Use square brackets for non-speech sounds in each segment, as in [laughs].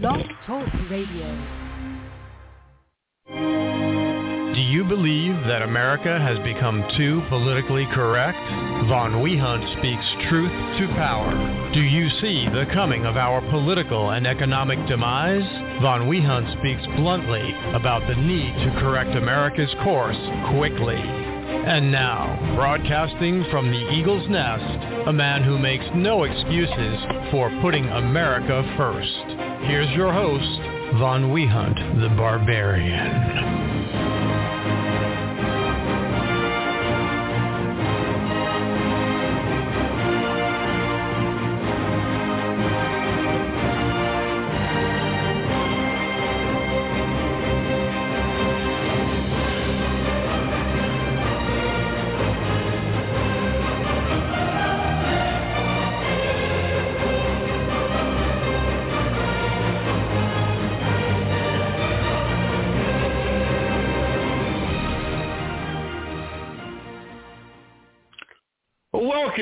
Blog Talk Radio. Do you believe that America has become too politically correct? Von Wehunt speaks truth to power. Do you see the coming of our political and economic demise? Von Wehunt speaks bluntly about the need to correct America's course quickly. And now, broadcasting from the Eagle's Nest, a man who makes no excuses for putting America first. Here's your host, Von Wehunt, the Barbarian.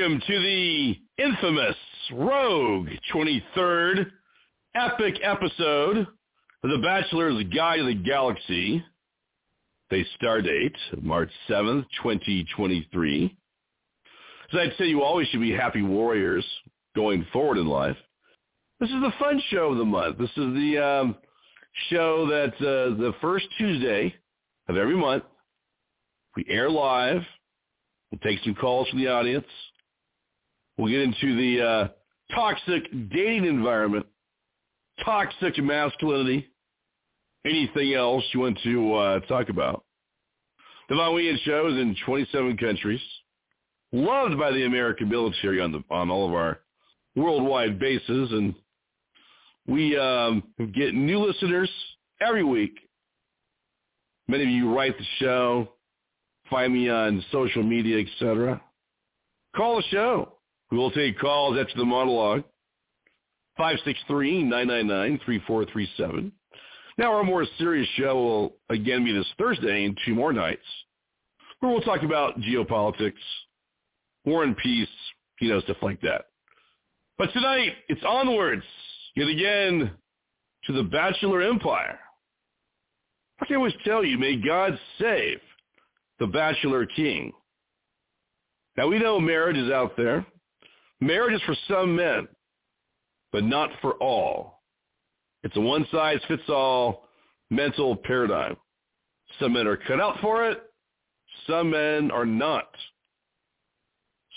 Welcome to the infamous Rogue 23rd epic episode of The Bachelor's Guide to the Galaxy. The star date, March 7th, 2023. As I'd say, you always should be happy warriors going forward in life. This is the fun show of the month. This is the um, show that uh, the first Tuesday of every month, we air live. We'll take some calls from the audience. We'll get into the uh, toxic dating environment, toxic masculinity, anything else you want to uh, talk about. The Von Wehunt Show is in 27 countries, loved by the American military on the on all of our worldwide bases, and we um, get new listeners every week. Many of you write the show, find me on social media, etc. Call the show. We will take calls after the monologue. 563-999-3437. Now our more serious show will again be this Thursday and two more nights where we'll talk about geopolitics, war and peace, you know, stuff like that. But tonight, it's onwards, yet again, to the Bachelor Empire. I can always tell you, may God save the Bachelor King. Now we know marriage is out there. Marriage is for some men, but not for all. It's a one-size-fits-all mental paradigm. Some men are cut out for it. Some men are not.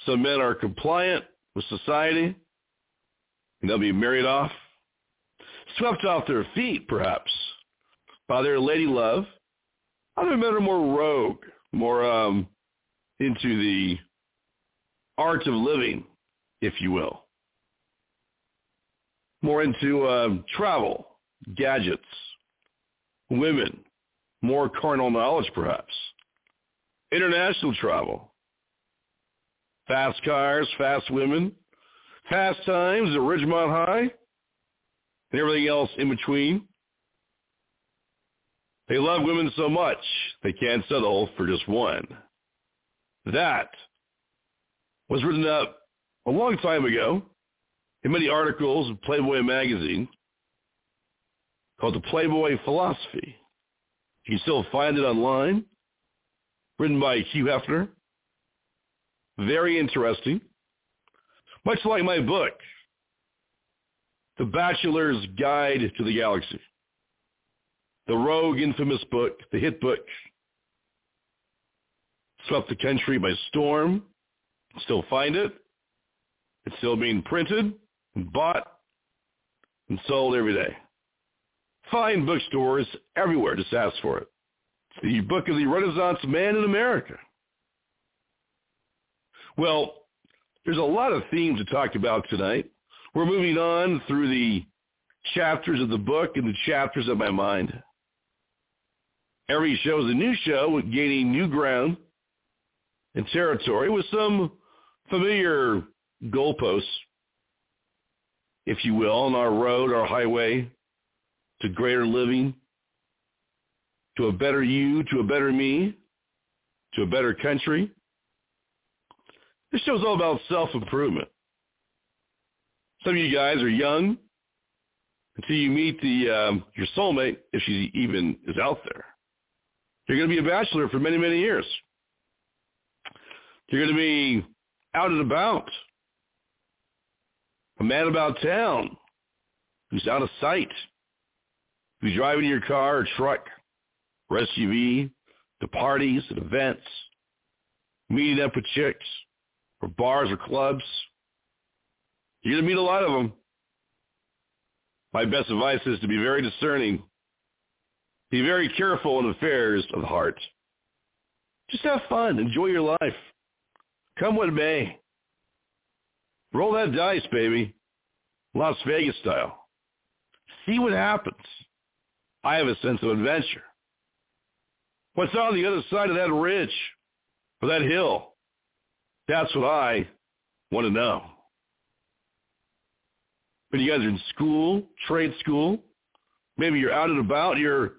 Some men are compliant with society, and they'll be married off, swept off their feet, perhaps, by their lady love. Other men are more rogue, more um, into the art of living, if you will. More into uh, travel, gadgets, women, more carnal knowledge perhaps, international travel, fast cars, fast women, fast times at Ridgemont High, and everything else in between. They love women so much they can't settle for just one. That was written up a long time ago in many articles in Playboy magazine called The Playboy Philosophy. You can still find it online, written by Hugh Hefner. Very interesting. Much like my book, The Bachelor's Guide to the Galaxy. The rogue, infamous book, the hit book, swept the country by storm. Still find it. It's still being printed and bought and sold every day. Fine bookstores everywhere. Just ask for it. The book of the Renaissance man in America. Well, there's a lot of themes to talk about tonight. We're moving on through the chapters of the book and the chapters of my mind. Every show is a new show, gaining new ground and territory with some familiar goalposts, if you will, on our road, our highway to greater living, to a better you, to a better me, to a better country. This show's all about self-improvement. Some of you guys are young, until you meet the um, your soulmate, if she even is out there. You're going to be a bachelor for many, many years. You're going to be out and about, a man about town who's out of sight, who's driving your car or truck or SUV to parties and events, meeting up with chicks or bars or clubs. You're going to meet a lot of them. My best advice is to be very discerning. Be very careful in affairs of the heart. Just have fun. Enjoy your life. Come what may. Roll that dice, baby. Las Vegas style. See what happens. I have a sense of adventure. What's on the other side of that ridge or that hill? That's what I want to know. When you guys are in school, trade school, maybe you're out and about, you're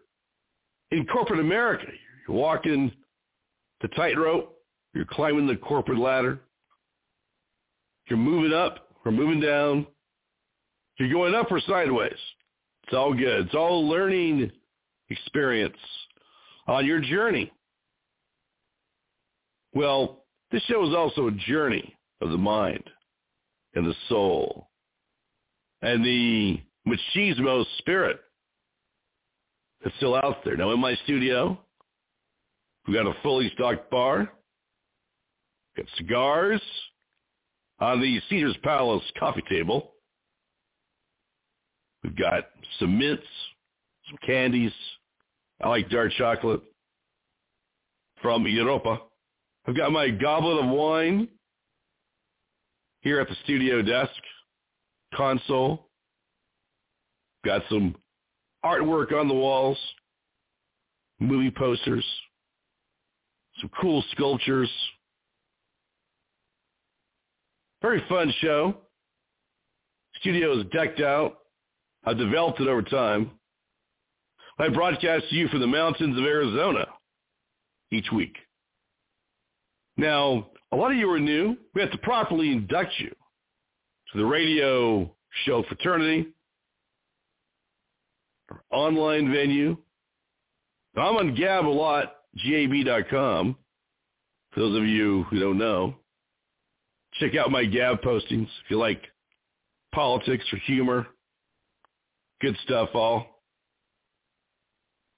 in corporate America. You're walking the tightrope, you're climbing the corporate ladder, you're moving up or moving down, you're going up or sideways. It's all good. It's all learning experience on your journey. Well, this show is also a journey of the mind and the soul and the machismo spirit that's still out there. Now in my studio, we've got a fully stocked bar, got cigars on the Caesar's Palace coffee table. We've got some mints, some candies. I like dark chocolate from Europa. I've got my goblet of wine here at the studio desk console. Got some artwork on the walls, movie posters, some cool sculptures. Very fun show. Studio is decked out. I've developed it over time. I broadcast to you from the mountains of Arizona each week. Now, a lot of you are new. We have to properly induct you to the radio show fraternity, our online venue. I'm on Gab a lot, gab.com. For those of you who don't know, check out my Gab postings if you like politics or humor. Good stuff all.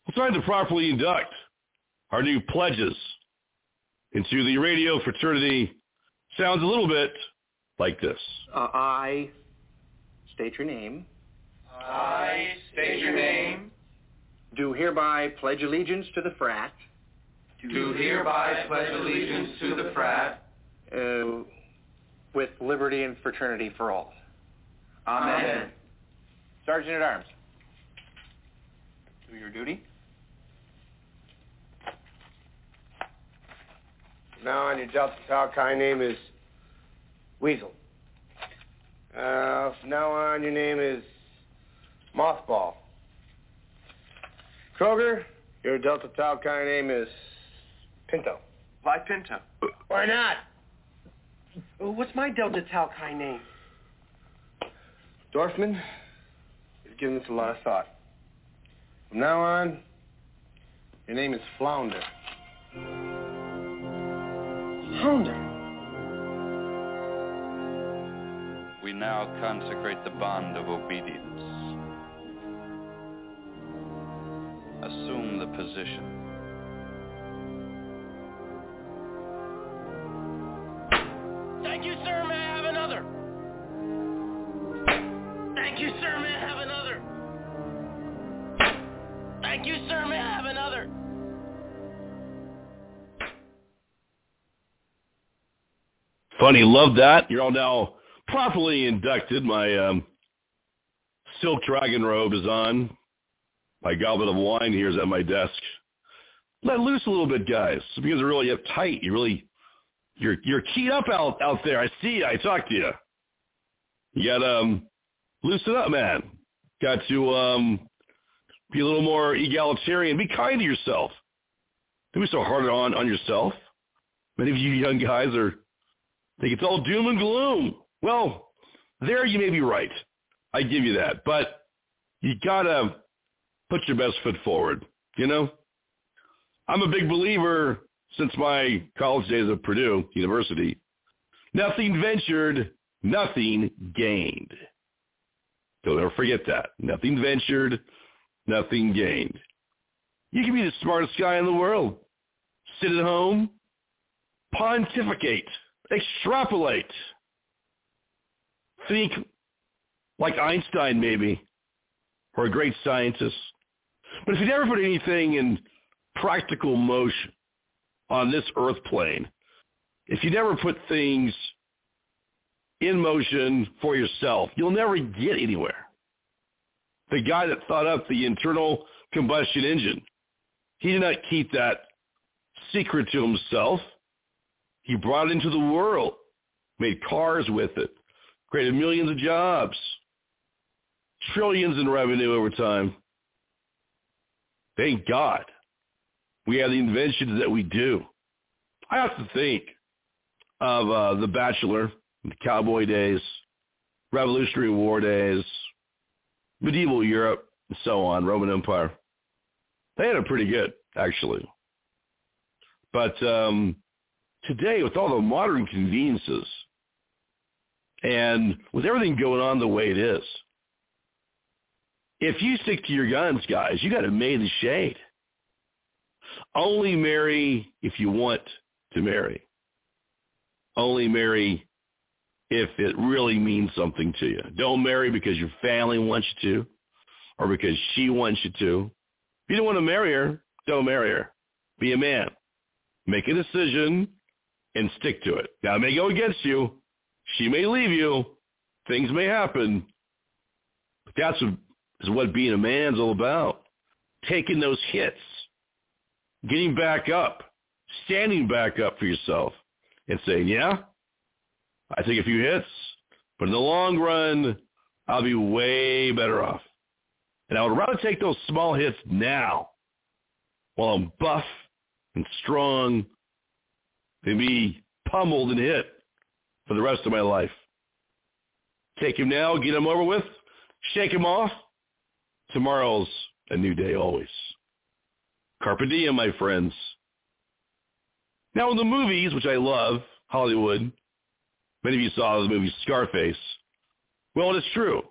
We're trying to properly induct our new pledges into the radio fraternity. Sounds a little bit like this. Uh, I state your name. I state your name. Do hereby pledge allegiance to the frat. Do hereby pledge allegiance to the frat. Uh, with liberty and fraternity for all. Amen. Sergeant at Arms. Do your duty. Now on your Delta Tau Chi name is Weasel. Uh, from now on, your name is Mothball. Kroger, your Delta Tau Chi name is Pinto. Why Pinto? Why not? Well, what's my Delta Tau Chi name? Dorfman, you've given this a lot of thought. From now on, your name is Flounder. Flounder. We now consecrate the bond of obedience. Assume the position. Funny, love that. You're all now properly inducted. My um, silk dragon robe is on. My goblet of wine here is at my desk. Let loose a little bit, guys. Because you're really uptight. You really, you're you're keyed up out out there. I see. You. I talk to you. You got um, loosen up, man. Got to um, be a little more egalitarian. Be kind to yourself. Don't be so hard on on yourself. Many of you young guys are think it's all doom and gloom. Well, there you may be right. I give you that. But you gotta put your best foot forward. You know, I'm a big believer since my college days at Purdue University. Nothing ventured, nothing gained. Don't ever forget that. Nothing ventured, nothing gained. You can be the smartest guy in the world. Sit at home, pontificate, extrapolate, think like Einstein maybe, or a great scientist. But if you never put anything in practical motion on this earth plane, if you never put things in motion for yourself, you'll never get anywhere. The guy that thought up the internal combustion engine, he did not keep that secret to himself. He brought it into the world, made cars with it, created millions of jobs, trillions in revenue over time. Thank God we have the inventions that we do. I have to think of uh, The Bachelor, the cowboy days, Revolutionary War days, medieval Europe, and so on, Roman Empire. They had it pretty good, actually. But um, today, with all the modern conveniences and with everything going on the way it is, if you stick to your guns, guys, you got to made the shade. Only marry if you want to marry. Only marry if it really means something to you. Don't marry because your family wants you to or because she wants you to. If you don't want to marry her, don't marry her. Be a man. Make a decision and stick to it. Now, it may go against you. She may leave you. Things may happen. But that's what, is what being a man's all about. Taking those hits, getting back up, standing back up for yourself and saying, yeah, I take a few hits, but in the long run, I'll be way better off. And I would rather take those small hits now while I'm buff and strong than be pummeled and hit for the rest of my life. Take him now, get him over with, shake him off. Tomorrow's a new day always. Carpe diem, my friends. Now in the movies, which I love, Hollywood, many of you saw the movie Scarface. Well, it is true.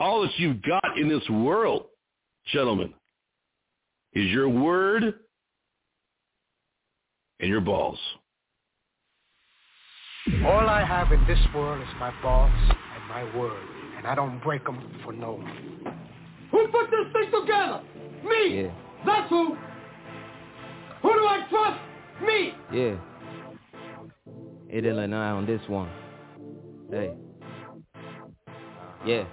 All that you've got in this world, gentlemen, is your word and your balls. All I have in this world is my balls and my word, and I don't break them for no one. Who put this thing together? Me! Yeah. That's who! Who do I trust? Me! Yeah. Ed Illinois on this one. Hey. Yeah.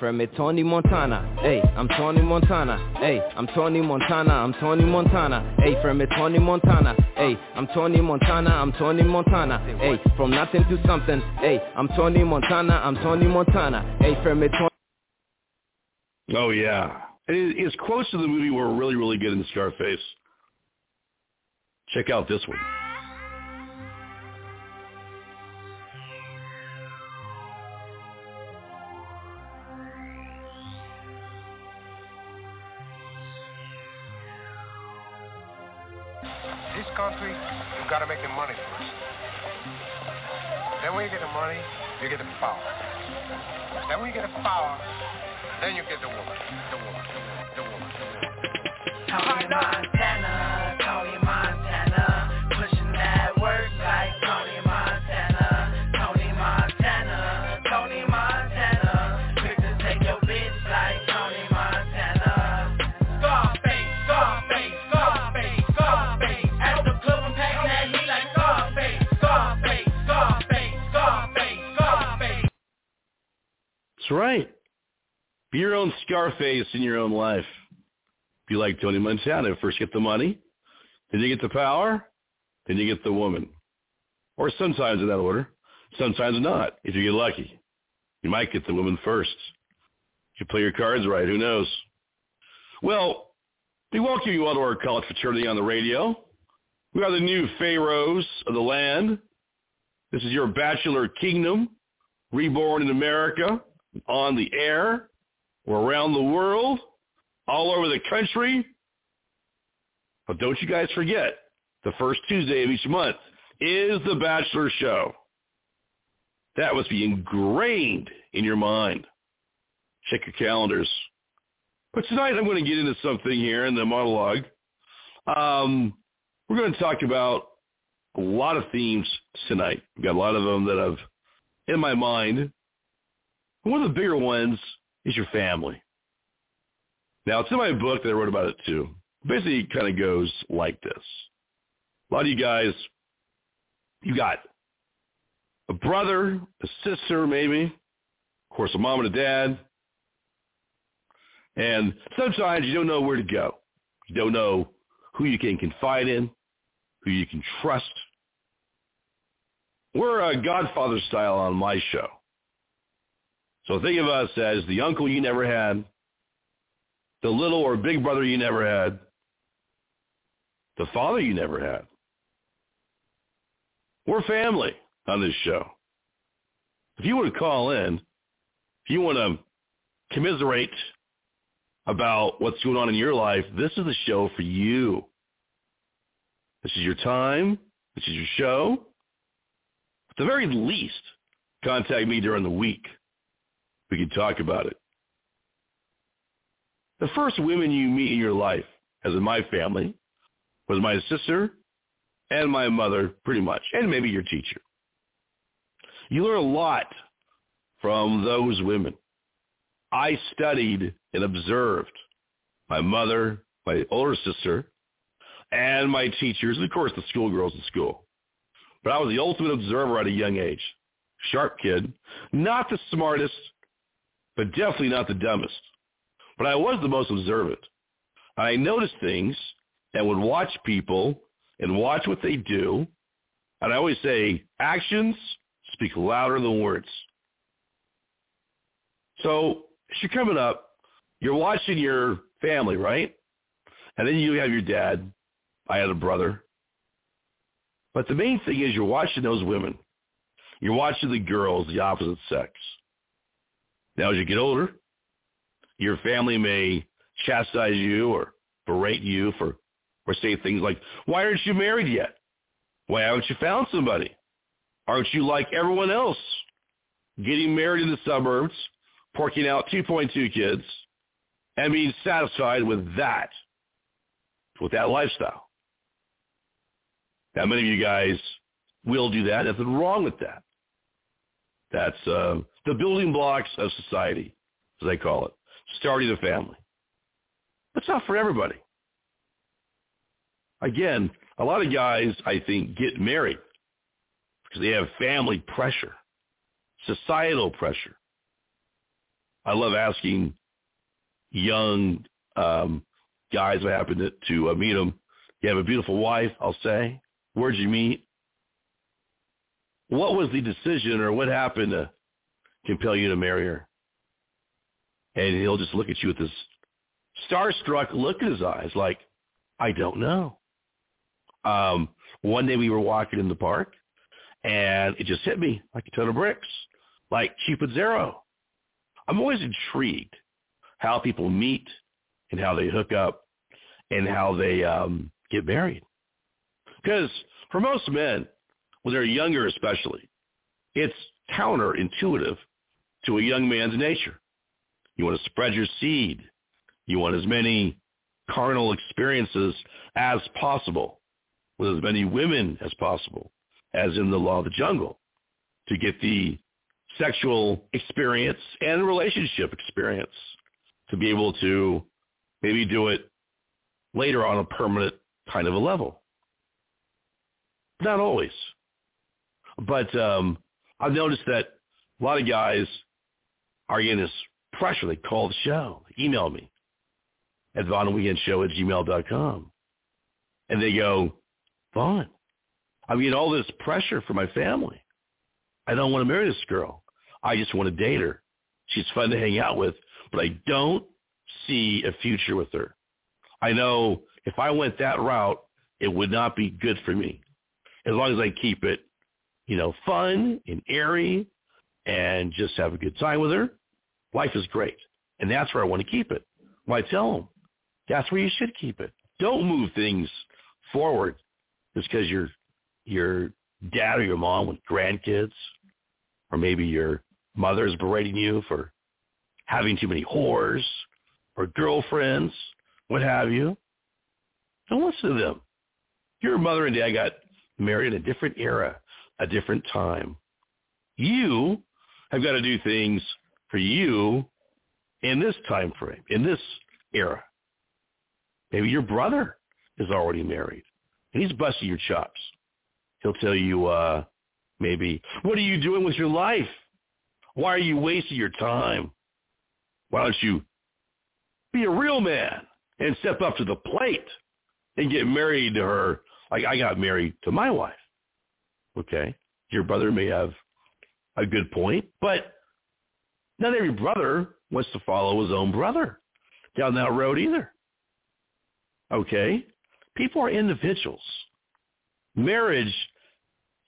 From me Tony Montana, hey, I'm Tony Montana, hey, I'm Tony Montana, I'm Tony Montana, hey, from me Tony Montana, hey, I'm Tony Montana, I'm Tony Montana, hey, from nothing to something, hey, I'm Tony Montana, I'm Tony Montana, hey, from me Tony. Oh yeah, his quotes to the movie were really, really good in Scarface. Check out this one. Scarface in your own life. If you like Tony Montana. First get the money, then you get the power, then you get the woman. Or sometimes in that order. Sometimes not, if you get lucky. You might get the woman first. If you play your cards right, who knows? Well, we welcome you all to our college fraternity on the radio. We are the new pharaohs of the land. This is your bachelor kingdom, reborn in America, on the air. Or around the world, all over the country. But don't you guys forget, the first Tuesday of each month is The Bachelor Show. That must be ingrained in your mind. Check your calendars. But tonight I'm going to get into something here in the monologue. Um, we're going to talk about a lot of themes tonight. We've got a lot of them that I've in my mind. One of the bigger ones is your family. Now, it's in my book that I wrote about it too. Basically, it kind of goes like this. A lot of you guys, you got a brother, a sister maybe, of course, a mom and a dad. And sometimes you don't know where to go. You don't know who you can confide in, who you can trust. We're a Godfather style on my show. So think of us as the uncle you never had, the little or big brother you never had, the father you never had. We're family on this show. If you want to call in, if you want to commiserate about what's going on in your life, this is the show for you. This is your time. This is your show. At the very least, contact me during the week. We can talk about it. The first women you meet in your life, as in my family, was my sister and my mother, pretty much, and maybe your teacher. You learn a lot from those women. I studied and observed my mother, my older sister, and my teachers, and of course the schoolgirls in school. But I was the ultimate observer at a young age. Sharp kid, not the smartest, but definitely not the dumbest. But I was the most observant. I noticed things and would watch people and watch what they do. And I always say, actions speak louder than words. So as you're coming up, you're watching your family, right? And then you have your dad. I had a brother. But the main thing is you're watching those women. You're watching the girls, the opposite sex. Now, as you get older, your family may chastise you or berate you for, or say things like, why aren't you married yet? Why haven't you found somebody? Aren't you like everyone else? Getting married in the suburbs, porking out 2.2 kids, and being satisfied with that, with that lifestyle. Now, many of you guys will do that. Nothing wrong with that. That's uh, the building blocks of society, as they call it, starting a family. It's not for everybody. Again, a lot of guys, I think, get married because they have family pressure, societal pressure. I love asking young um, guys I happen to, to uh, meet them, you have a beautiful wife, I'll say. Where'd you meet? What was the decision or what happened to compel you to marry her? And he'll just look at you with this starstruck look in his eyes like, I don't know. Um, one day we were walking in the park and it just hit me like a ton of bricks, like Cupid's arrow. I'm always intrigued how people meet and how they hook up and how they um, get married. Because for most men, when they're younger especially, it's counterintuitive to a young man's nature. You want to spread your seed. You want as many carnal experiences as possible with as many women as possible, as in the law of the jungle, to get the sexual experience and relationship experience to be able to maybe do it later on a permanent kind of a level. Not always. But um, I've noticed that a lot of guys are you in this pressure. They call the show, email me at VonWeekendShow at gmail.com. And they go, Vaughn, I'm getting all this pressure from my family. I don't want to marry this girl. I just want to date her. She's fun to hang out with, but I don't see a future with her. I know if I went that route, it would not be good for me. As long as I keep it, you know, fun and airy and just have a good time with her, life is great. And that's where I want to keep it. Well, I tell them, that's where you should keep it. Don't move things forward just because your your dad or your mom with grandkids, or maybe your mother is berating you for having too many whores or girlfriends, what have you. Don't listen to them. Your mother and dad got married in a different era, a different time. You have got to do things for you in this time frame, in this era. Maybe your brother is already married and he's busting your chops. He'll tell you, uh, maybe, what are you doing with your life? Why are you wasting your time? Why don't you be a real man and step up to the plate and get married to her like I got married to my wife? Okay. Your brother may have a good point, but not every brother wants to follow his own brother down that road either. Okay? People are individuals. Marriage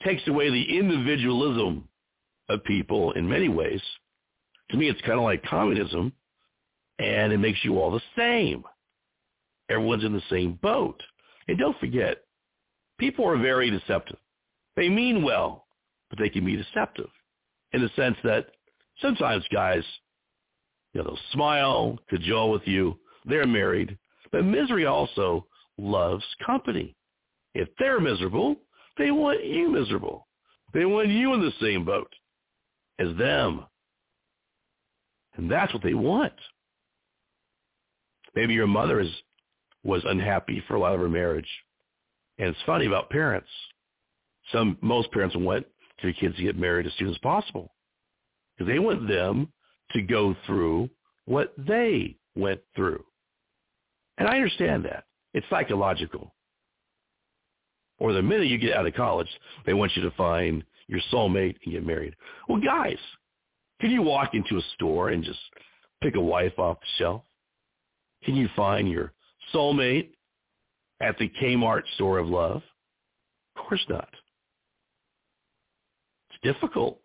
takes away the individualism of people in many ways. To me, it's kind of like communism, and it makes you all the same. Everyone's in the same boat. And don't forget, people are very deceptive. They mean well, but they can be deceptive in the sense that sometimes guys, you know, they'll smile, cajole with you. They're married. But misery also loves company. If they're miserable, they want you miserable. They want you in the same boat as them. And that's what they want. Maybe your mother is was unhappy for a lot of her marriage. And it's funny about parents. Some most parents want their kids to get married as soon as possible. Because they want them to go through what they went through. And I understand that. It's psychological. Or the minute you get out of college, they want you to find your soulmate and get married. Well, guys, can you walk into a store and just pick a wife off the shelf? Can you find your soulmate at the Kmart store of love? Of course not. Difficult.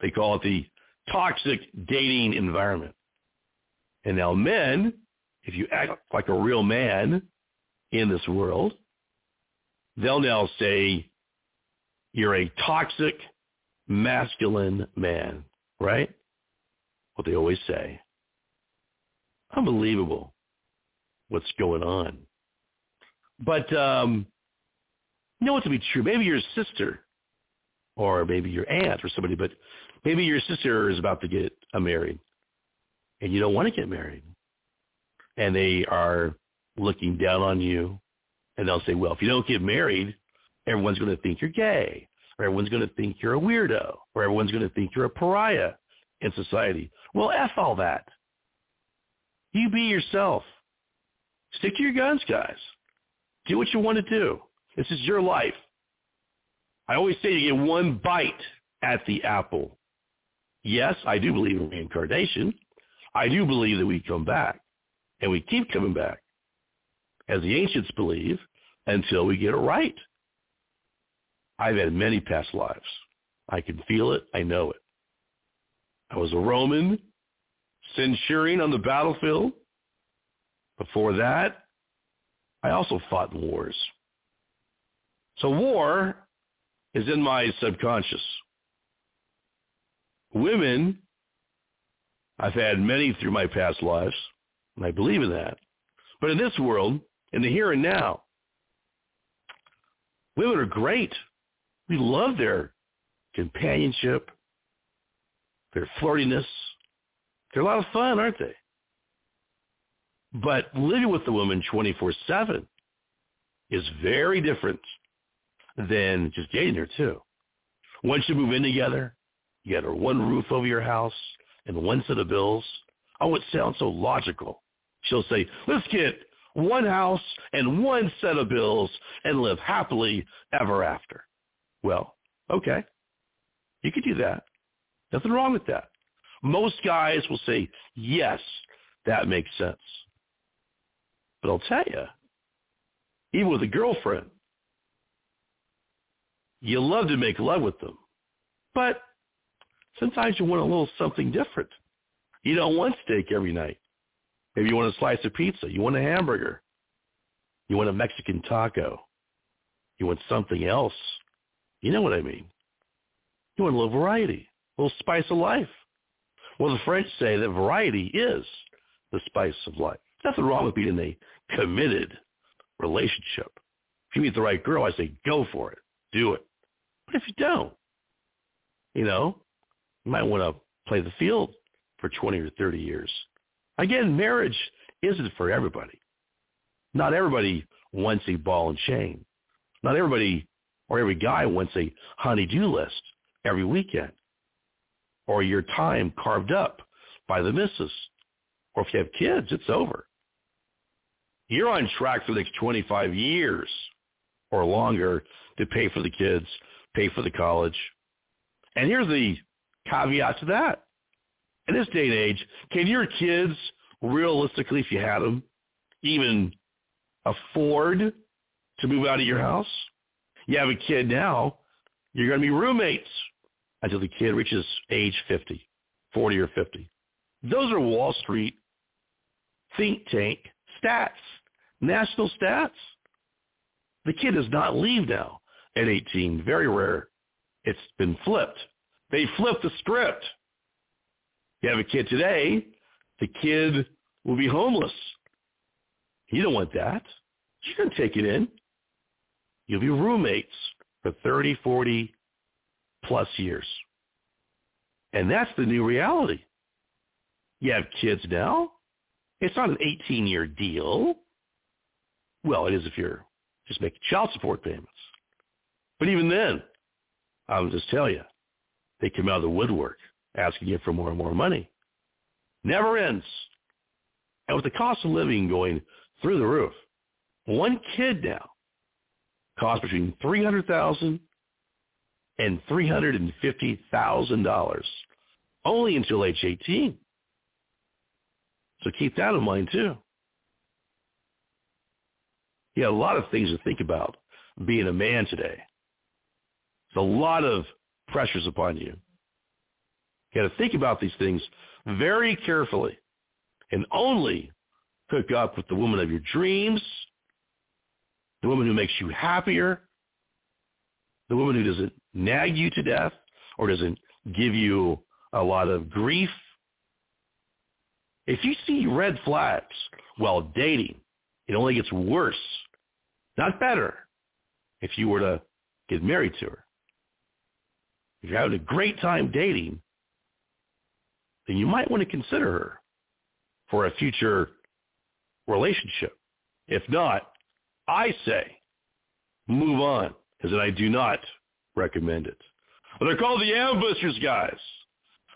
They call it the toxic dating environment. And now men, if you act like a real man in this world, they'll now say you're a toxic masculine man, right? What they always say. Unbelievable what's going on. But um, you know what to be true. Maybe your sister or maybe your aunt or somebody, but maybe your sister is about to get uh, married and you don't want to get married. And they are looking down on you and they'll say, well, if you don't get married, everyone's going to think you're gay or everyone's going to think you're a weirdo or everyone's going to think you're a pariah in society. Well, F all that. You be yourself. Stick to your guns, guys. Do what you want to do. This is your life. I always say you get one bite at the apple. Yes, I do believe in reincarnation. I do believe that we come back, and we keep coming back, as the ancients believe, until we get it right. I've had many past lives. I can feel it. I know it. I was a Roman centurion on the battlefield. Before that, I also fought in wars. So war is in my subconscious. Women, I've had many through my past lives, and I believe in that. But in this world, in the here and now, women are great. We love their companionship, their flirtiness. They're a lot of fun, aren't they? But living with the woman 24-7 is very different than just dating her, too. Once you move in together, you got one roof over your house and one set of bills. Oh, it sounds so logical. She'll say, let's get one house and one set of bills and live happily ever after. Well, okay. You could do that. Nothing wrong with that. Most guys will say, yes, that makes sense. But I'll tell you, even with a girlfriend, you love to make love with them. But sometimes you want a little something different. You don't want steak every night. Maybe you want a slice of pizza. You want a hamburger. You want a Mexican taco. You want something else. You know what I mean. You want a little variety, a little spice of life. Well, the French say that variety is the spice of life. Nothing wrong with being in a committed relationship. If you meet the right girl, I say go for it. Do it. But if you don't, you know, you might want to play the field for 20 or 30 years. Again, marriage isn't for everybody. Not everybody wants a ball and chain. Not everybody or every guy wants a honey-do list every weekend or your time carved up by the missus. Or if you have kids, it's over. You're on track for the next 25 years or longer to pay for the kids, pay for the college. And here's the caveat to that. In this day and age, can your kids realistically, if you had them, even afford to move out of your house? You have a kid now, you're going to be roommates until the kid reaches age 50, 40 or 50. Those are Wall Street think tank stats, national stats. The kid does not leave now at 18. Very rare. It's been flipped. They flipped the script. You have a kid today, the kid will be homeless. You don't want that. You can take it in. You'll be roommates for 30, 40 plus years. And that's the new reality. You have kids now. It's not an 18-year deal. Well, it is if you're just making child support payments. But even then, I'll just tell you, they come out of the woodwork asking you for more and more money. Never ends. And with the cost of living going through the roof, one kid now costs between three hundred thousand and three hundred and fifty thousand dollars, only until age eighteen. So keep that in mind too. Yeah, a lot of things to think about being a man today. A lot of pressures upon you. You got to think about these things very carefully and only hook up with the woman of your dreams, the woman who makes you happier, the woman who doesn't nag you to death or doesn't give you a lot of grief. If you see red flags while dating, it only gets worse, not better, if you were to get married to her. If you're having a great time dating, then you might want to consider her for a future relationship. If not, I say move on because I do not recommend it. Well, they're called the ambushers, guys.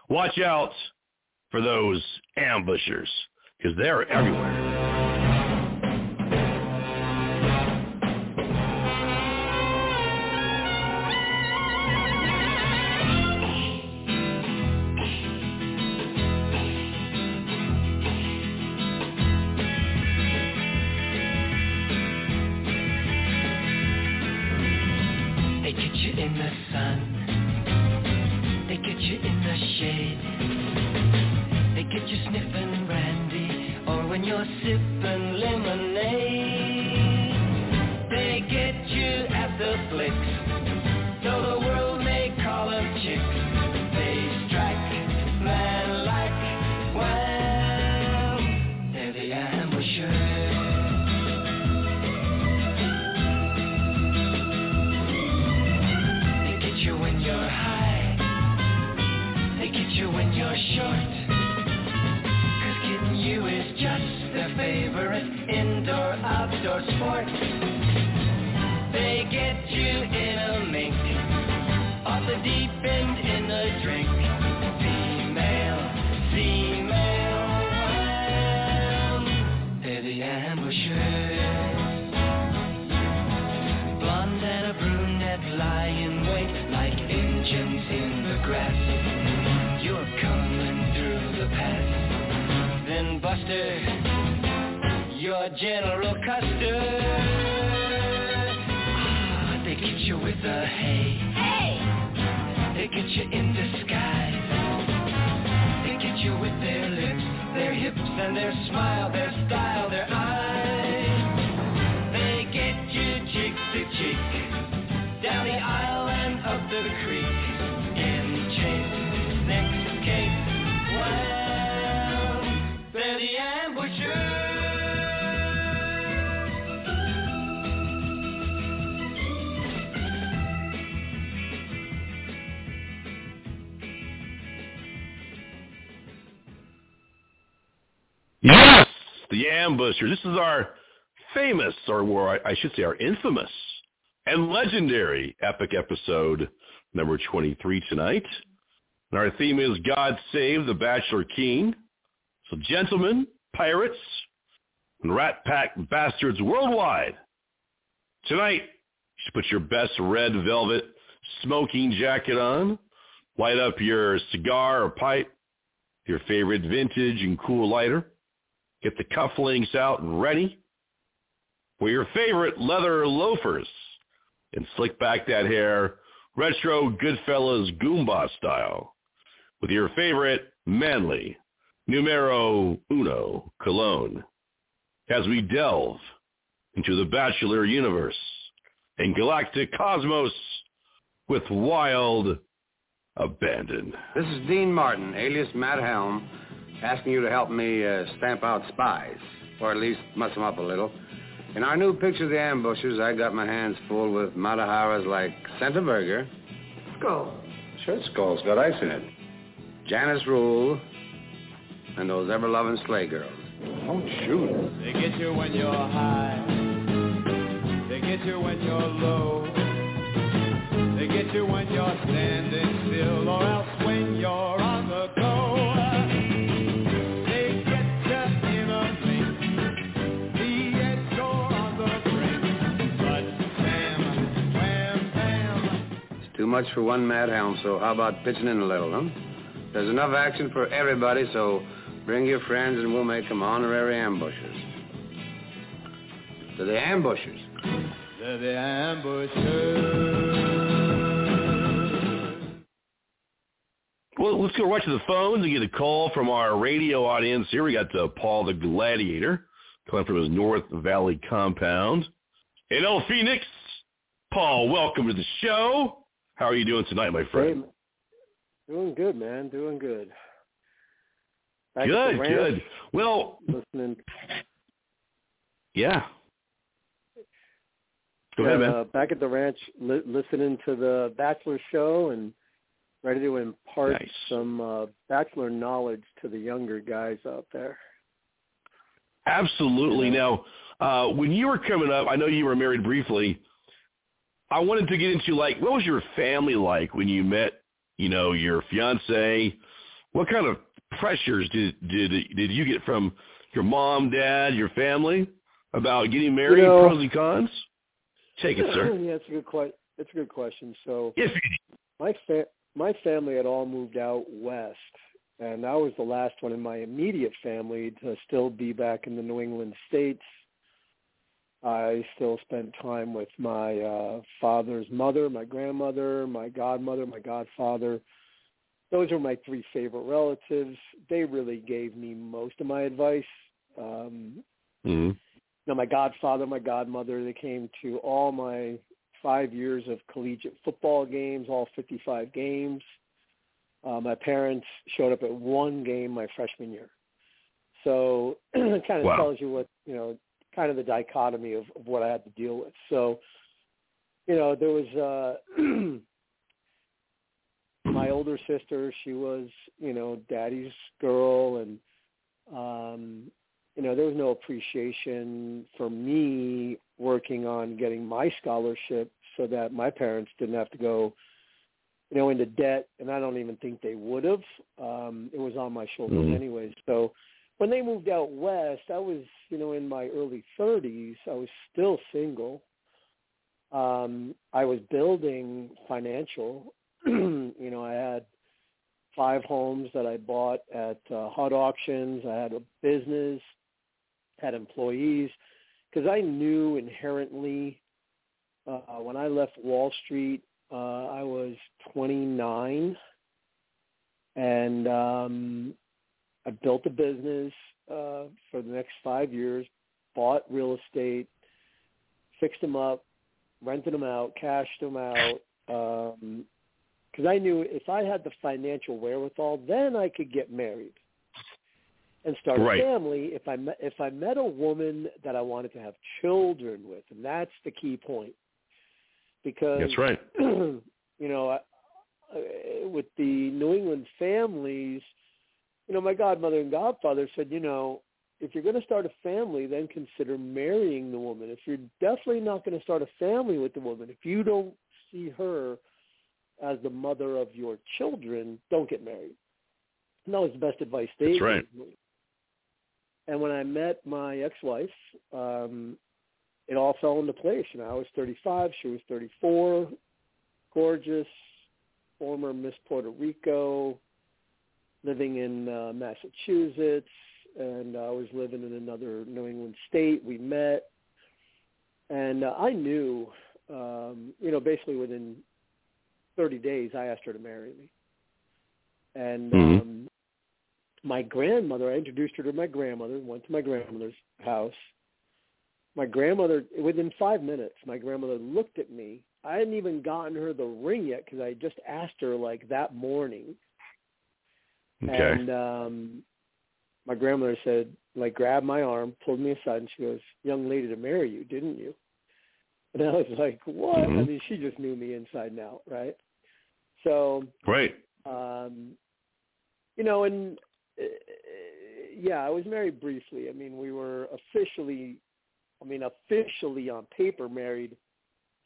Watch out for those ambushers because they're everywhere. Their smile, their ambusher. This is our famous, or I should say, our infamous and legendary epic episode number 23 tonight. And our theme is God Save the Bachelor King. So gentlemen, pirates, and rat pack bastards worldwide, tonight you should put your best red velvet smoking jacket on, light up your cigar or pipe, your favorite vintage and cool lighter, get the cufflinks out and ready, for your favorite leather loafers, and slick back that hair retro Goodfellas Goomba style with your favorite manly numero uno cologne as we delve into the Bachelor universe and galactic cosmos with wild abandon. This is Dean Martin, alias Matt Helm, asking you to help me uh, stamp out spies, or at least muss them up a little. In our new picture, of The Ambushers, I got my hands full with Mata Haris like Senta Berger. Skull. Sure, Skull's got ice in it. Janice Rule, and those ever-loving Slaygirls. Don't shoot. They get you when you're high. They get you when you're low. They get you when you're standing still or else when you're much for one Matt Helm, so how about pitching in a little, huh? There's enough action for everybody, so bring your friends and we'll make them honorary ambushers. To the ambushers. They're the ambushers. Well, let's go right to the phones and get a call from our radio audience here. We got uh, Paul the Gladiator calling from his North Valley compound. In El Phoenix, Paul, welcome to the show. How are you doing tonight, my friend? Hey, doing good, man. Doing good. Back good, ranch, good. Well, listening. yeah. Go ahead, man. Uh, back at the ranch, li- listening to the Bachelor show and ready to impart Nice. some uh, Bachelor knowledge to the younger guys out there. Absolutely. Now, uh, when you were coming up, I know you were married briefly. I wanted to get into like, what was your family like when you met, you know, your fiance? What kind of pressures did did did you get from your mom, dad, your family about getting married? You know- pros and cons. Take it, sir. yeah, it's a good que- It's a good question. So Yes. my fa- my family had all moved out west, and I was the last one in my immediate family to still be back in the New England states. I still spent time with my uh, father's mother, my grandmother, my godmother, my godfather. Those are my three favorite relatives. They really gave me most of my advice. Um, Mm-hmm. know, my godfather, my godmother, they came to all my five years of collegiate football games, all 55 games. Uh, my parents showed up at one game my freshman year. So [clears throat] it kind of Wow. tells you what, you know, kind of the dichotomy of, of what I had to deal with. So, you know, there was uh [clears throat] my older sister, she was, you know, daddy's girl and um you know, there was no appreciation for me working on getting my scholarship so that my parents didn't have to go, you know, into debt, and I don't even think they would have. Um, it was on my shoulders Mhm. anyways. So when they moved out west, I was, you know, in my early 30s. I was still single. Um, I was building financial. [clears throat] you know, I had five homes that I bought at uh, hot auctions. I had a business, had employees, because I knew inherently uh, when I left Wall Street, uh, I was 29, and um, I built a business uh, for the next five years, bought real estate, fixed them up, rented them out, cashed them out. Um, because I knew if I had the financial wherewithal, then I could get married and start Right. a family. If I met, if I met a woman that I wanted to have children with, and that's the key point, because That's right. [clears throat] you know, I, I, with the New England families, you know, my godmother and godfather said, you know, if you're going to start a family, then consider marrying the woman. If you're definitely not going to start a family with the woman, if you don't see her as the mother of your children, don't get married. And that was the best advice they That's right. gave me. And when I met my ex-wife, um, it all fell into place. You know, I was 35, she was 34, gorgeous, former Miss Puerto Rico, living in uh, Massachusetts, and I was living in another New England state. We met, and uh, I knew, um, you know, basically within 30 days, I asked her to marry me. And Mhm. um, my grandmother, I introduced her to my grandmother, went to my grandmother's house. My grandmother, within five minutes, my grandmother looked at me. I hadn't even gotten her the ring yet because I just asked her like that morning. Okay. And um, my grandmother said, like, grabbed my arm, pulled me aside, and she goes, "Young lady to marry you, didn't you?" [laughs] And I was like, "What?" I Mhm. mean, she just knew me inside and out, right? So, Right. um, you know, and uh, yeah, I was married briefly. I mean, we were officially, I mean, officially on paper married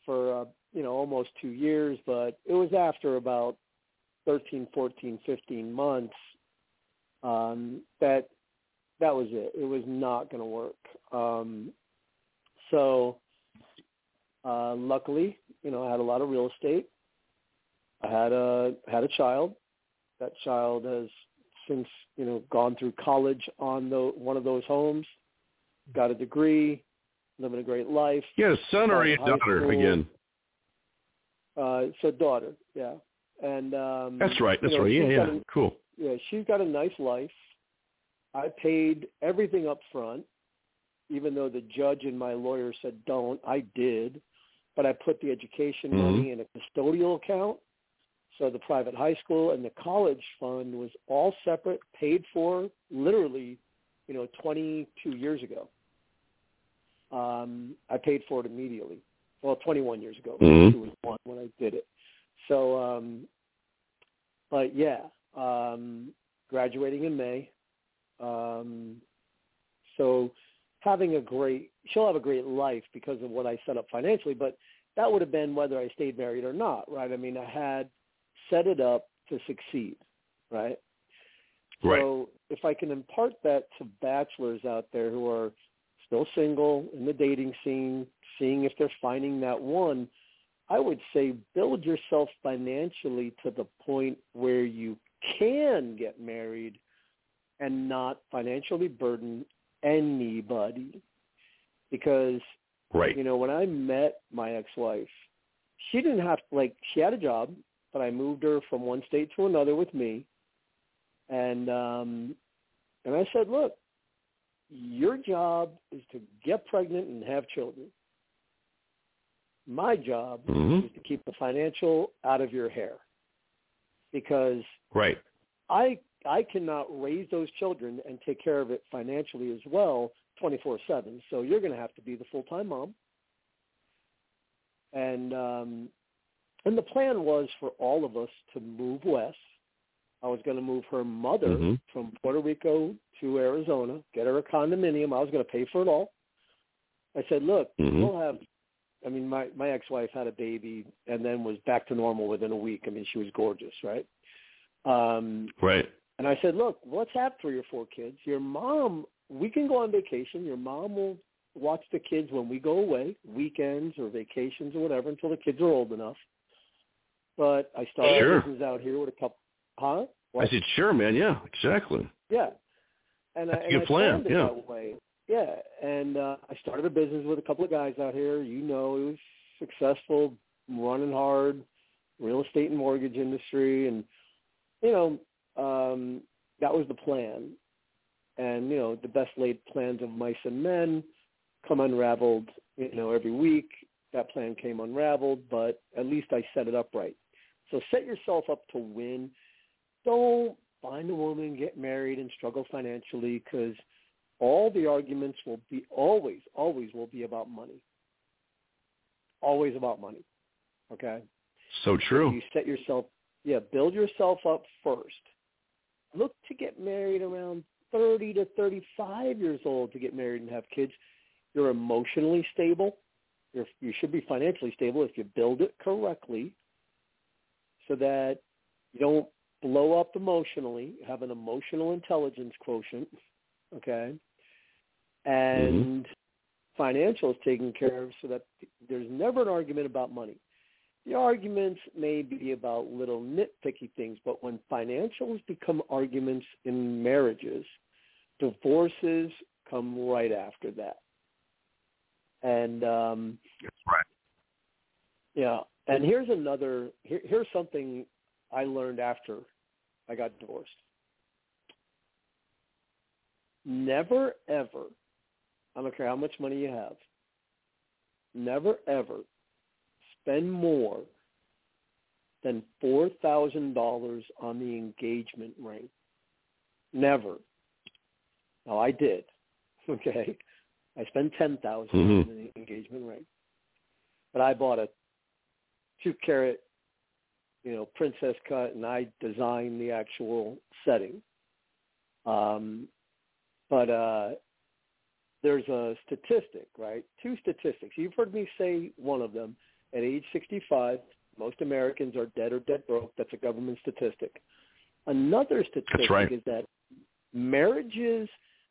for uh, you know almost two years, but it was after about thirteen, fourteen, fifteen months um, that that was it. It was not going to work. Um, so, uh, luckily, you know, I had a lot of real estate. I had a had a child. That child has since you know gone through college on the one of those homes, got a degree, living a great life. A son or a daughter school. again? Uh, so daughter, yeah, and um, That's right. That's you know, right. Yeah, yeah. a- Cool. yeah, she's got a nice life. I paid everything up front, even though the judge and my lawyer said don't. I did, but I put the education Mhm. money in a custodial account. So the private high school and the college fund was all separate, paid for literally, you know, 22 years ago. Um, I paid for it immediately. Well, 21 years ago. Mhm. One when I did it. So, um, but yeah, um, graduating in May. Um, so having a great, she'll have a great life because of what I set up financially, but that would have been whether I stayed married or not, right? I mean, I had set it up to succeed, right? Right. So if I can impart that to bachelors out there who are still single in the dating scene, seeing if they're finding that one, I would say build yourself financially to the point where you can get married and not financially burden anybody. Because Right. you know, when I met my ex-wife, she didn't have like she had a job, but I moved her from one state to another with me. And um and I said, "Look, your job is to get pregnant and have children. My job Mhm. is to keep the financial out of your hair. Because Right. I I cannot raise those children and take care of it financially as well 24/7. So you're going to have to be the full-time mom. And um and the plan was for all of us to move west. I was going to move her mother Mhm. from Puerto Rico to Arizona, get her a condominium. I was going to pay for it all. I said, "Look, Mhm. we'll have I mean, my my ex-wife had a baby and then was back to normal within a week. I mean, she was gorgeous, right? Um, Right. and I said, look, let's have three or four kids. Your mom, we can go on vacation. Your mom will watch the kids when we go away, weekends or vacations or whatever, until the kids are old enough. But I started Sure. business out here with a couple. Huh? I said, sure, man. Yeah, exactly. Yeah. And That's I, a good I plan, yeah. that way. Yeah. And uh, I started a business with a couple of guys out here. You know, it was successful, running hard, real estate and mortgage industry, and you know, um, that was the plan. and you know the best laid plans of mice and men come unraveled. You know, every week that plan came unraveled, but at least I set it up right. So set yourself up to win. Don't find a woman, get married, and struggle financially because all the arguments will be always, always will be about money. Always about money. Okay. So true. You set yourself, yeah, build yourself up first. Look to get married around 30 to 35 years old to get married and have kids. You're emotionally stable. You're, you should be financially stable if you build it correctly so that you don't blow up emotionally, have an emotional intelligence quotient, okay? And mm-hmm. financial is taken care of so that there's never an argument about money. The arguments may be about little nitpicky things, but when financials become arguments in marriages, divorces come right after that. And um That's right. Yeah. And here's another here, here's something I learned after I got divorced. Never ever, I don't care how much money you have, never ever spend more than $4,000 on the engagement ring. Never. Now I did. [laughs] Okay. I spent 10000 mm-hmm. on the engagement ring. But I bought a 2 carat you know, princess cut and I designed the actual setting. Um but uh there's a statistic, right? Two statistics. You've heard me say one of them at age 65, most Americans are dead or dead broke. That's a government statistic. Another statistic right. is that marriages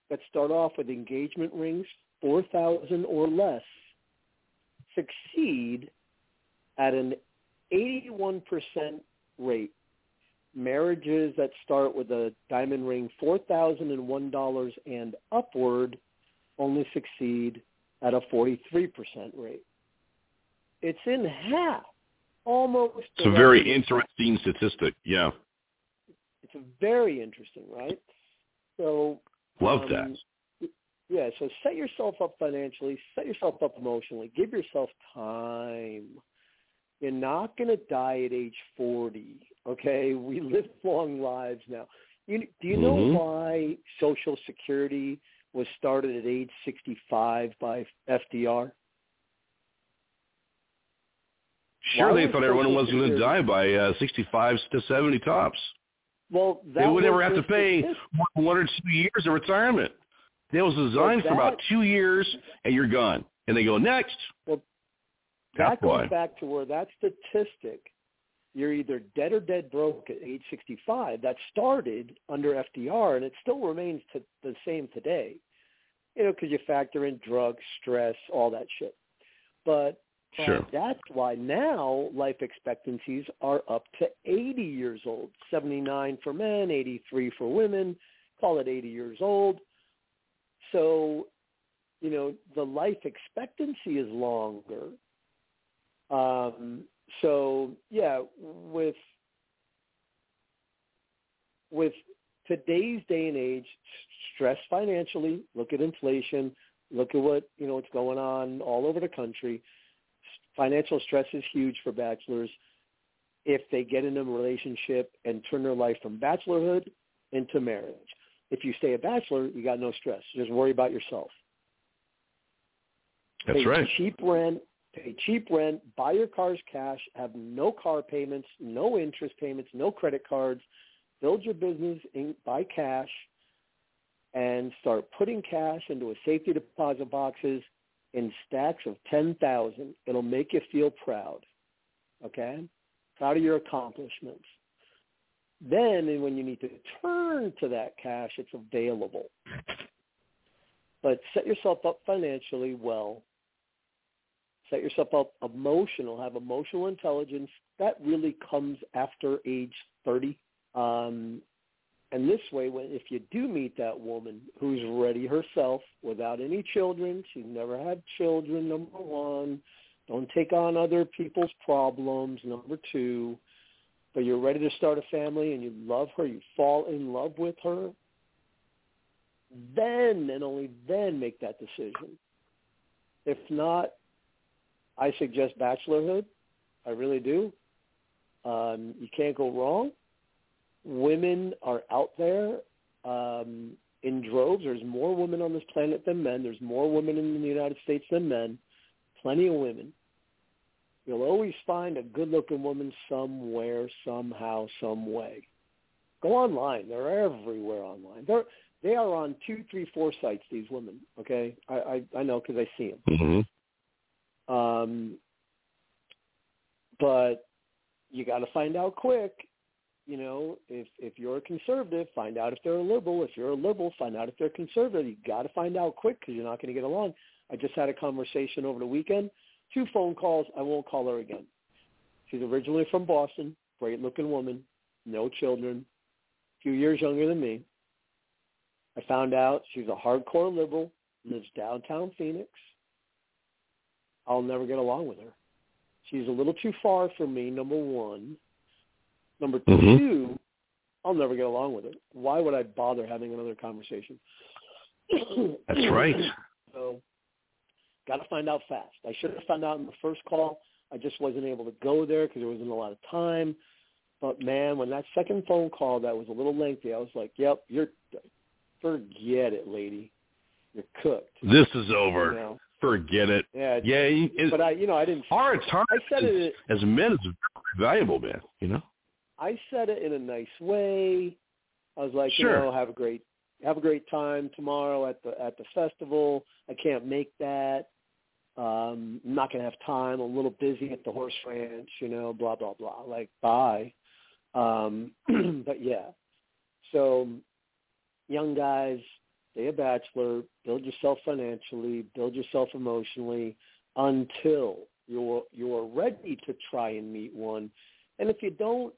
that start off with engagement rings, 4,000 or less, succeed at an 81% rate. Marriages that start with a diamond ring, $4,001 and upward, only succeed at a 43% rate. It's in half, almost. It's a very interesting statistic. Yeah. It's a very interesting, right? So. Love um, that. Yeah. So set yourself up financially. Set yourself up emotionally. Give yourself time. You're not going to die at age 40. Okay, we live long lives now. You, do you know mm-hmm. why Social Security was started at age 65 by FDR? Sure, they thought everyone was going to die by uh, 65 to 70 tops. Well, they would never have to pay one or two years of retirement. It was designed that, for about two years, and you're gone. And they go next. Well, that goes back to where that statistic, you're either dead or dead broke at age 65. That started under FDR, and it still remains to the same today. You know, because you factor in drugs, stress, all that shit. But Sure. That's why now life expectancies are up to 80 years old. 79 for men, 83 for women. Call it 80 years old. So, you know, the life expectancy is longer. Um, so, yeah, with with today's day and age, stress financially, look at inflation, look at what, you know, what's going on all over the country financial stress is huge for bachelors if they get in a relationship and turn their life from bachelorhood into marriage. If you stay a bachelor, you got no stress. Just worry about yourself. That's pay right. Cheap rent, pay cheap rent, buy your cars cash, have no car payments, no interest payments, no credit cards, build your business in, by cash, and start putting cash into a safety deposit boxes in stacks of 10,000. It'll make you feel proud. Okay? Proud of your accomplishments. Then when you need to turn to that cash, it's available. But set yourself up financially well. Set yourself up emotional, have emotional intelligence. That really comes after age 30. Um, and this way, when if you do meet that woman who's ready herself without any children, she's never had children, number one, don't take on other people's problems, number two, but you're ready to start a family and you love her, you fall in love with her, then and only then make that decision. If not, I suggest bachelorhood. I really do. Um, you can't go wrong. Women are out there um, in droves. There's more women on this planet than men. There's more women in the United States than men. Plenty of women. You'll always find a good-looking woman somewhere, somehow, some way. Go online. They're everywhere online. They're they are on two, three, four sites. These women. Okay, I I, I know because I see them. Mm-hmm. Um, but you got to find out quick. You know, if if you're a conservative, find out if they're a liberal. If you're a liberal, find out if they're conservative. You got to find out quick because you're not going to get along. I just had a conversation over the weekend. Two phone calls. I won't call her again. She's originally from Boston. Great looking woman. No children. A few years younger than me. I found out she's a hardcore liberal. Lives downtown Phoenix. I'll never get along with her. She's a little too far for me, number one. Number Mhm. 2 I'll never get along with her. Why would I bother having another conversation? [clears throat] That's right. [clears throat] So, got to find out fast. I should have found out in the first call. I just wasn't able to go there because there wasn't a lot of time. But man, when that second phone call that was a little lengthy, I was like, "Yep, you're forget it, lady. You're cooked." This is over. You know? Forget it. Yeah. Yeah. It, but I, you know, I didn't. our time I said it. as men is valuable, man. You know. I said it in a nice way. I was like, Sure. you know, have a great have a great time tomorrow at the at the festival. I can't make that. Um, I'm not gonna have time. I'm a little busy at the horse ranch, you know, blah blah blah. Like bye. Um, [clears throat] but yeah. So young guys, stay a bachelor, build yourself financially, build yourself emotionally until you're you're ready to try and meet one. And if you don't,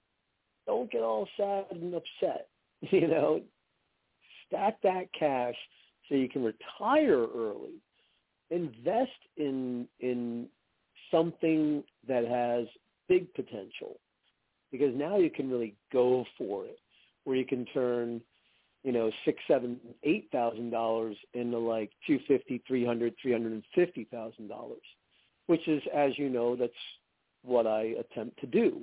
don't get all sad and upset. [laughs] You know, stack that cash so you can retire early. Invest in in something that has big potential because now you can really go for it where you can turn you know six seven eight thousand dollars into like two fifty three hundred three hundred and fifty thousand dollars which is as you know that's what i attempt to do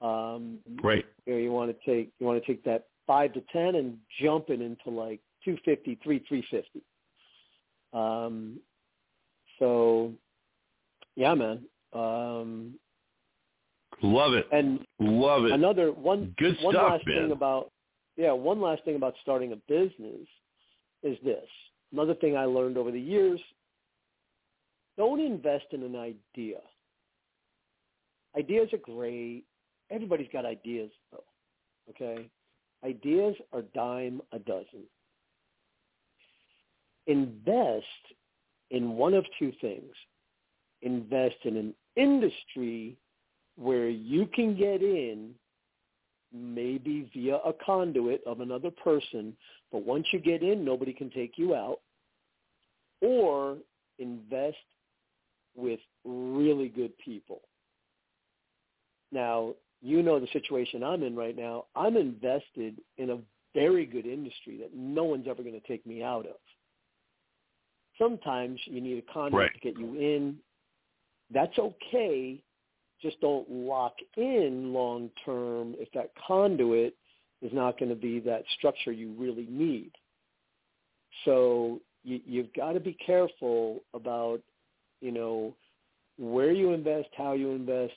um Right. you know you want to take you want to take that five to ten and jump it into like two fifty three three fifty um so yeah man um Love it. and Love it. Another one Good one stuff, last man. thing about yeah, one last thing about starting a business is this. Another thing I learned over the years, don't invest in an idea. Ideas are great. Everybody's got ideas though. Okay? Ideas are dime a dozen. Invest in one of two things. Invest in an industry where you can get in maybe via a conduit of another person, but once you get in, nobody can take you out. Or invest with really good people. Now, you know the situation I'm in right now. I'm invested in a very good industry that no one's ever going to take me out of. Sometimes you need a conduit Right. to get you in. That's okay just don't lock in long term if that conduit is not going to be that structure you really need. So you, you've got to be careful about, you know, where you invest, how you invest,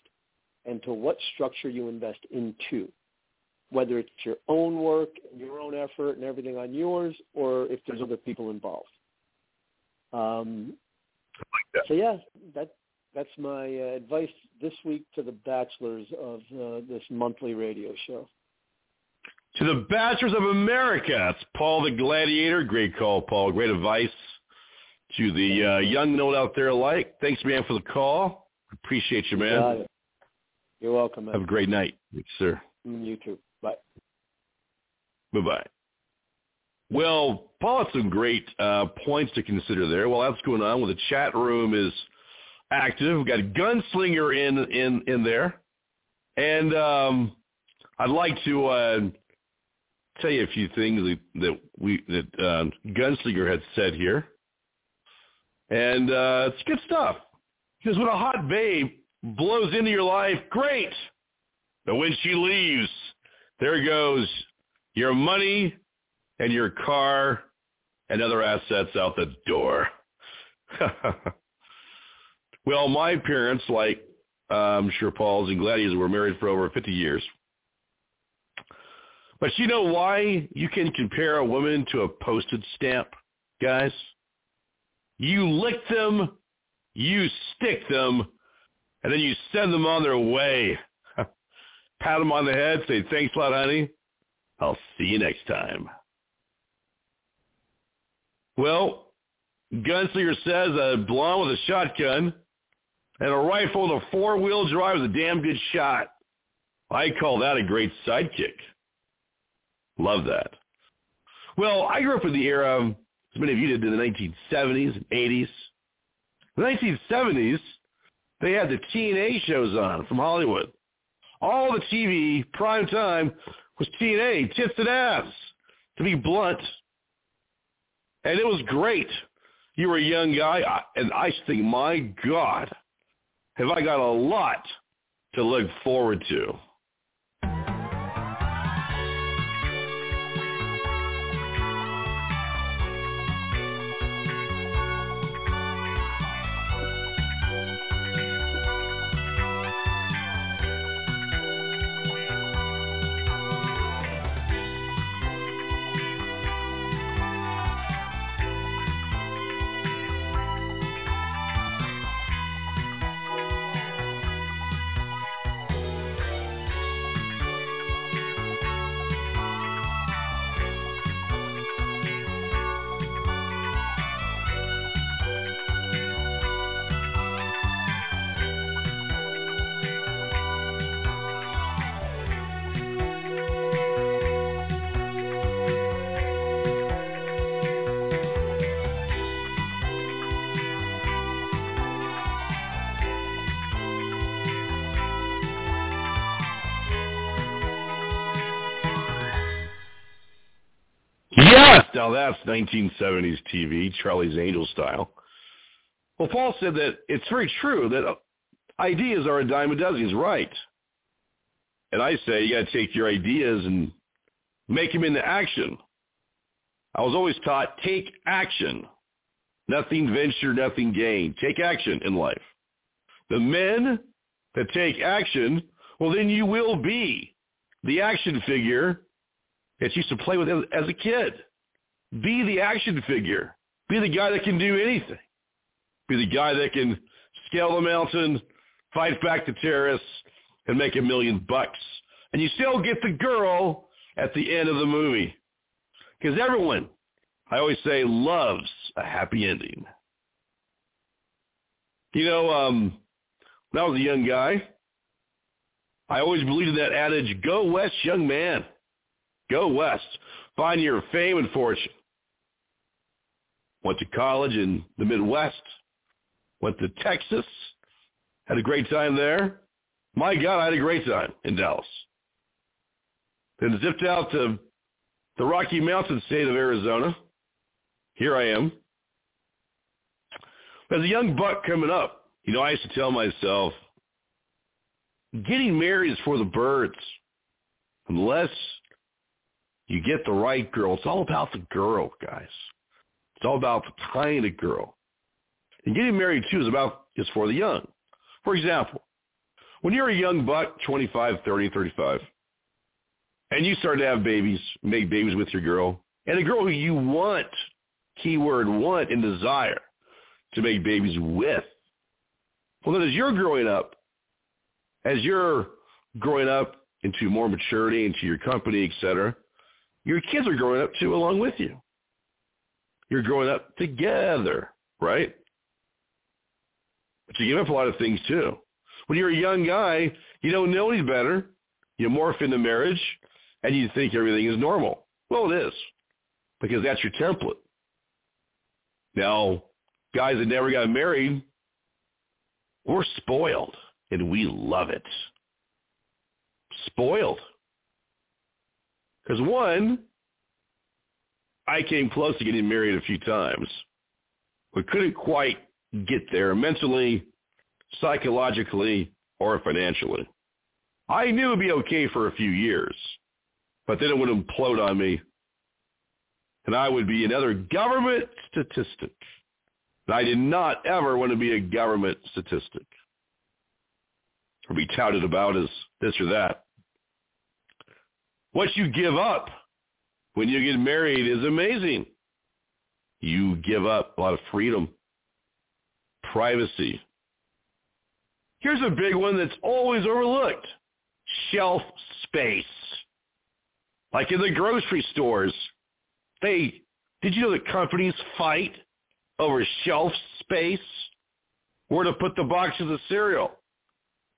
and to what structure you invest into. Whether it's your own work, your own effort, and everything on yours, or if there's other people involved. Um, so yeah, that that's my uh, advice this week to the bachelors of uh, this monthly radio show. To the Bachelors of America, it's Paul the Gladiator. Great call, Paul. Great advice to the uh, young note out there alike. Thanks, man, for the call. Appreciate you, man. it. You're welcome, Have a great night. Yes, sir. Mm, You too. Bye. Bye-bye. Well, Paul had some great uh, points to consider there. Well, that's going on. Well, the chat room is active. We've got a gunslinger in in in there, and um, I'd like to uh, tell you a few things that, we that uh, Gunslinger had said here, and uh, it's good stuff. Because when a hot babe blows into your life, great. But when she leaves, there goes your money and your car and other assets out the door. [laughs] well, my parents, like uh, I'm sure Paul's and Gladys, were married for over 50 years. But you know why you can compare a woman to a postage stamp, guys? You lick them, you stick them, and then you send them on their way. [laughs] Pat them on the head, say, thanks a lot, honey. I'll see you next time. Well, Gunslinger says a blonde with a shotgun and a rifle with a four-wheel drive is a damn good shot. I call that a great sidekick. Love that. Well, I grew up in the era, as many of you did, in the 1970s and 80s. The 1970s, they had the TNA shows on from Hollywood. All the TV, prime time, was TNA, tits and ass, to be blunt. And it was great. You were a young guy, and I think, my God, have I got a lot to look forward to. Now that's 1970s TV, Charlie's Angel style. Well, Paul said that it's very true that uh, ideas are a dime a dozen. He's right. And I say you got to take your ideas and make them into action. I was always taught take action. Nothing venture, nothing gain. Take action in life. The men that take action, well, then you will be the action figure that you used to play with as, as a kid. Be the action figure. Be the guy that can do anything. Be the guy that can scale the mountain, fight back the terrorists, and make a million bucks. And you still get the girl at the end of the movie. Because everyone, I always say, loves a happy ending. You know, um, when I was a young guy, I always believed in that adage, go west, young man. Go west. Find your fame and fortune. Went to college in the Midwest. Went to Texas. Had a great time there. My God, I had a great time in Dallas. Then zipped out to the Rocky Mountain state of Arizona. Here I am. As a young buck coming up, you know, I used to tell myself, getting married is for the birds. Unless you get the right girl. It's all about the girl, guys. It's all about the kind of girl. And getting married too is about is for the young. For example, when you're a young buck, 25, 30, 35, and you start to have babies, make babies with your girl, and a girl who you want, keyword want and desire to make babies with. Well, then as you're growing up, as you're growing up into more maturity, into your company, et cetera, your kids are growing up too along with you. You're growing up together, right? But you give up a lot of things too. When you're a young guy, you don't know any better. You morph into marriage and you think everything is normal. Well, it is because that's your template. Now, guys that never got married, we're spoiled and we love it. Spoiled. Because one, I came close to getting married a few times, but couldn't quite get there mentally, psychologically, or financially. I knew it would be okay for a few years, but then it would implode on me, and I would be another government statistic. And I did not ever want to be a government statistic or be touted about as this or that. What you give up when you get married is amazing. You give up a lot of freedom, privacy. Here's a big one that's always overlooked. Shelf space. Like in the grocery stores, they, did you know that companies fight over shelf space? Where to put the boxes of cereal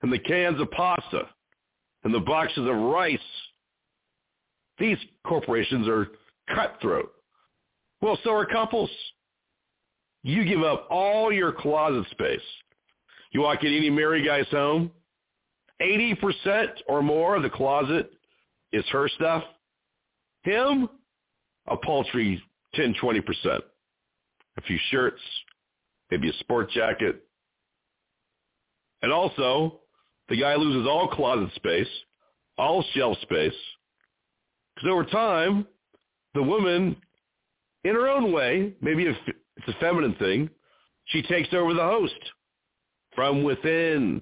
and the cans of pasta and the boxes of rice these corporations are cutthroat. Well, so are couples. You give up all your closet space. You walk in any married guy's home, 80% or more of the closet is her stuff. Him, a paltry 10, 20%. A few shirts, maybe a sport jacket. And also, the guy loses all closet space, all shelf space, because over time, the woman, in her own way, maybe it's a feminine thing, she takes over the host from within.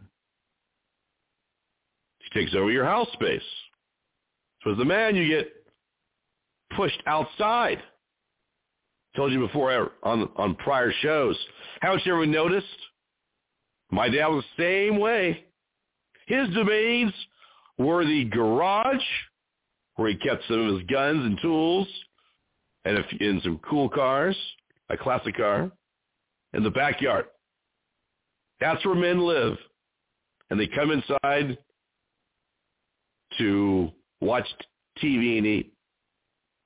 She takes over your house space. So as a man, you get pushed outside. Told you before on on prior shows. Haven't you ever noticed? My dad was the same way. His domains were the garage where he kept some of his guns and tools and a, in some cool cars, a classic car, in the backyard. That's where men live. And they come inside to watch TV and eat.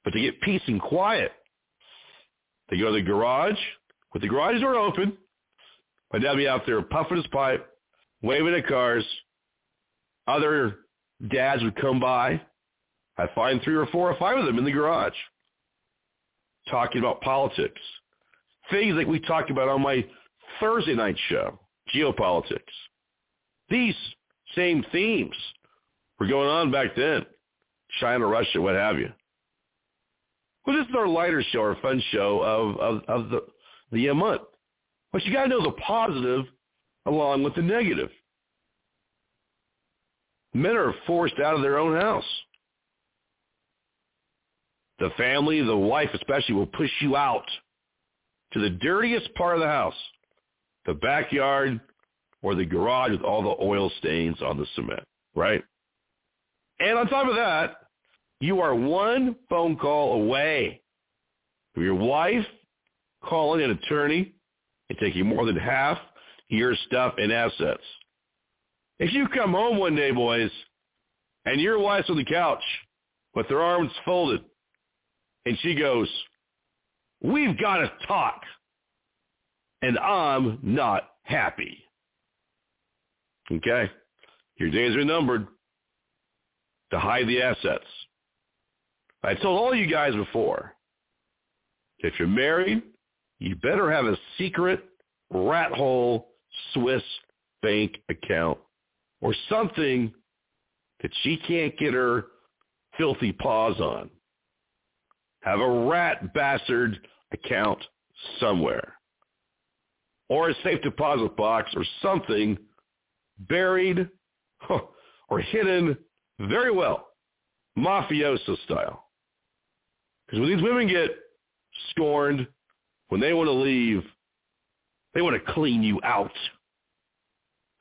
But to get peace and quiet, they go to the garage. With the garage door open, my dad be out there puffing his pipe, waving at cars. Other dads would come by, I find three or four or five of them in the garage talking about politics. Things like we talked about on my Thursday night show, geopolitics. These same themes were going on back then. China, Russia, what have you. Well, this is our lighter show, our fun show of, of, of the, the month. But you got to know the positive along with the negative. Men are forced out of their own house. The family, the wife especially, will push you out to the dirtiest part of the house, the backyard or the garage with all the oil stains on the cement, right? And on top of that, you are one phone call away from your wife calling an attorney and taking more than half your stuff and assets. If you come home one day, boys, and your wife's on the couch with her arms folded and she goes, we've got to talk. And I'm not happy. Okay? Your days are numbered to hide the assets. I told all you guys before, if you're married, you better have a secret rat hole Swiss bank account or something that she can't get her filthy paws on have a rat bastard account somewhere or a safe deposit box or something buried or hidden very well, mafioso style. Because when these women get scorned, when they want to leave, they want to clean you out.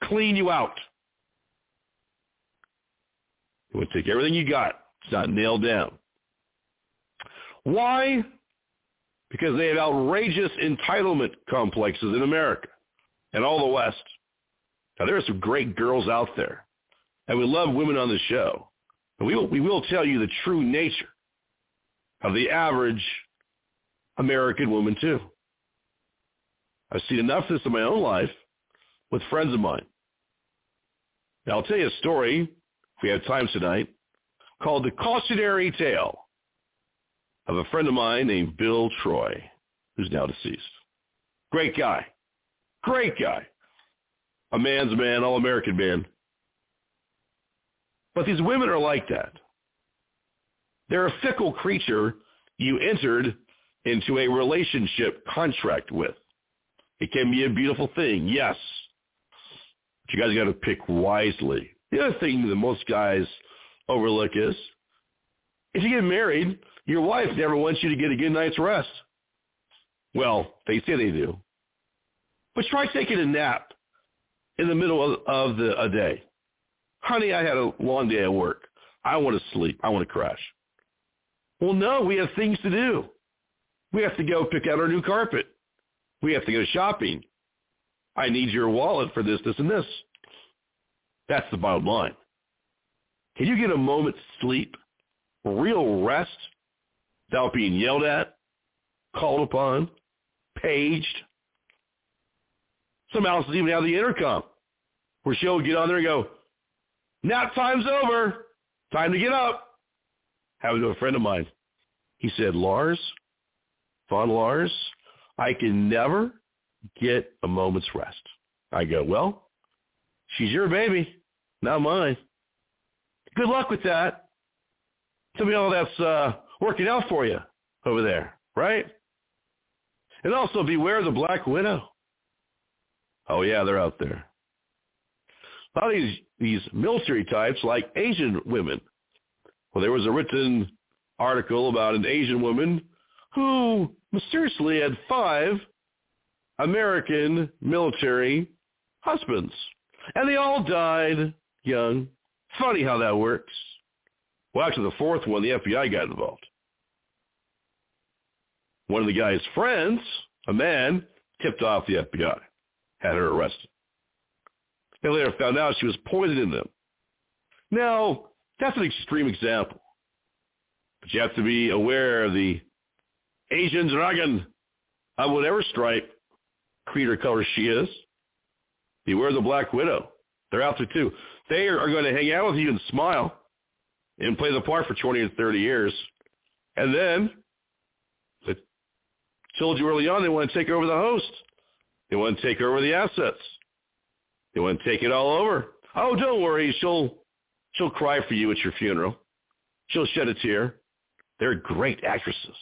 Clean you out. They want to take everything you got. It's not nailed down. Why? Because they have outrageous entitlement complexes in America and all the West. Now, there are some great girls out there, and we love women on the show. And we will, we will tell you the true nature of the average American woman, too. I've seen enough of this in my own life with friends of mine. Now, I'll tell you a story, if we have time tonight, called The Cautionary Tale of a friend of mine named Bill Troy, who's now deceased. Great guy. Great guy. A man's man, all-American man. But these women are like that. They're a fickle creature you entered into a relationship contract with. It can be a beautiful thing, yes. But you guys got to pick wisely. The other thing that most guys overlook is, if you get married, your wife never wants you to get a good night's rest. Well, they say they do. But try taking a nap in the middle of, of the a day. Honey, I had a long day at work. I want to sleep. I want to crash. Well, no, we have things to do. We have to go pick out our new carpet. We have to go shopping. I need your wallet for this, this, and this. That's the bottom line. Can you get a moment's sleep, real rest, without being yelled at, called upon, paged? Some houses even have the intercom where she'll get on there and go, nap time's over. Time to get up. Happened to a friend of mine. He said, Lars, Von Lars, I can never get a moment's rest. I go, well, she's your baby, not mine. Good luck with that. Tell me all that's uh, working out for you over there, right? And also beware the black widow. Oh yeah, they're out there. A lot of these these military types like Asian women. Well, there was a written article about an Asian woman who mysteriously had five American military husbands. And they all died young. Funny how that works. Well, actually, the fourth one, the FBI got involved. One of the guy's friends, a man, tipped off the FBI, had her arrested. They later found out she was poisoning them. Now, that's an extreme example. But you have to be aware of the Asian dragon of whatever stripe, creed, or color she is. Beware the Black Widow. They're out there too. They are going to hang out with you and smile and play the part for 20 or 30 years. And then, I told you early on, they want to take over the host. They want to take over the assets. They want to take it all over. Oh, don't worry. She'll, she'll cry for you at your funeral. She'll shed a tear. They're great actresses.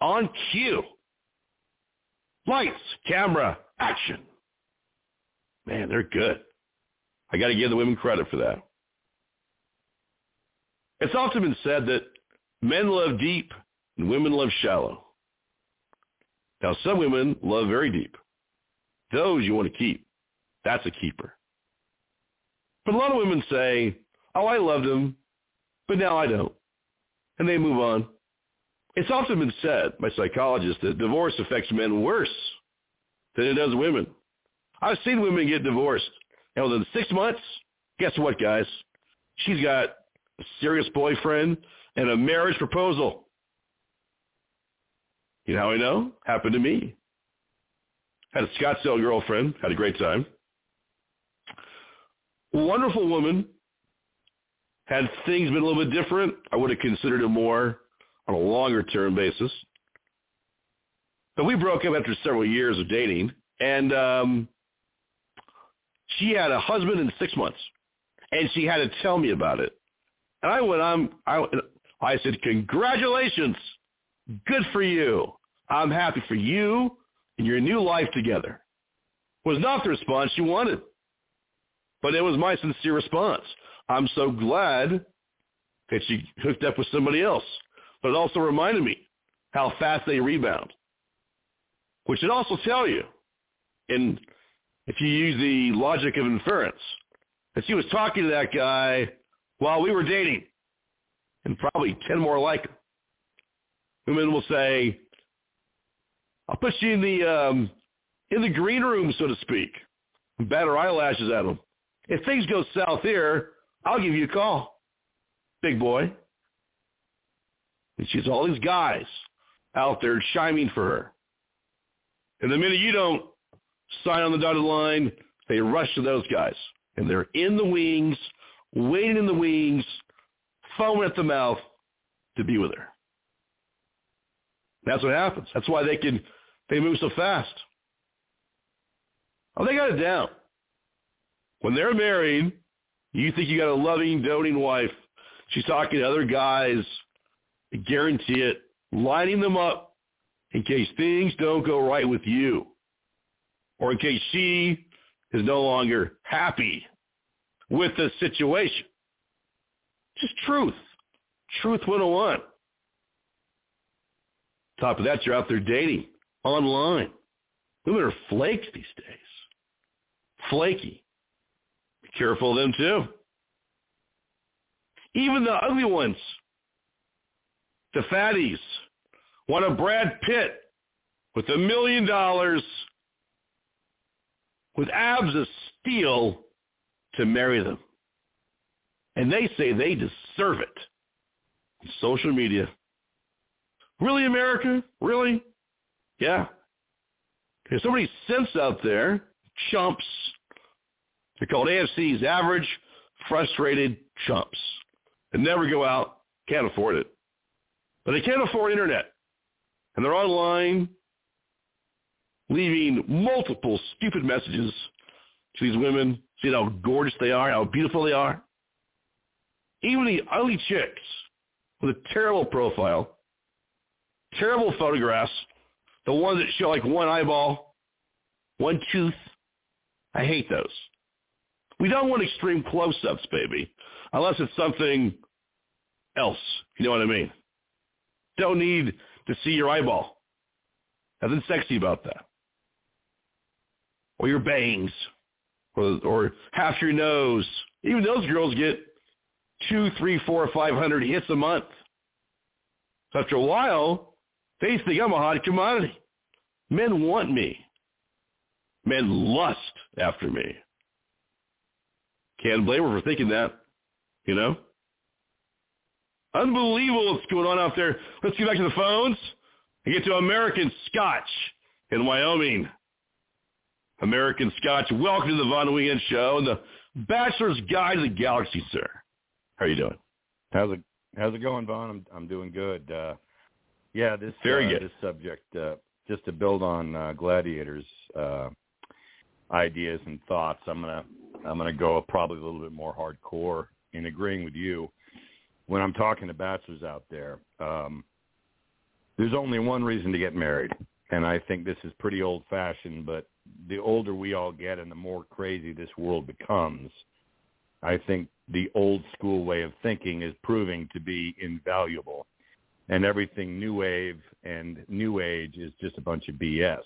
On cue. Lights, camera, action. Man, they're good. I got to give the women credit for that. It's often been said that men love deep and women love shallow. Now, some women love very deep. Those you want to keep. That's a keeper. But a lot of women say, oh, I loved him, but now I don't. And they move on. It's often been said by psychologists that divorce affects men worse than it does women. I've seen women get divorced. And within six months, guess what, guys? She's got serious boyfriend and a marriage proposal. You know how I know? Happened to me. Had a Scottsdale girlfriend. Had a great time. Wonderful woman. Had things been a little bit different, I would have considered it more on a longer term basis. But we broke up after several years of dating, and um, she had a husband in six months, and she had to tell me about it. And I went on. I, I said, "Congratulations, good for you. I'm happy for you and your new life together." Was not the response she wanted, but it was my sincere response. I'm so glad that she hooked up with somebody else but it also reminded me how fast they rebound, which should also tell you, and if you use the logic of inference, that she was talking to that guy while we were dating, and probably 10 more like him. Women will say, I'll put you in the, um, in the green room, so to speak, and bat her eyelashes at them. If things go south here, I'll give you a call, big boy. And she's all these guys out there chiming for her. And the minute you don't sign on the dotted line, they rush to those guys. And they're in the wings, waiting in the wings foaming at the mouth to be with her. That's what happens. That's why they can they move so fast. Oh, they got it down. When they're married, you think you got a loving, doting wife. She's talking to other guys. I guarantee it. Lining them up in case things don't go right with you. Or in case she is no longer happy with the situation. Just truth. Truth 101. Top of that, you're out there dating online. Women are flakes these days. Flaky. Be careful of them too. Even the ugly ones, the fatties, want a Brad Pitt with a million dollars, with abs of steel to marry them. And they say they deserve it. Social media. Really, America? Really? Yeah. There's so many simps out there, chumps. They're called AFC's average, frustrated chumps. They never go out, can't afford it. But they can't afford internet. And they're online leaving multiple stupid messages to these women, seeing how gorgeous they are, how beautiful they are. Even the ugly chicks with a terrible profile, terrible photographs, the ones that show like one eyeball, one tooth. I hate those. We don't want extreme close-ups, baby, unless it's something else. You know what I mean? Don't need to see your eyeball. Nothing sexy about that. Or your bangs, or, half your nose. Even those girls get two, three, four, five hundred hits a month. After a while, they think I'm a hot commodity. Men want me. Men lust after me. Can't blame her for thinking that, you know? Unbelievable what's going on out there. Let's get back to the phones and get to American Scotch in Wyoming. American Scotch, welcome to the Von Weekend Show and the Bachelor's Guide to the Galaxy, sir. How are you doing? How's it How's it going, Vaughn? I'm I'm doing good. Uh, yeah, this very uh, good. This subject, uh, just to build on uh, Gladiator's uh, ideas and thoughts, I'm gonna I'm gonna go probably a little bit more hardcore in agreeing with you. When I'm talking to bachelors out there, um, there's only one reason to get married, and I think this is pretty old-fashioned. But the older we all get, and the more crazy this world becomes, I think the old school way of thinking is proving to be invaluable. And everything new wave and new age is just a bunch of BS.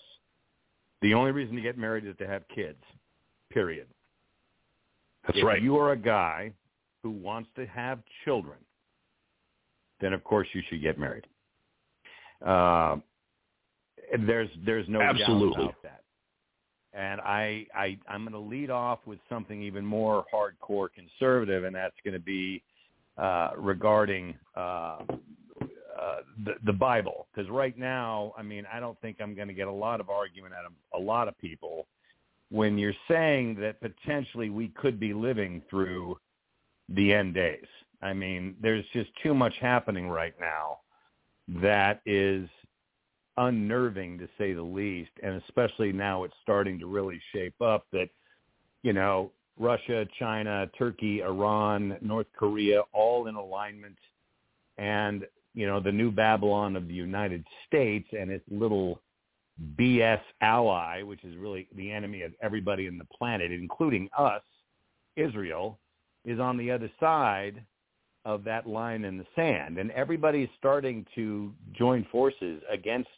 The only reason to get married is to have kids, period. That's right. if right. you are a guy who wants to have children, then of course you should get married. Uh, there's there's no Absolutely. doubt about that. And I, I I'm going to lead off with something even more hardcore conservative, and that's going to be uh, regarding uh, uh, the, the Bible. Because right now, I mean, I don't think I'm going to get a lot of argument out of a lot of people when you're saying that potentially we could be living through the end days. I mean, there's just too much happening right now that is unnerving to say the least. And especially now it's starting to really shape up that you know Russia, China, Turkey, Iran, North Korea all in alignment. And you know the new Babylon of the United States and its little BS ally which is really the enemy of everybody in the planet including us Israel is on the other side of that line in the sand and everybody's starting to join forces against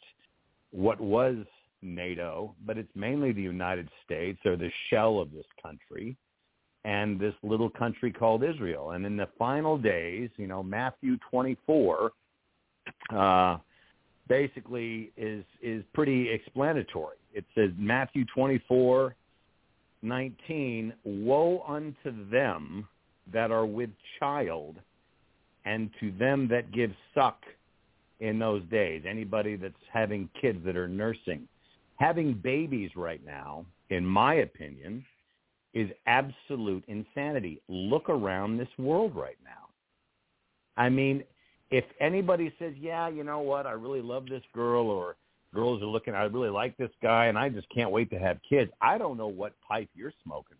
what was NATO, but it's mainly the United States or the shell of this country and this little country called Israel. And in the final days, you know, Matthew 24 uh, basically is is pretty explanatory. It says Matthew 24, 19, woe unto them that are with child and to them that give suck in those days. Anybody that's having kids that are nursing. Having babies right now, in my opinion, is absolute insanity. Look around this world right now. I mean, if anybody says, "Yeah, you know what? I really love this girl," or girls are looking, "I really like this guy, and I just can't wait to have kids." I don't know what pipe you're smoking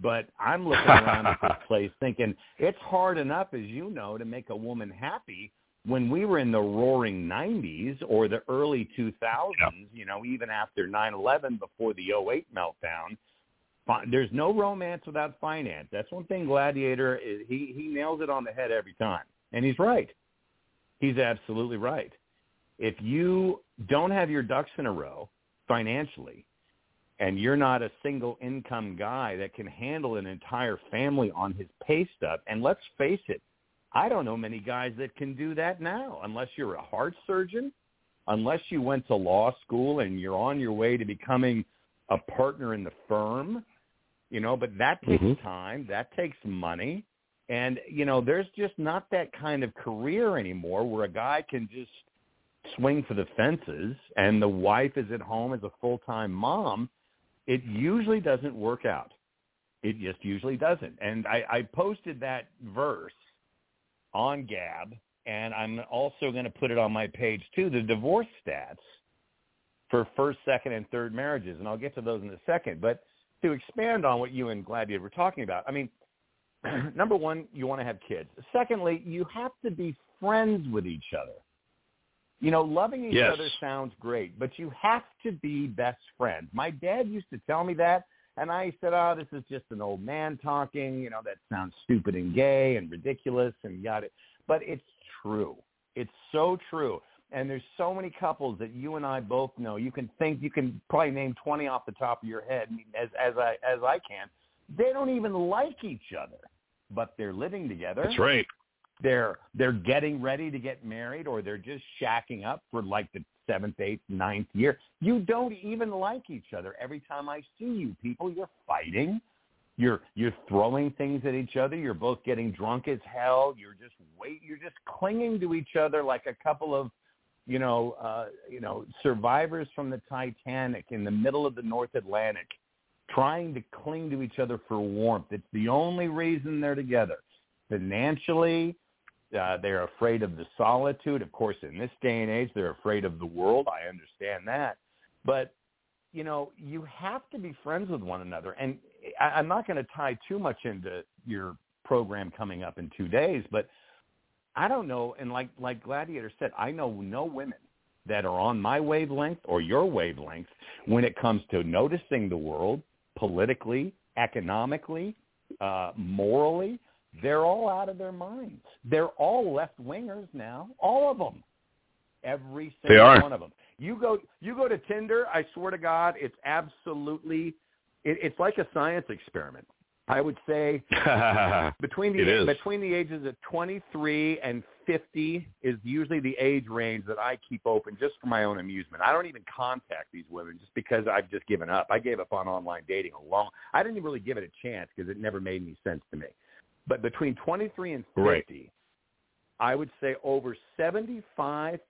but I'm [laughs] looking around at this place thinking it's hard enough, as you know, to make a woman happy. When we were in the roaring 90s or the early 2000s, you know, even after 9/11, before the 08 meltdown, there's no romance without finance. That's one thing Gladiator is, he he nails it on the head every time. And he's right. He's absolutely right. If you don't have your ducks in a row financially and you're not a single income guy that can handle an entire family on his pay stub, and let's face it, I don't know many guys that can do that now unless you're a heart surgeon, unless you went to law school and you're on your way to becoming a partner in the firm, you know, but that takes Mhm. time, that takes money. And, you know, there's just not that kind of career anymore where a guy can just swing for the fences and the wife is at home as a full-time mom. It usually doesn't work out. It just usually doesn't. And I, I posted that verse on Gab, and I'm also going to put it on my page too, the divorce stats for first, second, and third marriages. And I'll get to those in a second. But to expand on what you and Gladiator were talking about, I mean, [clears throat] number one, you want to have kids. Secondly, you have to be friends with each other. You know, loving each Yes. other sounds great, but you have to be best friends. My dad used to tell me that, and I said, "Oh, this is just an old man talking. You know, that sounds stupid and gay and ridiculous and yada." But it's true. It's so true. And there's so many couples that you and I both know. You can think you can probably name 20 off the top of your head as as I as I can. They don't even like each other, but they're living together. That's right. They're they're getting ready to get married or they're just shacking up for like the seventh, eighth, ninth year. You don't even like each other. Every time I see you people, you're fighting. You're you're throwing things at each other. You're both getting drunk as hell. You're just wait. You're just clinging to each other like a couple of, you know, uh, you know, survivors from the Titanic in the middle of the North Atlantic, trying to cling to each other for warmth. It's the only reason they're together. Financially, uh, they're afraid of the solitude. Of course, in this day and age, they're afraid of the world. I understand that, but you know, you have to be friends with one another. And I, I'm not going to tie too much into your program coming up in two days, but I don't know. And like like Gladiator said, I know no women that are on my wavelength or your wavelength when it comes to noticing the world politically, economically, uh, morally. They're all out of their minds. They're all left wingers now. All of them. Every single one of them. You go you go to Tinder. I swear to God, it's absolutely. It, it's like a science experiment. I would say [laughs] between the between the ages of 23 and 50 is usually the age range that I keep open just for my own amusement. I don't even contact these women just because I've just given up. I gave up on online dating a long. I didn't even really give it a chance because it never made any sense to me. But between 23 and 50, Right. I would say over 75%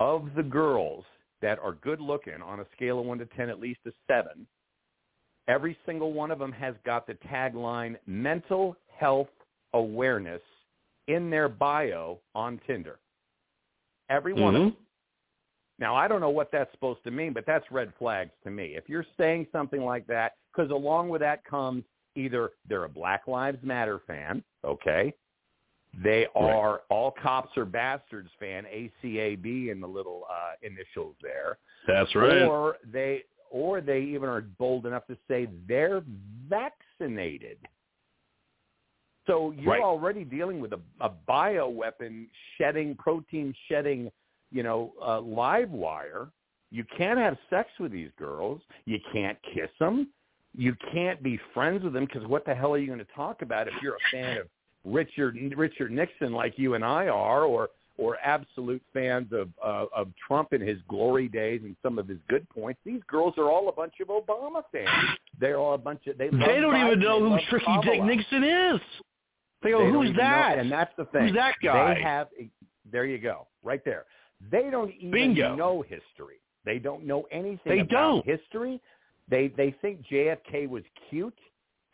of the girls that are good looking on a scale of 1 to 10 at least a 7 every single one of them has got the tagline mental health awareness in their bio on Tinder. Every one of Mhm. them. Now, I don't know what that's supposed to mean, but that's red flags to me. If you're saying something like that, because along with that comes either they're a Black Lives Matter fan, okay? They are all cops are bastards fan, ACAB in the little uh, initials there That's right. or they or they even are bold enough to say they're vaccinated. So you're Right. already dealing with a, a bioweapon shedding, protein shedding, you know, uh, live wire. You can't have sex with these girls. You can't kiss them. You can't be friends with them because what the hell are you going to talk about if you're a fan of Richard Richard Nixon like you and I are, or or absolute fans of uh, of Trump in his glory days and some of his good points. These girls are all a bunch of Obama fans. They're all a bunch of they. They don't Biden, even know who Tricky Kamala. Dick Nixon is. They go, They who's even know- that? and that's the thing. Who's that guy? They have. There you go, right there. They don't even Bingo. know history. They don't know anything They about don't. history. They they think JFK was cute.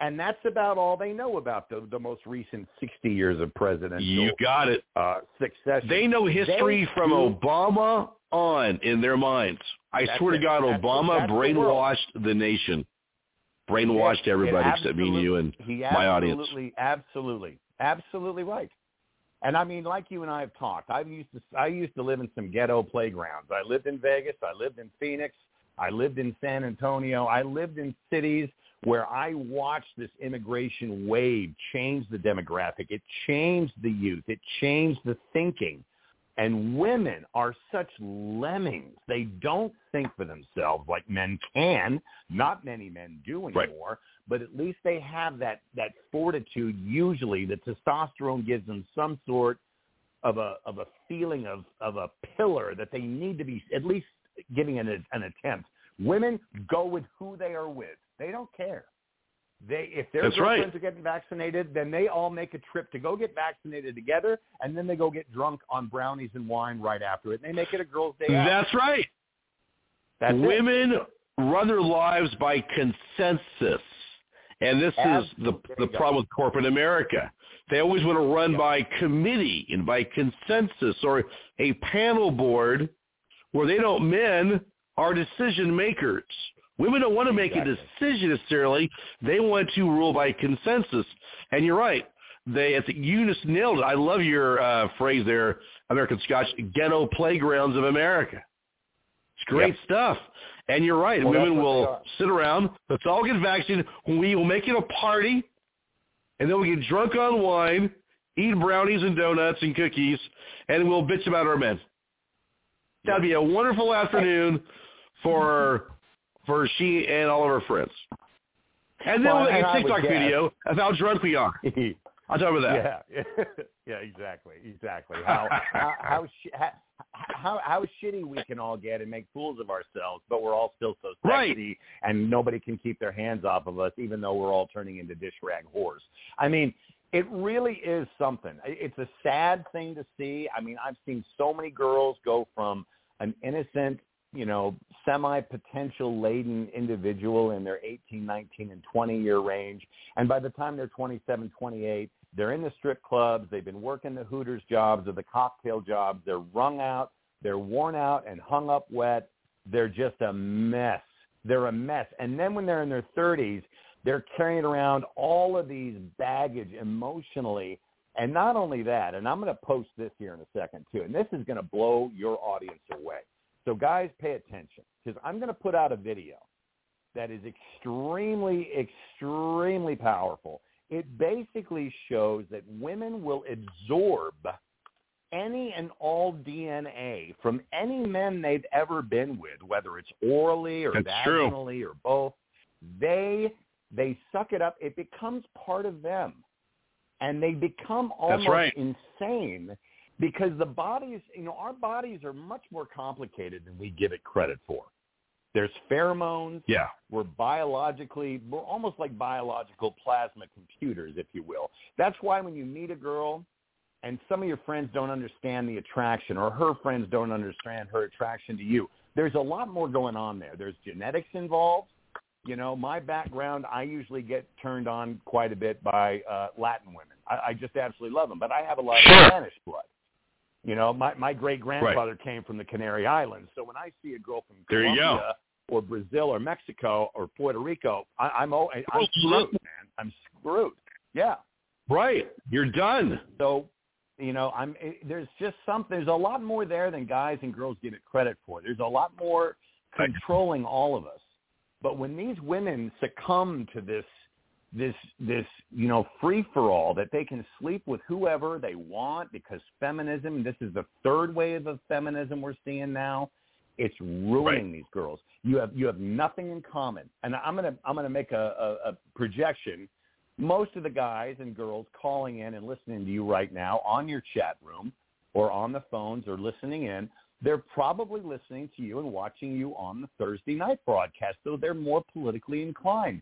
and that's about all they know about the the most recent 60 years of presidential. You got it. Uh, succession. They know history They from do- Obama on in their minds. I That's swear to. God, That's- Obama that's the brainwashed the nation. Brainwashed It- it everybody except me and you and my audience. Absolutely, absolutely, absolutely right. And I mean, like you and I have talked, I used to I used to live in some ghetto playgrounds. I lived in Vegas. I lived in Phoenix. I lived in San Antonio. I lived in cities where I watched this immigration wave change the demographic. It changed the youth. It changed the thinking. And women are such lemmings. They don't think for themselves like men can. Not many men do Right. anymore, but at least they have that that fortitude. Usually, the testosterone gives them some sort of a of a feeling of of a pillar that they need to be at least giving an an attempt. Women go with who they are with. They don't care. They if their That's right. girlfriends are getting vaccinated, then they all make a trip to go get vaccinated together, and then they go get drunk on brownies and wine right after it. And they make it a girls' day out. That's right. That's it. Women run their lives by consensus. And this is the the problem with corporate America. They always want to run by committee and by consensus or a panel board where they don't men are decision makers. Women don't want to make a decision necessarily. They want to rule by consensus. And you're right. They, it's, you just nailed it. I love your uh, phrase there, American Scotch, ghetto playgrounds of America. It's great Yep. stuff. And you're right. Well, Women will sit around. Let's all get vaccinated. We will make it a party, and then we get drunk on wine, eat brownies and donuts and cookies, and we'll bitch about our men. That'd be a wonderful afternoon for for she and all of her friends. And then Well, we'll make a TikTok video of how drunk we are. [laughs] I'll talk about that. Yeah, [laughs] yeah, exactly, exactly. How how how, [laughs] how how how shitty we can all get and make fools of ourselves, but we're all still so Right. sexy, and nobody can keep their hands off of us, even though we're all turning into dish rag whores. I mean, it really is something. It's a sad thing to see. I mean, I've seen so many girls go from an innocent, you know, semi-potential laden individual in their 18, 19, and 20 year range. And by the time they're 27, 28, they're in the strip clubs. They've been working the Hooters jobs or the cocktail jobs. They're wrung out. They're worn out and hung up wet. They're just a mess. They're a mess. And then when they're in their 30s, they're carrying around all of these baggage emotionally. And not only that, and I'm going to post this here in a second too, and this is going to blow your audience away. So guys, pay attention because I'm going to put out a video that is extremely, extremely powerful. It basically shows that women will absorb any and all DNA from any men they've ever been with, whether it's orally or That's true. vaginally or both. They they suck it up. It becomes part of them, and they become almost right. insane because the bodies, you know, our bodies are much more complicated than we give it credit for. There's pheromones. Yeah. We're biologically, we're almost like biological plasma computers, if you will. That's why when you meet a girl and some of your friends don't understand the attraction or her friends don't understand her attraction to you, there's a lot more going on there. There's genetics involved. You know, my background, I usually get turned on quite a bit by uh, Latin women. I, I just absolutely love them, but I have a lot Sure. of Spanish blood. You know, my my great grandfather came from the Canary Islands, so when I see a girl from There. Colombia or Brazil or Mexico or Puerto Rico, I, I'm oh, I'm Oh, screwed, man. I'm screwed. Yeah. Right. You're done. So, you know, I'm it, there's just some there's a lot more there than guys and girls give it credit for. There's a lot more controlling all of us. But when these women succumb to this this this you know free for all that they can sleep with whoever they want because feminism this is the third wave of feminism we're seeing now it's ruining these girls. You have you have nothing in common. And i'm going to i'm going to make a, a, a projection. Most of the guys and girls calling in and listening to you right now on your chat room or on the phones or listening in they're probably listening to you and watching you on the Thursday night broadcast, so they're more politically inclined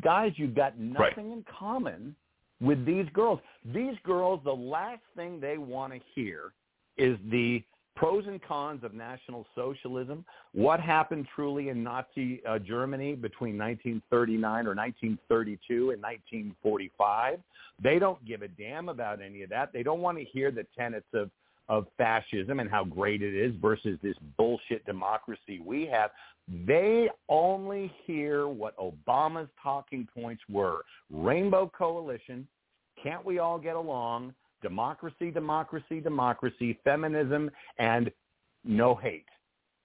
guys, you've got nothing in common with these girls. These girls, the last thing they want to hear is the pros and cons of National Socialism, what happened truly in Nazi uh, Germany between 1939 or 1932 and 1945. They don't give a damn about any of that. They don't want to hear the tenets of of fascism and how great it is versus this bullshit democracy we have. They only hear what Obama's talking points were. Rainbow coalition, can't we all get along? Democracy, democracy, democracy, feminism, and no hate.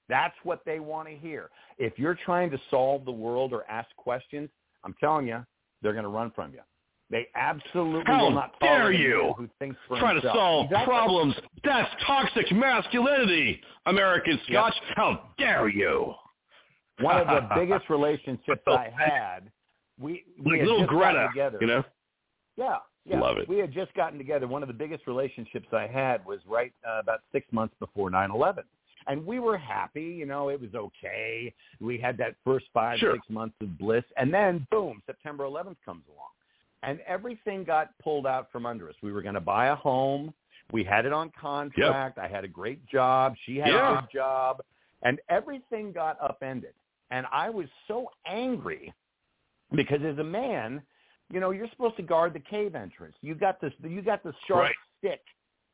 That's what they want to hear. If you're trying to solve the world or ask questions, I'm telling you, they're going to run from you. They absolutely How will not dare you who thinks for Try to solve Exactly. problems. That's toxic masculinity, American Scotch. How dare you? [laughs] One of the [laughs] biggest relationships I had, we, we Like had little just Greta, together. you know? Yeah, yeah. Love it. We had just gotten together. One of the biggest relationships I had was right uh, about six months before nine eleven, And we were happy, you know, it was okay. We had that first five, Sure. six months of bliss. And then, boom, September 11th comes along. And everything got pulled out from under us. We were going to buy a home. We had it on contract. I had a great job. She had Yeah. a good job. And everything got upended. And I was so angry because as a man, you know, you're supposed to guard the cave entrance. You got this. You got the sharp Right. stick.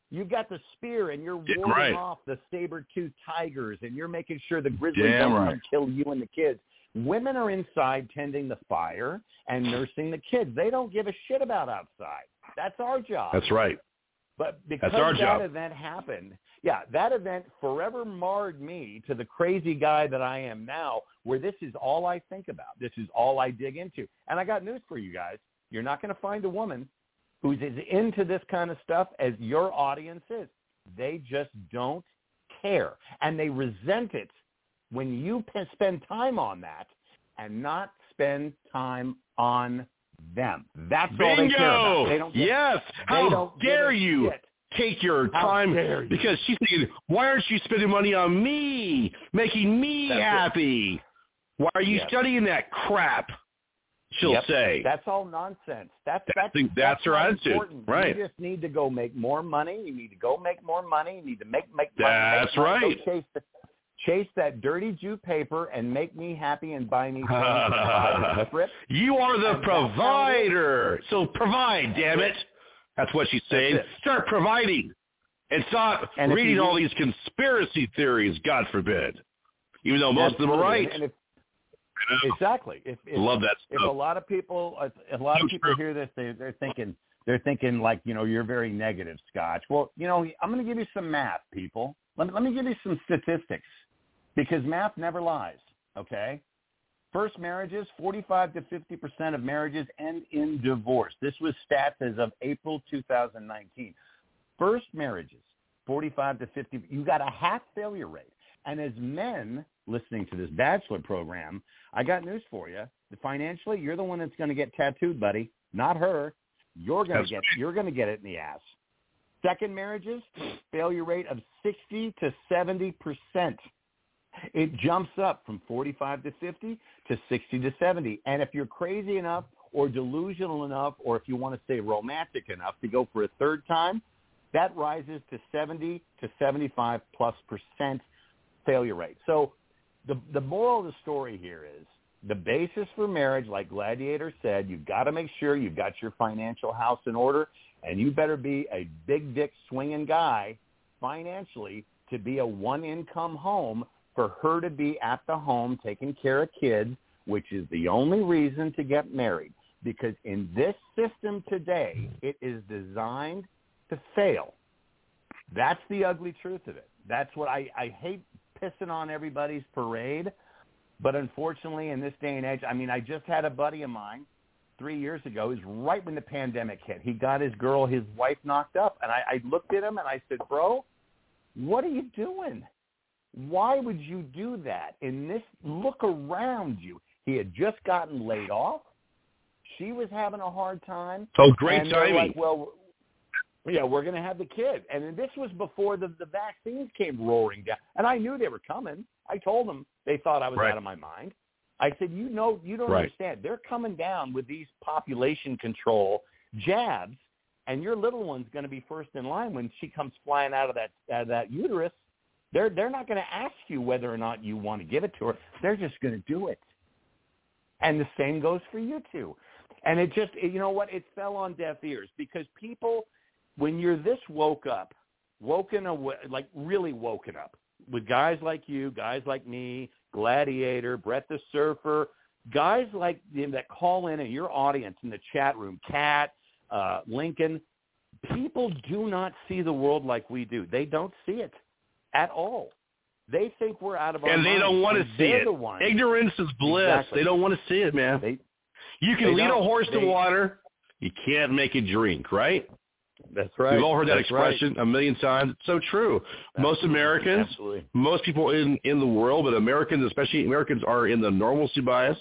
You got the spear, and you're warding right. off the saber-toothed tigers, and you're making sure the grizzly Damn don't right. kill you and the kids. Women are inside tending the fire and nursing the kids. They don't give a shit about outside. That's our job. That's right. But because that job. event happened, yeah, that event forever marred me to the crazy guy that I am now, where this is all I think about. This is all I dig into. And I got news for you guys. You're not going to find a woman who's as into this kind of stuff as your audience is. They just don't care. And they resent it when you p- spend time on that and not spend time on them. That's all they care about. They don't yes. they How don't dare you shit. take your How time you. because she's thinking, why aren't you spending money on me, making me That's it. happy? Why are you Yes. studying that crap? She'll Yep. say. That's all nonsense. That's I that's think that's her attitude. important. Right. You just need to go make more money. You need to go make more money. You need to make make money. That's make money. Go right. chase, the, chase that dirty Jew paper and make me happy and buy me [laughs] things and buy me a trip. you are the And that's how it is. provider. So provide, damn it. That's what she's saying. Start providing. And stop And reading all these conspiracy theories, God forbid. Even though most of them are right. And if, exactly. If, if Love that if a lot of people if a lot of people hear this they they're thinking they're thinking like you know you're very negative scotch well you know i'm going to give you some math people let me, let me give you some statistics because math never lies okay first marriages 45 to 50 percent of marriages end in divorce this was stats as of april 2019 first marriages 45 to 50 you got a half failure rate and as men listening to this bachelor program, I got news for you. Financially, you're the one that's going to get tattooed, buddy, not her. You're going to get you're going to get it in the ass. Second marriages, failure rate of 60 to 70 percent. It jumps up from 45 to 50 to 60 to 70. And if you're crazy enough or delusional enough, or if you want to say romantic enough to go for a third time, that rises to 70 to 75 plus percent failure rate. So the the moral of the story here is the basis for marriage, like Gladiator said, you've got to make sure you've got your financial house in order, and you better be a big dick swinging guy financially to be a one income home for her to be at the home taking care of kids, which is the only reason to get married. Because in this system today, it is designed to fail. That's the ugly truth of it. That's what I, I hate pissing on everybody's parade. But unfortunately, in this day and age, I mean, I just had a buddy of mine three years ago. It was right when the pandemic hit. He got his girl, his wife knocked up. And I, I looked at him and I said, bro, what are you doing? Why would you do that? In this, look around you. He had just gotten laid off. She was having a hard time. Oh, great timing. Like, well, yeah, we're going to have the kid. And this was before the, the vaccines came roaring down. And I knew they were coming. I told them they thought I was Right. out of my mind. I said, you know, you don't Right. understand. They're coming down with these population control jabs, and your little one's going to be first in line when she comes flying out of that out of that uterus. They're they're not going to ask you whether or not you want to give it to her. They're just going to do it. And the same goes for you two. And it just you know what? It fell on deaf ears because people when you're this woke up, woken away, like really woken up with guys like you, guys like me, Gladiator, Brett the Surfer, guys like that call in and your audience in the chat room, Cat, uh, Lincoln, people do not see the world like we do. They don't see it at all. They think we're out of our and they minds, don't want to see it. The. Ignorance is bliss. Exactly. They don't want to see it, man. They, you can lead a horse They- to water. You can't make it drink, right? That's right. We've all heard that That's right. expression a million times. It's so true. Most Americans, Absolutely. most people in in the world, but Americans, especially Americans, are in the normalcy bias.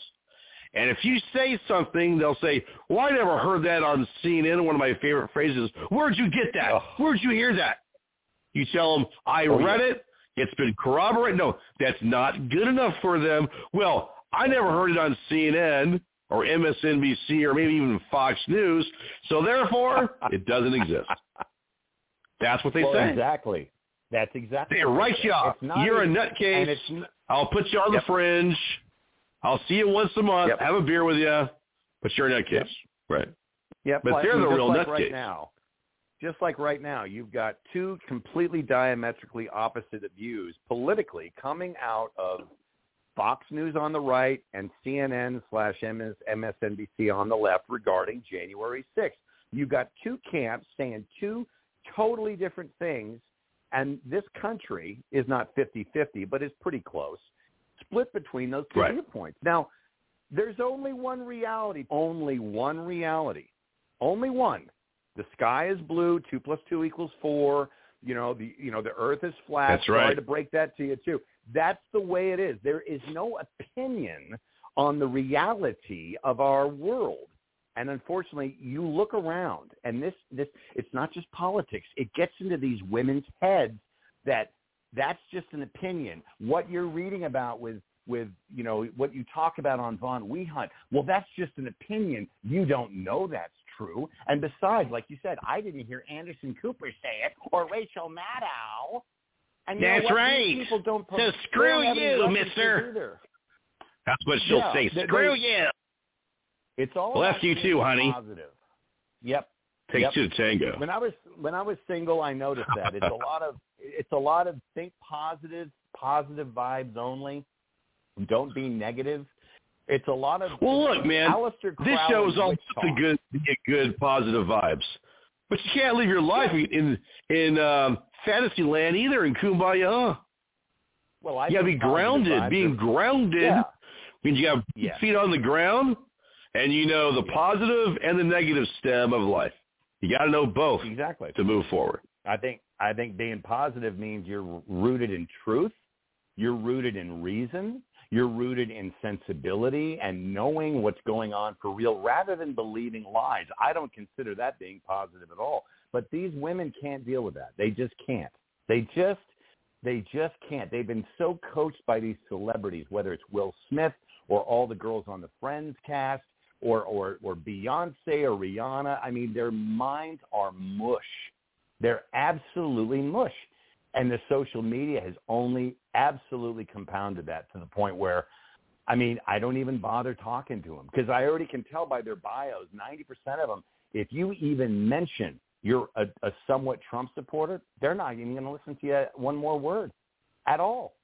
And if you say something, they'll say, "Well, I never heard that on CNN." One of my favorite phrases: "Where'd you get that? Where'd you hear that?" You tell them, "I Oh, read yeah. it. It's been corroborated." No, that's not good enough for them. Well, I never heard it on CNN or MSNBC or maybe even Fox News, so therefore [laughs] it doesn't exist. That's what they Well, say. Exactly. That's exactly. They write you off. You're a nutcase. and it's n- I'll put you on Yep. the fringe. I'll see you once a month. Yep. Have a beer with you. But you're a nutcase. Yep. Right. Yeah, But like- they're the real like nutcase. right now. Just like right now, you've got two completely diametrically opposite views politically coming out of Fox News on the right and CNN slash MSNBC on the left regarding January 6th. You've got two camps saying two totally different things, and this country is not 50-50, but is pretty close, split between those two Right. viewpoints. Now, there's only one reality, only one reality, only one. The sky is blue. Two plus two equals four. You know the you know the Earth is flat. That's right. Sorry to break that to you too. That's the way it is. There is no opinion on the reality of our world. And unfortunately, you look around, and this this it's not just politics. It gets into these women's heads that that's just an opinion. What you're reading about with with you know what you talk about on Von Wehunt, well, that's just an opinion. You don't know that's true. And besides, like you said, I didn't hear Anderson Cooper say it or Rachel Maddow. And you That's right. People don't So they don't screw you, mister. Either. That's what she'll Yeah, say. Screw they- you. It's all Bless you too, honey. Positive. Yep. Takes Yep. two to tango. When I was when I was single, I noticed that it's a lot of it's a lot of think positive, positive vibes only. Don't be negative. It's a lot of Well, look, man, this Crowley show is all to good, get good, positive vibes. But you can't live your life in in um, fantasy land either in kumbaya. Well, I you gotta be grounded. Being grounded Yeah. means you have Yeah. feet on the ground, and you know the positive and the negative stem of life. You got to know both exactly to move forward. I think I think being positive means you're rooted in truth, you're rooted in reason, you're rooted in sensibility and knowing what's going on for real rather than believing lies. I don't consider that being positive at all. But these women can't deal with that. They just can't. They just they just can't. They've been so coached by these celebrities, whether it's Will Smith or all the girls on the Friends cast or or or Beyonce or Rihanna. I mean, their minds are mush. They're absolutely mush. And the social media has only absolutely compounded that to the point where, I mean, I don't even bother talking to them because I already can tell by their bios, 90% of them, if you even mention you're a, a somewhat Trump supporter, they're not even going to listen to you one more word at all.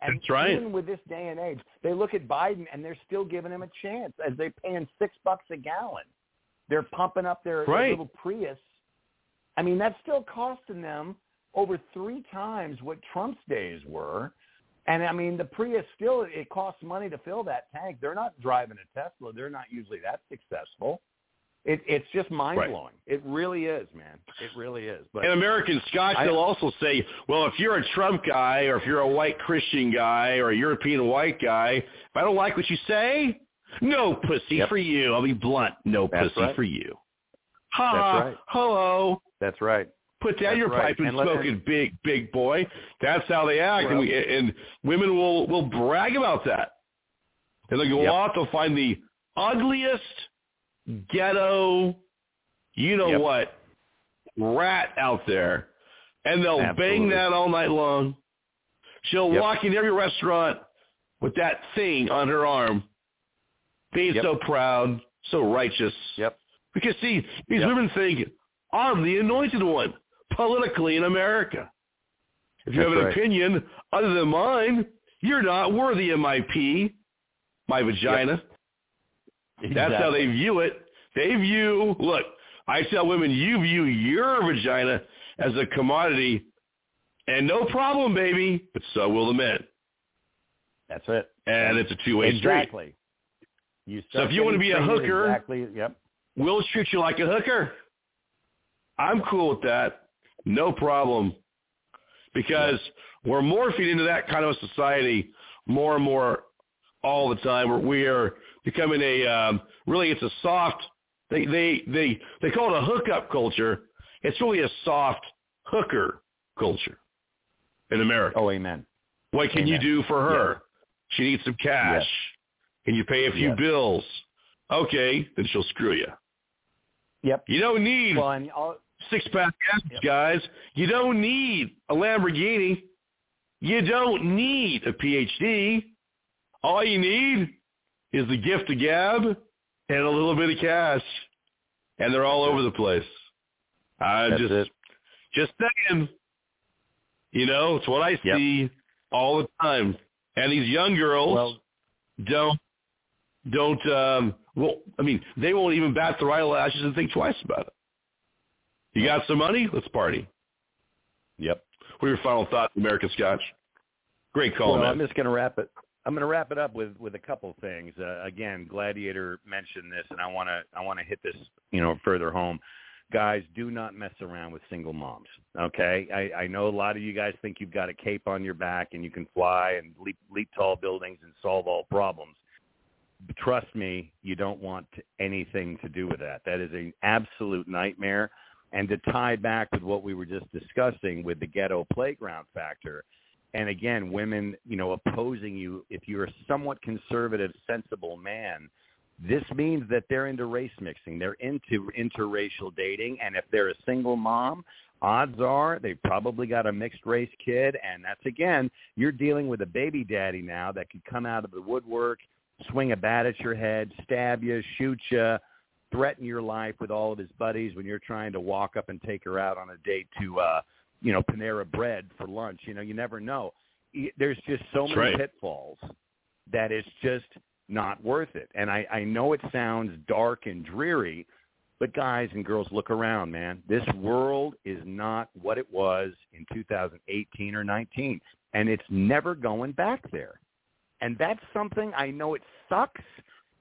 And That's right. even with this day and age, they look at Biden and they're still giving him a chance as they're paying six bucks a gallon. They're pumping up their, their little Prius. I mean, that's still costing them over three times what Trump's days were. And I mean, the Prius still it costs money to fill that tank. They're not driving a Tesla. They're not usually that successful. It, it's just mind blowing. It really is, man. It really is. But and American Scotch, they'll also say, well, if you're a Trump guy or if you're a white Christian guy or a European white guy, if I don't like what you say, no pussy Yep. for you. I'll be blunt. No That's pussy right. for you. Ha That's ha. right. Hello. That's right. Put down That's your right. pipe and, And smoke it, big big boy. That's how they act, and, we, and women will will brag about that. And they'll go Yep. out, they'll find the ugliest ghetto, you know Yep. what, rat out there, and they'll bang that all night long. She'll Yep. walk in every restaurant with that thing on her arm, being so proud, so righteous. Yep. Because see, these women think I'm the anointed one politically in America. If you That's have an right. opinion other than mine, you're not worthy of my pee, my vagina. That's how they view it. They view, look, I tell women, you view your vagina as a commodity, and no problem, baby, but so will the men. That's it. And it's a two-way street. Exactly. You So if you want to be a hooker, exactly. Yep. we'll treat you like a hooker. I'm cool with that. No problem. Because we're morphing into that kind of a society more and more all the time. Where we are becoming a um, really it's a soft they they they they call it a hookup culture. It's really a soft hooker culture in America. Oh, amen. What can you do for her? She needs some cash. Yes. Can you pay a few Yes. bills? Okay, then she'll screw you. Yep. You don't need Well, six pack abs, guys. You don't need a Lamborghini. You don't need a PhD. All you need is the gift of gab and a little bit of cash, and they're all over the place. I That's just it. just saying. You know, it's what I Yep. see all the time. And these young girls Well- don't don't um well I mean, they won't even bat their eyelashes and think twice about it. You got some money? Let's party. Yep. What are your final thoughts, American Scotch? Great call, well, man. I'm just going to wrap it. I'm going to wrap it up with with a couple things. Uh, again, Gladiator mentioned this, and I want to I want to hit this you know further home. Guys, do not mess around with single moms. Okay, I, I know a lot of you guys think you've got a cape on your back and you can fly and leap leap tall buildings and solve all problems. But trust me, you don't want anything to do with that. That is an absolute nightmare. And to tie back with what we were just discussing with the ghetto playground factor, and again, women, you know, opposing you if you're a somewhat conservative, sensible man, this means that they're into race mixing. They're into interracial dating, and if they're a single mom, odds are they've probably got a mixed race kid, and that's again, you're dealing with a baby daddy now that could come out of the woodwork, swing a bat at your head, stab you, shoot you, threaten your life with all of his buddies when you're trying to walk up and take her out on a date to uh you know Panera Bread for lunch. You know, you never know. There's just so That's many right. pitfalls that it's just not worth it. And I I know it sounds dark and dreary, but guys and girls, look around, man. This world is not what it was in 2018 or 19, and it's never going back there. And that's something I know it sucks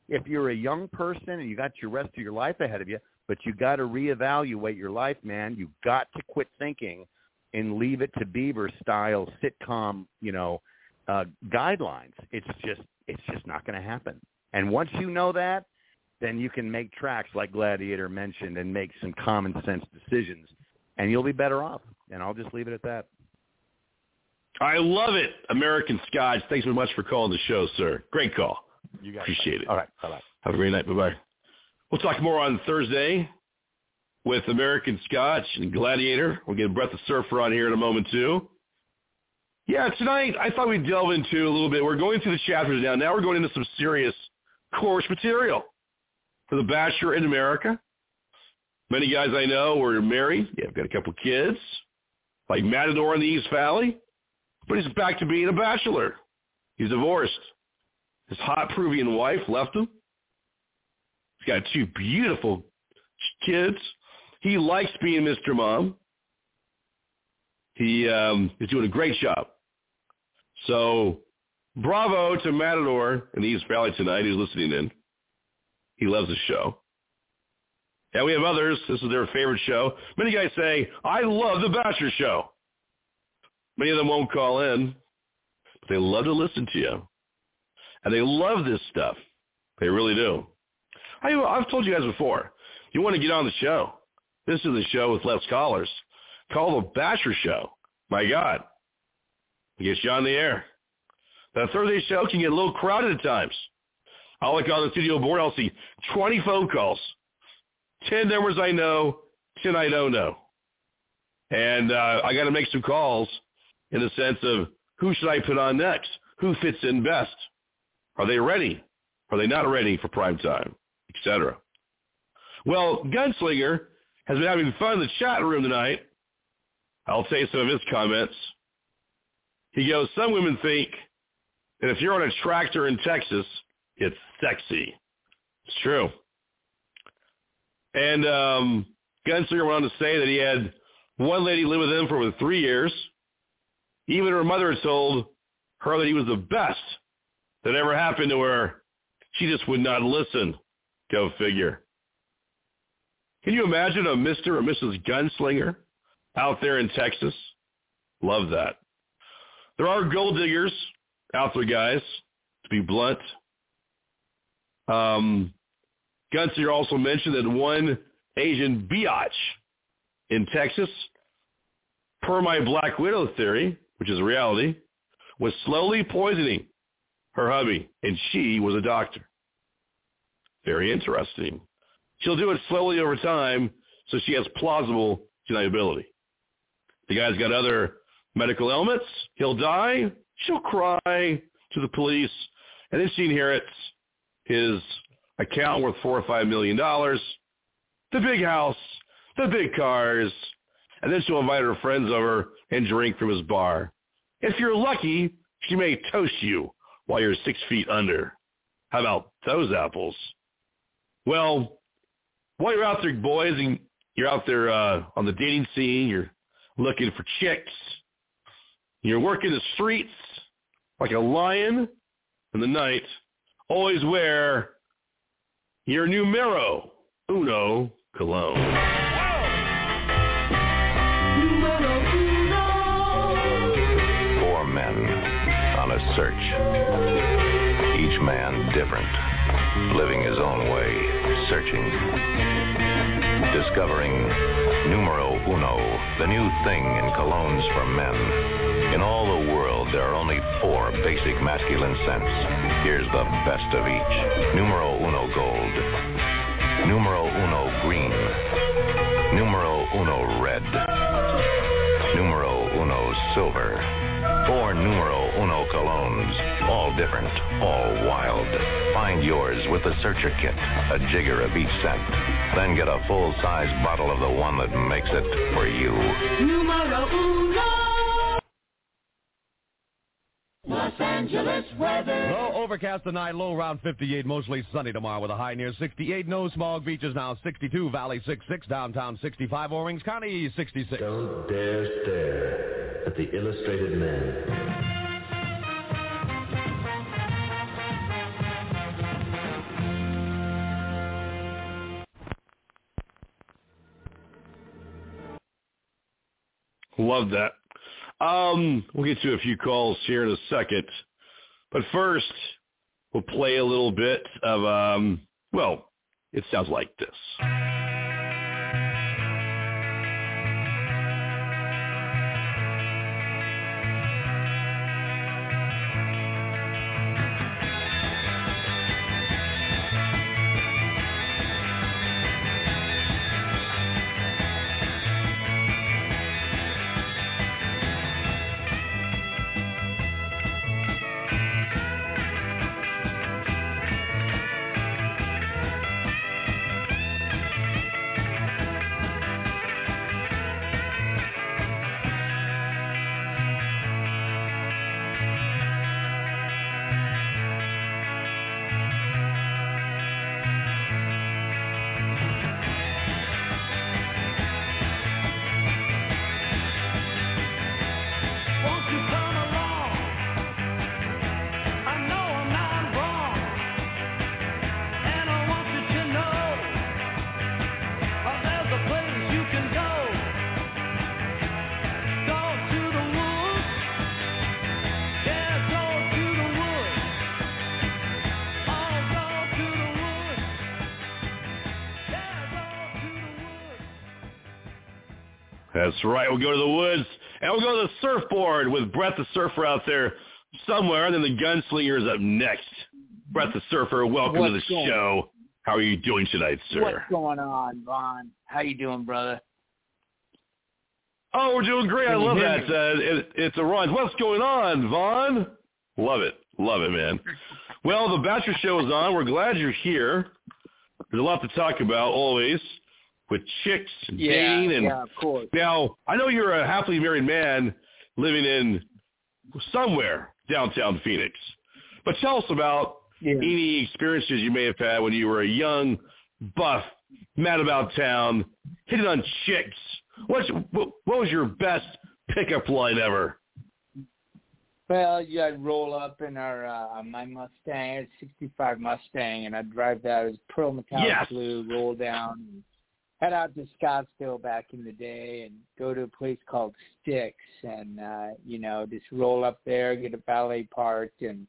if you're a young person and you got your rest of your life ahead of you, but you got to reevaluate your life, man. You got to quit thinking and leave it to Beaver style sitcom, you know, uh, guidelines. It's just it's just not going to happen. And once you know that, then you can make tracks like Gladiator mentioned and make some common sense decisions, and you'll be better off. And I'll just leave it at that. I love it, American Scotch. Thanks so much for calling the show, sir. Great call. You got Appreciate it. All right. Bye bye. Have a great night. Bye-bye. We'll talk more on Thursday with American Scotch and Gladiator. We'll get a Brett the Surfer on here in a moment, too. Yeah, tonight I thought we'd delve into a little bit. We're going through the chapters now. Now we're going into some serious course material for The Bachelor in America. Many guys I know were married. Yeah, I've got a couple kids, like Matador in the East Valley. But he's back to being a bachelor. He's divorced. His hot Peruvian wife left him. He's got two beautiful kids. He likes being Mr. Mom. He um, is doing a great job. So bravo to Matador in the East Valley tonight who's listening in. He loves the show. And we have others. This is their favorite show. Many guys say, I love the Bachelor show. Many of them won't call in, but they love to listen to you. And they love this stuff. They really do. I, I've told you guys before, you want to get on the show. This is the show with less callers. Call the Bachelor Show. My God. Get you on the air. The Thursday show can get a little crowded at times. I'll look on the studio board. I'll see 20 phone calls. 10 numbers I know, 10 I don't know. And uh, I got to make some calls in the sense of Who should I put on next? Who fits in best? Are they ready? Are they not ready for prime time? Etc. Well, Gunslinger has been having fun in the chat room tonight. I'll say some of his comments. He goes, some women think that if you're on a tractor in Texas, it's sexy. It's true. And um, Gunslinger went on to say that he had one lady live with him for over three years. Even her mother had told her that he was the best that ever happened to her. She just would not listen. Go figure. Can you imagine a Mr. or Mrs. Gunslinger out there in Texas? Love that. There are gold diggers out there, guys, to be blunt. Um, Gunslinger also mentioned that one Asian biatch in Texas, per my Black Widow theory, which is reality, was slowly poisoning her hubby, and she was a doctor. Very interesting. She'll do it slowly over time so she has plausible deniability. The guy's got other medical ailments. He'll die. She'll cry to the police, and then she inherits his account worth four or five million dollars, the big house, the big cars, and then she'll invite her friends over and drink from his bar. If you're lucky, she may toast you while you're six feet under. How about those apples? Well, while you're out there, boys, and you're out there uh, on the dating scene, you're looking for chicks, you're working the streets like a lion in the night, always wear your numero uno cologne. Four men on a search. Each man different, living his own way, searching. Discovering numero uno, the new thing in colognes for men. In all the world, there are only four basic masculine scents. Here's the best of each. Numero uno gold. Numero uno green. Numero uno red. Numero uno silver. Four numero uno colognes. All different, all wild. Find yours with the Searcher Kit, a jigger of each scent. Then get a full-size bottle of the one that makes it for you. Numero uno. Los Angeles weather. Low overcast tonight, low around 58, mostly sunny tomorrow with a high near 68. No smog beaches now 62, Valley 66, downtown 65, Orange County 66. Don't dare stare at the illustrated man. Love that. Um, we'll get to a few calls here in a second. But first, we'll play a little bit of, um, well, it sounds like this. That's right. We'll go to the woods and we'll go to the surfboard with Brett the Surfer out there somewhere, and then the Gunslinger is up next. Brett the Surfer, welcome to the going- show. How are you doing tonight, sir? What's going on, Vaughn? How you doing, brother? Oh, we're doing great. I love that. Uh, it, it's a run. What's going on, Vaughn? Love it. Love it, man. Well, the Bachelor Show is on. We're glad you're here. There's a lot to talk about always with chicks and Yeah, dating. And yeah, of course. Now, I know you're a happily married man living in somewhere downtown Phoenix. But tell us about any experiences you may have had when you were a young, buff, mad about town, hitting on chicks. What's, what, what was your best pickup line ever? Well, yeah, I'd roll up in our uh, my Mustang, it's '65 Mustang, and I'd drive that. It was pearl metallic Yes. blue. Roll down, head out to Scottsdale back in the day, and go to a place called Sticks, and uh, you know, just roll up there, get a valet parked, and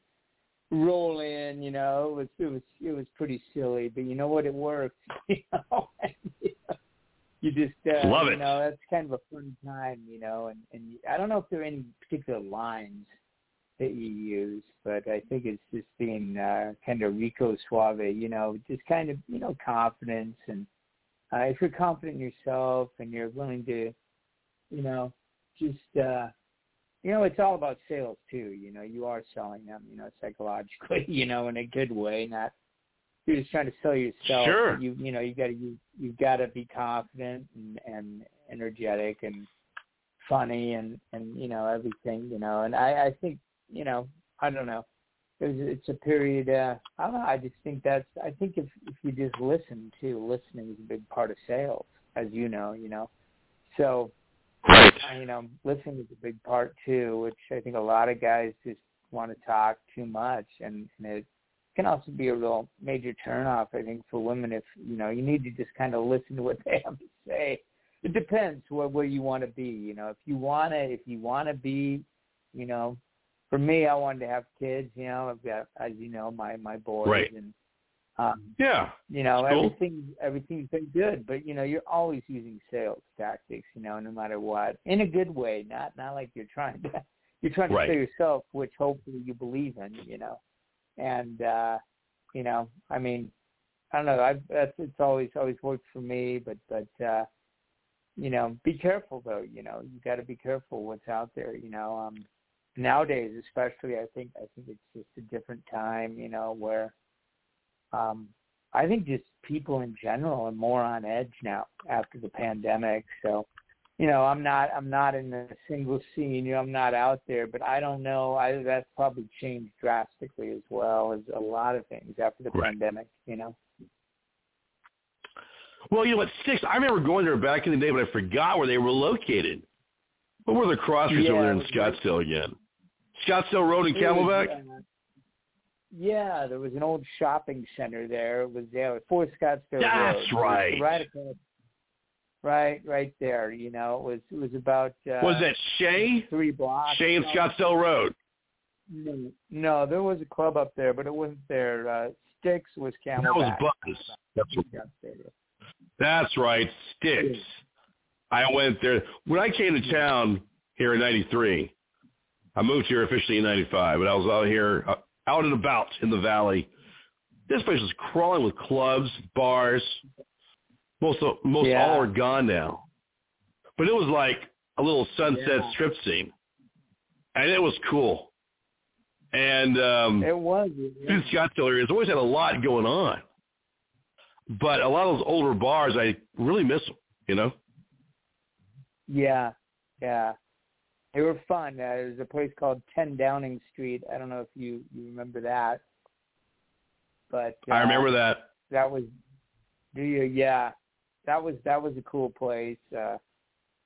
roll in. You know, it was it was it was pretty silly, but you know what? It worked. [laughs] You know, [laughs] you just uh, Love you know that's kind of a fun time. You know, and and I don't know if there are any particular lines that you use, but I think it's just being uh, kind of Rico Suave, you know, just kind of, you know, confidence. And uh, if you're confident in yourself and you're willing to, you know, just, uh, you know, it's all about sales too. You know, you are selling them, you know, psychologically, [laughs] you know, in a good way, not you're just trying to sell yourself. Sure. You, you know, you got to, you, you've got to be confident and, and energetic and funny and, and, you know, everything, you know, and I, I think, you know, I don't know. It's, it's a period. Uh, I don't know. I just think that's. I think if if you just listen too, listening is a big part of sales, as you know. You know, so uh, you know, listening is a big part too, which I think a lot of guys just want to talk too much, and, and it can also be a real major turnoff. I think for women, if you know, you need to just kind of listen to what [laughs] they have to say. It depends where where you want to be. You know, if you wanna if you want to be, you know, for me, I wanted to have kids. You know, I've got, as you know, my my boys, Right. and um, Yeah. you know, That's cool. everything everything's been good. But you know, you're always using sales tactics. You know, no matter what, in a good way, not not like you're trying to [laughs] you're trying to Right. sell yourself, which hopefully you believe in. You know, and uh, you know, I mean, I don't know. I've that's it's always always worked for me, but but uh, you know, be careful though. You know, you got to be careful what's out there. You know, um, nowadays especially, I think I think it's just a different time. You know, where um, I think just people in general are more on edge now after the pandemic. So, you know, I'm not I'm not in a single scene. You know, I'm not out there, but I don't know. I that's probably changed drastically as well as a lot of things after the Right. pandemic. You know. Well, you know what, Sticks, I remember going there back in the day, but I forgot where they were located. What were the crossers Yeah, over there in it was right- Scottsdale again? Scottsdale Road and It was, Camelback? uh, yeah, there was an old shopping center there. It was there, Fort Scottsdale That's Road. Right. Right across, right, right there. You know, it was it was about uh, was that Shea? three blocks. Shea and Scottsdale Road. No, no, there was a club up there, but it wasn't there. Uh, Sticks was Camelback. That was Buzz. That's right. That's right, Sticks. I went there. When I came to town here in 93, I moved here officially in 95, but I was out here, uh, out and about in the valley. This place was crawling with clubs, bars. Most of, most Yeah. all are gone now. But it was like a little sunset Yeah. strip scene. And it was cool. And um, It was. in Scottsdale area, it's always had a lot going on. But a lot of those older bars, I really miss them, you know? Yeah, yeah. They were fun. Uh, there's a place called 10 Downing Street. I don't know if you you remember that. But uh, I remember that. That was do you yeah. That was that was a cool place. Uh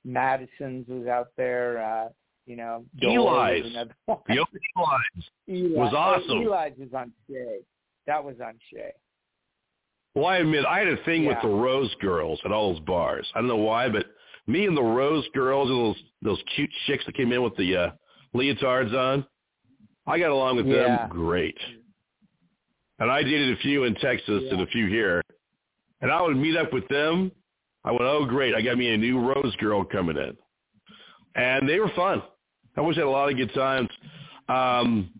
Madison's was out there, uh, you know, Dole was Eli's. [laughs] Eli's Eli, was oh, awesome. Eli's was on Shea. That was on Shea. Well, I admit, I had a thing with the Rose Girls at all those bars. I don't know why, but me and the Rose Girls and those those cute chicks that came in with the uh, leotards on, I got along with Yeah. them great. And I dated a few in Texas and a few here. And I would meet up with them. I went, oh, great. I got me a new Rose Girl coming in. And they were fun. I always had a lot of good times. Um,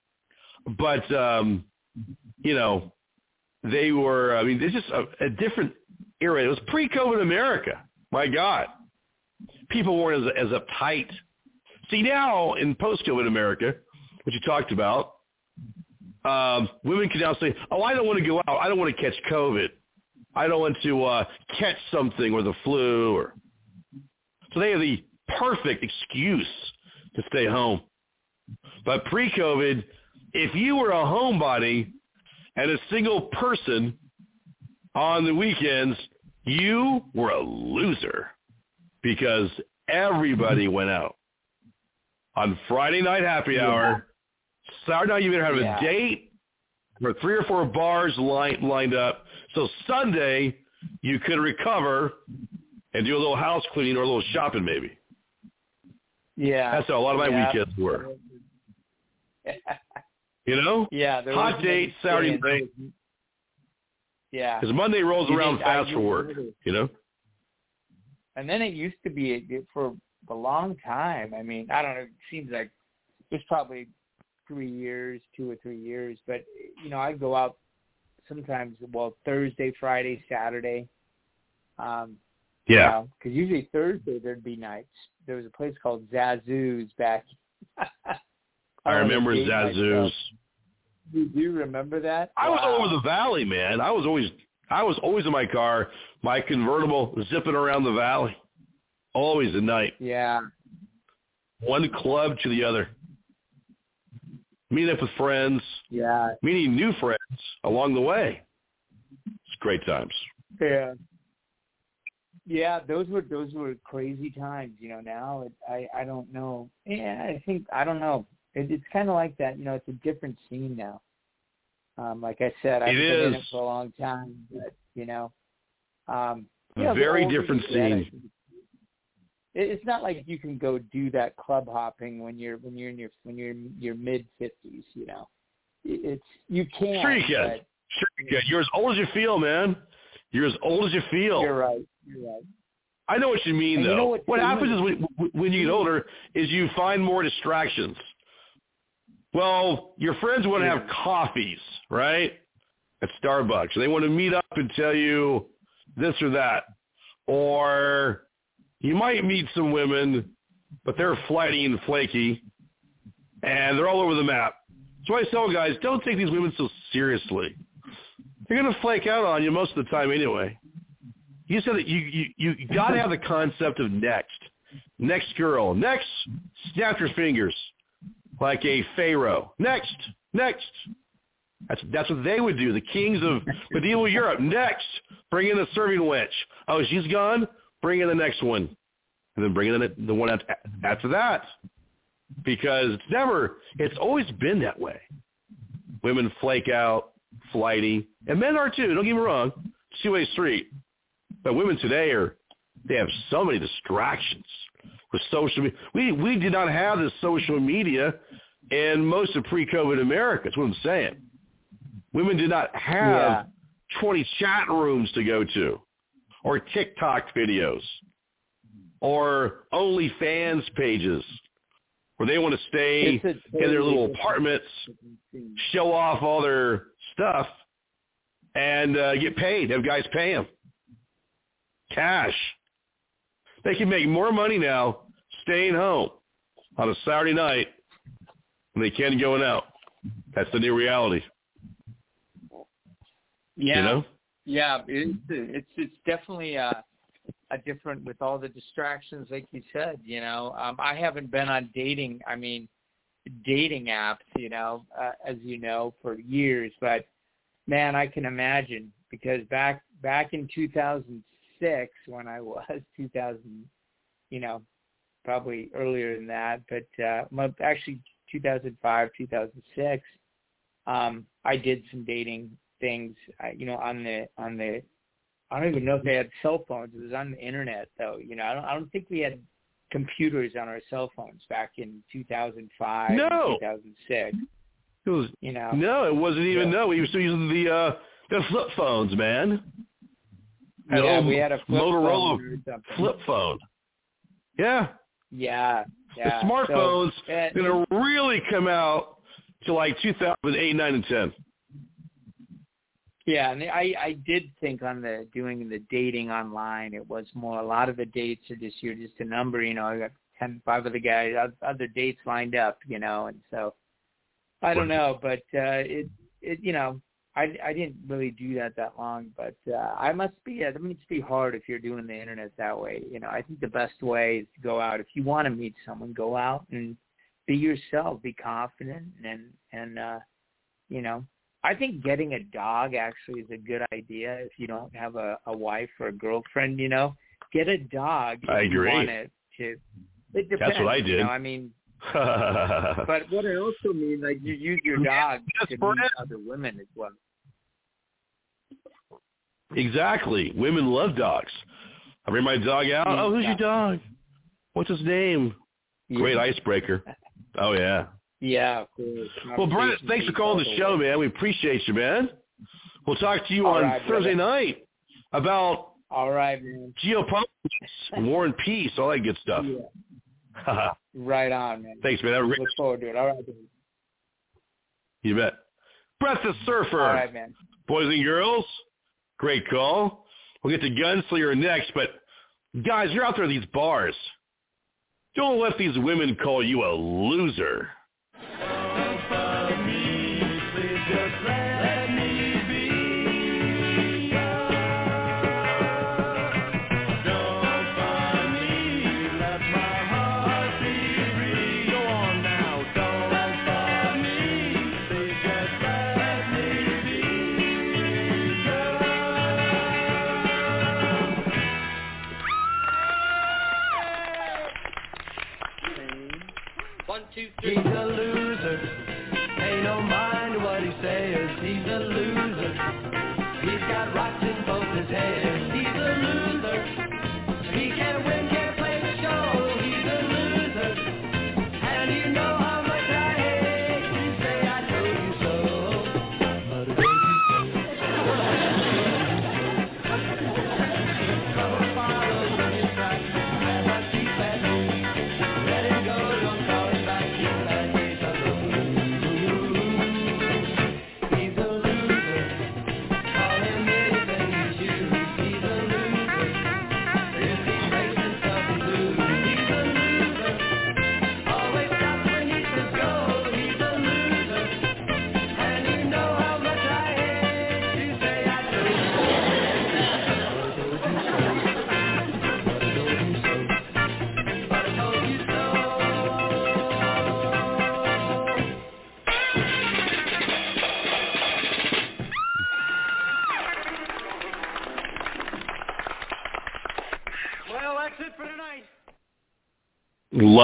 but, um, you know, they were, I mean, it's just a, a different era. It was pre-COVID America. My God. People weren't as as uptight. See now in post-COVID America, which you talked about, um, women can now say, "Oh, I don't want to go out. I don't want to catch COVID. I don't want to uh, catch something or the flu." Or so they have the perfect excuse to stay home. But pre-COVID, if you were a homebody and a single person on the weekends, you were a loser because everybody went out. On Friday night happy hour, Saturday night you better have Yeah. a date or three or four bars lined, lined up. So Sunday you could recover and do a little house cleaning or a little shopping maybe. Yeah. That's how a lot of my Yeah. weekends were. You know? yeah. Hot date Saturday night. Yeah. Because Monday rolls You around fast for work, you know? And then it used to be it- for a long time. I mean, I don't know. It seems like it's probably three years, two or three years. But you know, I go out sometimes. Well, Thursday, Friday, Saturday. Um, Yeah. Because usually Thursday there'd be nights. There was a place called Zazoo's back. [laughs] I don't remember myself. Do you remember that? I was Wow. all over the valley, man. I was always I was always in my car, my convertible zipping around the valley. Always at night. Yeah. One club to the other. Meeting up with friends, Yeah. meeting new friends along the way. It's great times. Yeah. Yeah, those were those were crazy times. You know, now it, I I don't know. Yeah, I think I don't know. It, it's kind of like that. You know, it's a different scene now. Um, like I said, I've It been in it for a long time, but you know, um, you know, very different scene. It's not like you can go do that club hopping when you're when you're in your when you're in your mid fifties. You know, it's you can. Sure you can. but Sure you can. You're as old as you feel, man. You're as old as you feel. You're right. You're right. I know what you mean, And you though. know what- what you happens is when, when you get older is you find more distractions. Well, your friends want to have coffees, right? At Starbucks. They want to meet up and tell you this or that. Or you might meet some women, but they're flighty and flaky, and they're all over the map. So I tell guys, don't take these women so seriously. They're going to flake out on you most of the time anyway. You said that you you you got to have the concept of next, next girl, next snap your fingers like a pharaoh. Next, next. That's that's what they would do. The kings of medieval Europe. Next, bring in the serving wench. Oh, she's gone. Bring in the next one, and then bring in the the one after, after that. Because it's never. It's always been that way. Women flake out, flighty, and men are too. Don't get me wrong. It's two way street. But women today are they have so many distractions with social media. We we did not have this social media in most of pre-COVID America. That's what I'm saying. Women did not have Yeah. 20 chat rooms to go to, or TikTok videos, or OnlyFans pages where they want to stay in their little apartments, show off all their stuff, and uh, get paid. Have guys pay them cash. They can make more money now staying home on a Saturday night than they can going out. That's the new reality. Yeah. You know? Yeah, it's it's it's definitely a a different with all the distractions, like you said. You know, um, I haven't been on dating. I mean, dating apps. You know, uh, as you know, for years. But man, I can imagine because back back in 2006, when I was [laughs] 2000, you know, probably earlier than that, but uh, my- actually 2005, 2006. Um, I did some dating things, I, you know, on the on the. I don't even know if they had cell phones. It was on the internet, though. You know, I don't. I don't think we had computers on our cell phones back in 2005, No. 2006. It was You know. no, it wasn't even no. We were still using the uh the flip phones, man. The Yeah, old we had a flip Motorola phone flip phone. Yeah, Yeah, yeah. the smartphones So, uh, gonna really come out to like 2008, 9, and 10. Yeah, and I I did think on the doing the dating online, it was more a lot of the dates are just you're just a number. You know, I got ten five of the guys other dates lined up. You know, and so I don't know, but uh, it it you know I I didn't really do that that long, but uh, I must be it must be hard if you're doing the internet that way. You know, I think the best way is to go out if you want to meet someone, go out and be yourself, be confident, and and uh, you know I think getting a dog actually is a good idea if you don't have a, a wife or a girlfriend, you know. Get a dog if I you agree. want it to it depends, That's what I You did. know, I mean [laughs] but what I also mean, like you use your dog to meet other women as well. Exactly. Women love dogs. I bring my dog out. Oh, who's your dog? What's his name? Great icebreaker. Oh yeah. Yeah, of course. Well, Brent, thanks for calling the show, man. We appreciate you, man. We'll talk to you All on right, Thursday brother. night about All right, man. geopolitics, [laughs] war and peace, all that good stuff. [laughs] Right on, man. Thanks, man. Have a great Look forward to it. All right, man. You bet. Brett the Surfer. All right, man. Boys and girls, great call. We'll get to Gunslinger next, but guys, you're out there at these bars. Don't let these women call you a loser.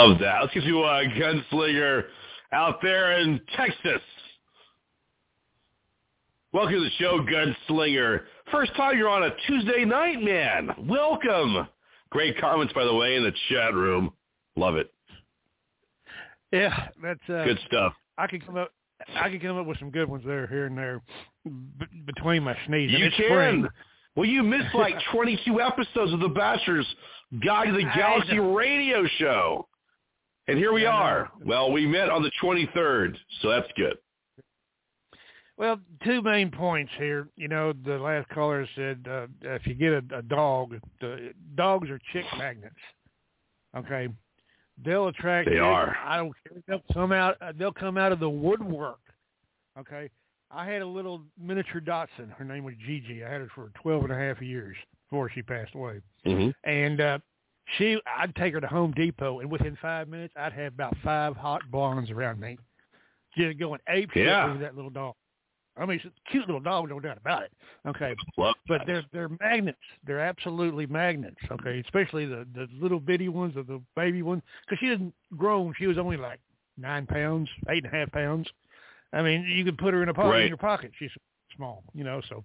Love that. Let's get to uh, Gunslinger out there in Texas. Welcome to the show, Gunslinger. First time you're on a Tuesday night, man. Welcome. Great comments, by the way, in the chat room. Love it. Yeah, that's uh, Good stuff. I could come up. I could come up with some good ones there, here and there, b- between my sneezes. You can. spring. Well, you missed like [laughs] 22 episodes of the Bachelor's Guide to the Galaxy radio show. And here we are. Well, we met on the 23rd, so that's good. Well, two main points here. You know, the last caller said uh, if you get a, a dog, the, dogs are chick magnets. Okay, they'll attract. They chicks. are. I don't care. They'll come out. Uh, they'll come out of the woodwork. Okay, I had a little miniature dachshund. Her name was Gigi. I had her for twelve and a half years before she passed away. Mm-hmm. And uh, she, I'd take her to Home Depot, and within five minutes, I'd have about five hot blondes around me, just going ape shit Yeah. over that little dog. I mean, it's a cute little dog, no doubt about it. Okay, Love but they're they're magnets. They're absolutely magnets. Okay, especially the the little bitty ones or the baby ones, because she didn't grown. She was only like nine pounds, eight and a half pounds. I mean, you could put her in a pocket Right. in your pocket. She's small, you know. So,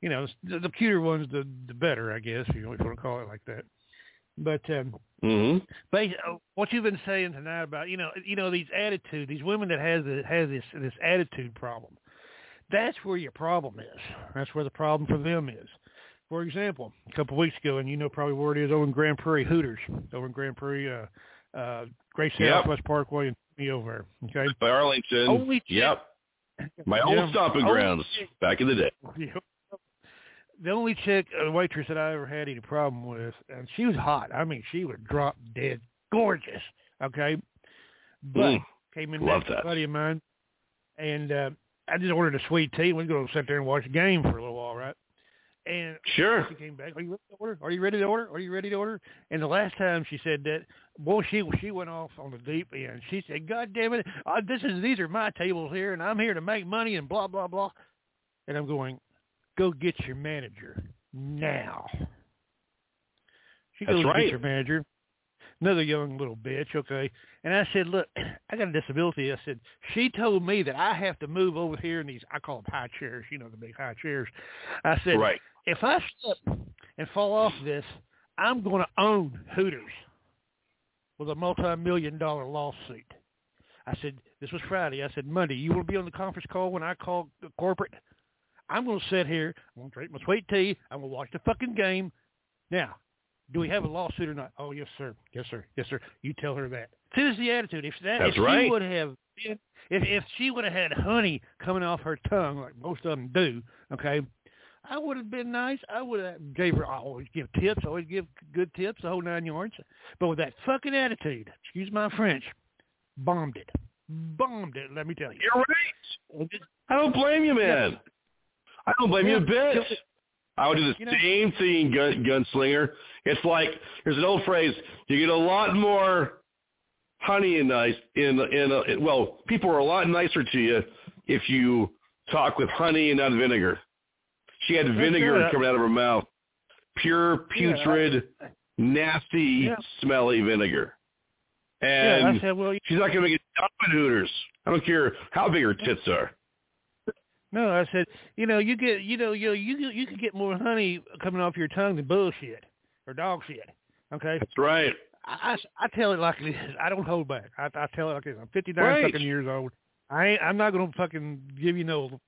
you know, the, the cuter ones, the the better, I guess, if you want to call it like that. But um, Mm-hmm. but uh, what you've been saying tonight about you know you know these attitude these women that has the, has this this attitude problem that's where your problem is that's where the problem for them is for example a couple of weeks ago and you know probably where it is over in Grand Prairie Hooters over in Grand Prairie uh uh Great Yep. Southwest Parkway and me over there okay By Arlington. Only Yep. My Yeah. old stomping Oh, grounds back in the day. [laughs] Yeah. The only chick, uh, waitress that I ever had any problem with, and she was hot. I mean, she was drop dead gorgeous. Okay, but Mm, came in love a that. buddy of mine, and uh, I just ordered a sweet tea. We're going to sit there and watch the game for a little while, right? And Sure. she came back. Are you ready to order? Are you ready to order? Are you ready to order? And the last time she said that, boy, she she went off on the deep end. She said, "God damn it, uh, this is these are my tables here, and I'm here to make money and blah blah blah." And I'm going, "Go get your manager now." She goes right. get your manager. Another young little bitch, okay. And I said, look, [clears throat] I got a disability. I said, she told me that I have to move over here in these, I call them high chairs, you know, the big high chairs. I said, Right. if I slip and fall off this, I'm going to own Hooters with a multi-million dollar lawsuit. I said, this was Friday. I said, Monday, you will be on the conference call when I call the corporate? I'm going to sit here. I'm going to drink my sweet tea. I'm going to watch the fucking game. Now, do we have a lawsuit or not? Oh, yes, sir. Yes, sir. Yes, sir. You tell her that. See, this is the attitude. If that, That's if right. she would have, if if she would have had honey coming off her tongue like most of them do, okay, I would have been nice. I would have gave her. I always give tips. I always give good tips. The whole nine yards. But with that fucking attitude, excuse my French, bombed it. Bombed it. Let me tell you. You're right. I don't blame you, man. I don't blame you a bit. I would do the You know- same thing, gun, gunslinger. It's like there's an old phrase: you get a lot more honey in nice in in uh, a, well, people are a lot nicer to you if you talk with honey and not vinegar. She had vinegar right. coming out of her mouth, pure Yeah, I- putrid, nasty, Yeah. smelly vinegar. And I said, well, she's not going to make it up in Hooters. I don't care how big her tits are. No, I said, you know, you get, you know, you you you can get more honey coming off your tongue than bullshit or dog shit. Okay, That's right. I, I, I tell it like it is. I don't hold back. I, I tell it like it is. I'm 59 Right. fucking years old. I ain't, I'm not gonna fucking give you no,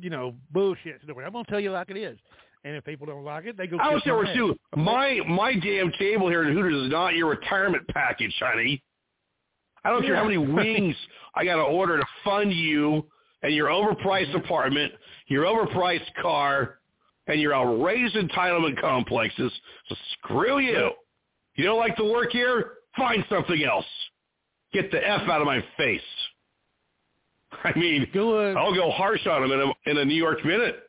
you know, bullshit story. I'm gonna tell you like it is. And if people don't like it, they go. I was there too. My my damn table here at Hooters is not your retirement package, honey. I don't care how many [laughs] wings I got to order to fund you and your overpriced apartment, your overpriced car, and your outrageous entitlement complexes. So screw you. You don't like to work here? Find something else. Get the f out of my face. [laughs] I mean, I'll go harsh on them in a, in a New York minute.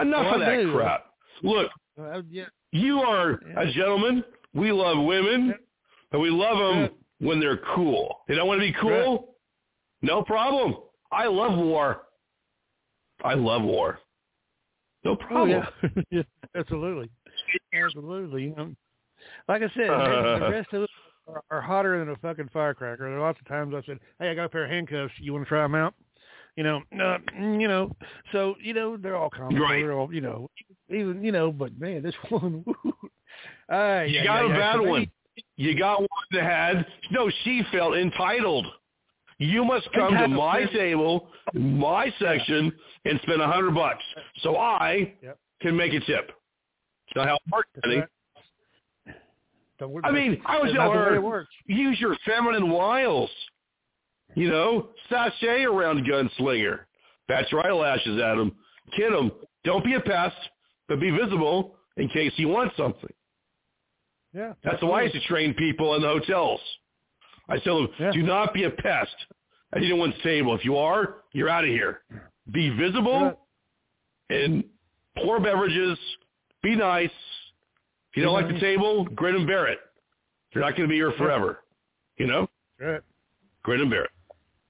Enough Oh, of that crap. Look, Uh, yeah. you are a gentleman. We love women, and we love them when they're cool. They don't want to be cool? No problem. I love war. I love war. No Oh problem. yeah, [laughs] yeah, absolutely, absolutely. You know, like I said, the rest of us are, are hotter than a fucking firecracker. There are lots of times I said, "Hey, I got a pair of handcuffs. You want to try them out?" You know, no, mm, you know. So you know, they're all comical. Right. They're all, you know, even you know. But man, this [laughs] one, woo, ah, You yeah, got yeah, a bad one. You got one that had no. She felt entitled. You must come to my table, my section, and spend a hundred bucks, so I Yep. can make a tip. Not how it works, That's honey. right. Don't worry I mean. I was telling her, it works. use your feminine wiles. You know, sashay around gunslinger. Bat your eyelashes at him. Kid him. Don't be a pest, but be visible in case he wants something. Yeah, That's how I used to train people in the hotels. I tell them, do not be a pest at anyone's table. If you are, you're out of here. Be visible and pour beverages. Be nice. If you don't like the mm-hmm. table, grin and bear it. You're not going to be here forever. You know? Right. Grin and bear it.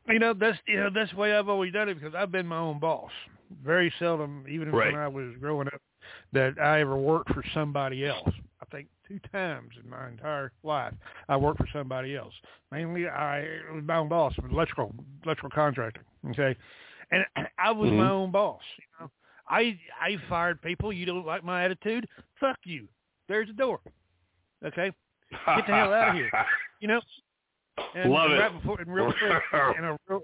You know, that's you know that's the way I've always done it because I've been my own boss. Very seldom, even Right. when I was growing up, that I ever worked for somebody else. Think two times in my entire life I worked for somebody else. Mainly, I was my own boss, electrical electrical contractor. Okay, and [clears throat] I was my Mhm. own boss. You know, I I fired people. You don't like my attitude? Fuck you. There's the door. Okay, get the hell out of here. [laughs] You know. And Love it. Before, and real quick, [laughs] and a real,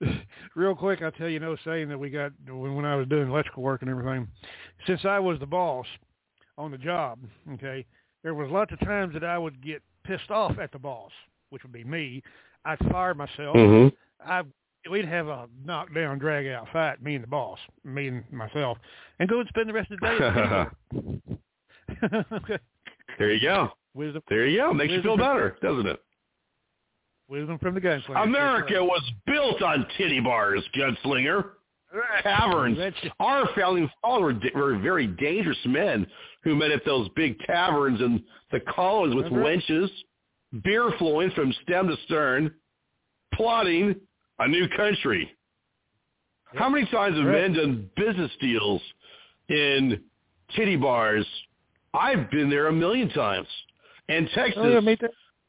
[laughs] real quick, I'll tell you no saying that we got when, when I was doing electrical work and everything. Since I was the boss on the job, okay, there was lots of times that I would get pissed off at the boss, which would be me. I'd fire myself. Mhm. I we'd have a knockdown, drag out fight, me and the boss, me and myself, and go and spend the rest of the day. [laughs] [laughs] okay. There you go. Wisdom. There you go. Makes you feel better, doesn't it? Wisdom from the gunslinger. America was built on titty bars, gunslinger. Taverns. Our founding fathers were, very dangerous men who met at those big taverns and the colonies with wenches, beer flowing from stem to stern, plotting a new country. How many times have men done business deals in titty bars? I've been there a million times. And Texas Oh, yeah,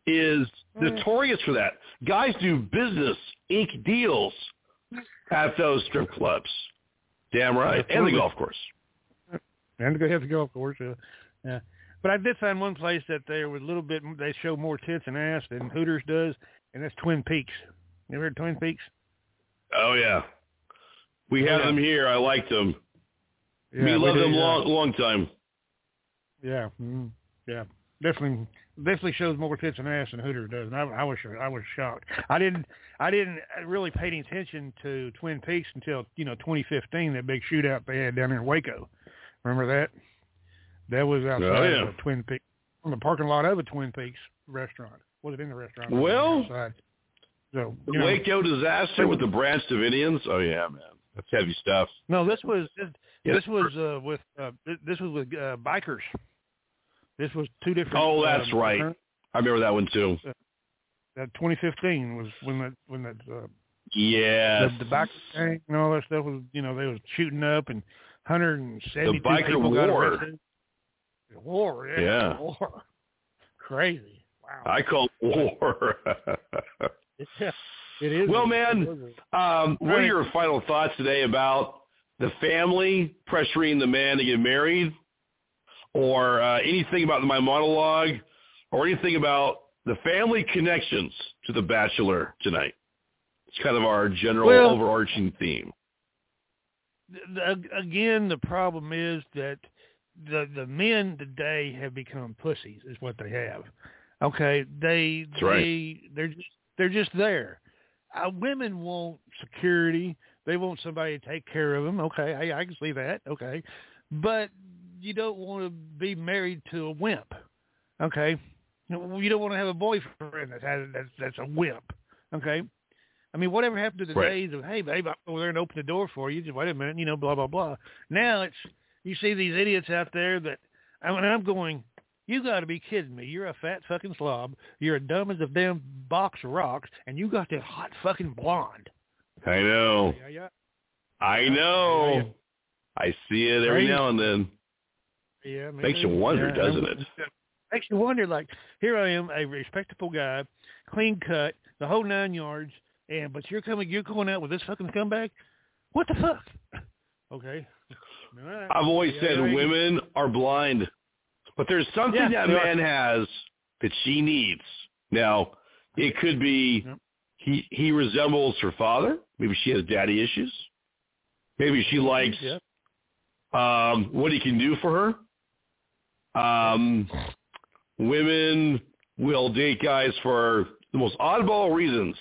is Yeah. notorious for that. Guys do business, ink deals at those strip clubs. Damn right. And the golf course. and go have to go, of course. Uh, yeah, but I did find one place that there was a little bit. They show more tits and ass than Hooters does, and that's Twin Peaks. You ever heard of Twin Peaks? Oh yeah. We have Yeah. them here. I liked them. Yeah, we we love do, them yeah. long long time. Yeah, mm, yeah, definitely, definitely shows more tits and ass than Hooters does. And I, I was, I was shocked. I didn't, I didn't really pay any attention to Twin Peaks until you know 2015, that big shootout they had down there in Waco. Remember that? That was outside Oh, yeah. of Twin Peaks, on the parking lot of a Twin Peaks restaurant. Was it in the restaurant? Well, outside? so The know, Waco disaster with the Branch Davidians. Oh yeah, man. That's heavy stuff. No, this was this, Yeah. this was uh, with uh, this was with uh, bikers. This was two different. Oh, that's um, right. I remember that one too. That 2015 was when that when that uh, Yes. the, the biker gang and all that stuff was you know they was shooting up and 172 The biker people got war. arrested. The War, yeah, Yeah. war. [laughs] Crazy. Wow. I call it war. [laughs] Yeah, it is. well, man, um, what are your final thoughts today about the family pressuring the man to get married, or uh, anything about my monologue, or anything about the family connections to The Bachelor tonight? It's kind of our general Well- overarching theme. the, again, the problem is that the the men today have become pussies. Is what they have. Okay, they That's right. they they're just they're just there. Uh, women want security. They want somebody to take care of them. Okay, I, I can see that. Okay, but you don't want to be married to a wimp. Okay, you don't want to have a boyfriend that's that's that's a wimp. Okay, I mean, whatever happened to the Right. days of, hey, babe, I'll go there and open the door for you. Just wait a minute, you know, blah, blah, blah. Now it's, you see these idiots out there that, I mean, I'm going, you got to be kidding me. You're a fat fucking slob. You're as dumb as a damn box of rocks, and you got that hot fucking blonde. I know. Yeah, yeah. I know. I see it every now and then. Yeah, Makes you wonder, Yeah, doesn't it? Makes you wonder, like, here I am, a respectable guy, clean cut, the whole nine yards, and but you're coming, you're going out with this fucking scumbag? What the fuck? [laughs] Okay. Right. I've always Yeah, said women are blind, but there's something Yeah, that they are. man has that she needs. Now, it could be he he resembles her father. Maybe she has daddy issues. Maybe she likes Yeah. um, what he can do for her. Um, women will date guys for the most oddball reasons.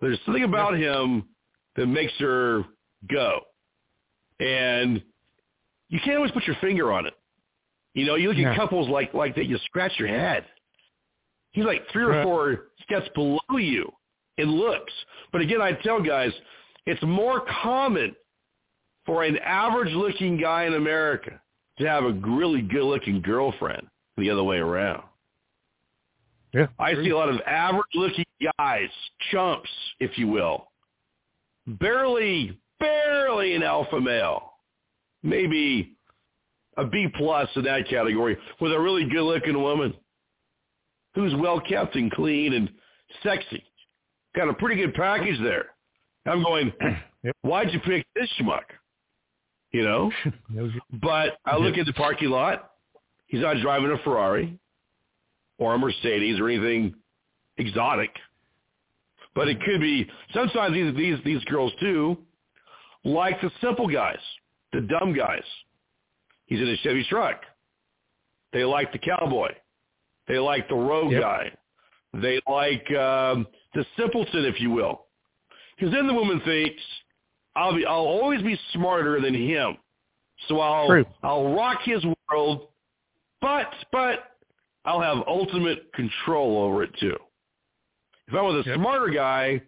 There's something about him that makes her go. And you can't always put your finger on it. You know, you look Yeah. at couples like like that, you scratch your head. He's like three or four steps below you in looks. But again, I tell guys, it's more common for an average-looking guy in America to have a really good-looking girlfriend the other way around. Yeah. I see a lot of average-looking guys, chumps, if you will, barely, barely an alpha male, maybe a B plus in that category, with a really good-looking woman who's well kept and clean and sexy. Got a pretty good package there. I'm going, [clears throat] why'd you pick this schmuck? You know? [laughs] But I look at the parking lot. He's not driving a Ferrari or a Mercedes or anything exotic. But it could be sometimes these these these girls too like the simple guys, the dumb guys. He's in a Chevy truck. They like the cowboy. They like the road Yep. guy. They like um, the simpleton, if you will. Because then the woman thinks, I'll be, I'll always be smarter than him. So I'll, True. I'll rock his world, but, but I'll have ultimate control over it too. If I was a Yep. smarter guy,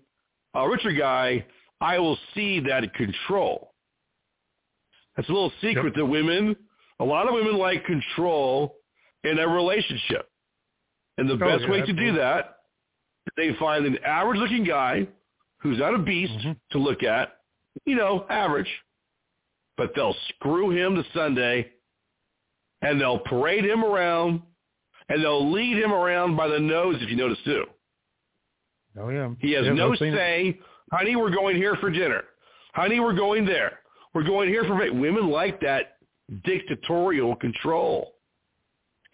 a richer guy, I will see that control. That's a little secret that women, a lot of women like control in a relationship. And the Oh, best yeah, way to do that, they find an average looking guy who's not a beast Mm-hmm. to look at, you know, average, but they'll screw him to Sunday and they'll parade him around and they'll lead him around by the nose if you notice too. Oh yeah. He has Yep, no I've it. say. Honey, we're going here for dinner. Honey, we're going there. We're going here for va-" women like that dictatorial control.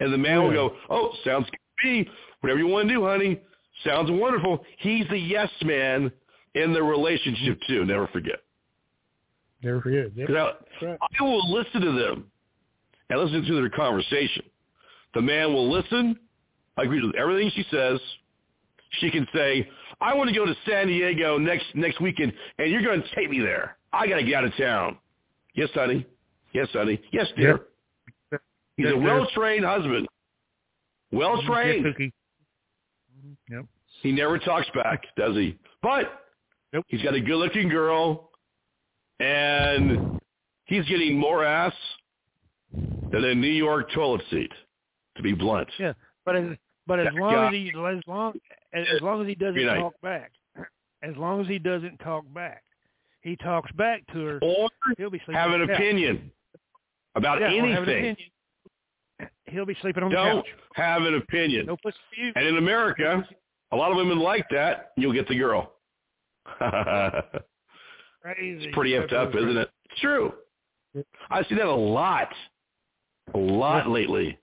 And the man will go, "Oh, sounds good to me. Whatever you want to do, honey. Sounds wonderful." He's the yes man in the relationship too. Never forget. Never forget. Yep. 'Cause I, right. I will listen to them and listen to their conversation. The man will listen. I agree with everything she says. She can say, "I want to go to San Diego next next weekend, and you're going to take me there. I got to get out of town." Yes, honey. Yes, honey. Yes, dear. He's Yes, a well-trained husband. Well-trained. Yes, Cookie. Yep. He never talks back, does he? But he's got a good-looking girl, and he's getting more ass than a New York toilet seat, to be blunt. Yeah, but as but as long as he as long as, as long as he doesn't Good night. talk back, as long as he doesn't talk back, he talks back to her. Or he'll be sleeping have an opinion about Yeah, or have an anything. He'll be sleeping on the couch. Don't have an opinion. No pussy for you. And in America, a lot of women like that. You'll get the girl. [laughs] it's pretty effed up, Absolutely isn't it? It's true. I see that a lot, a lot lately.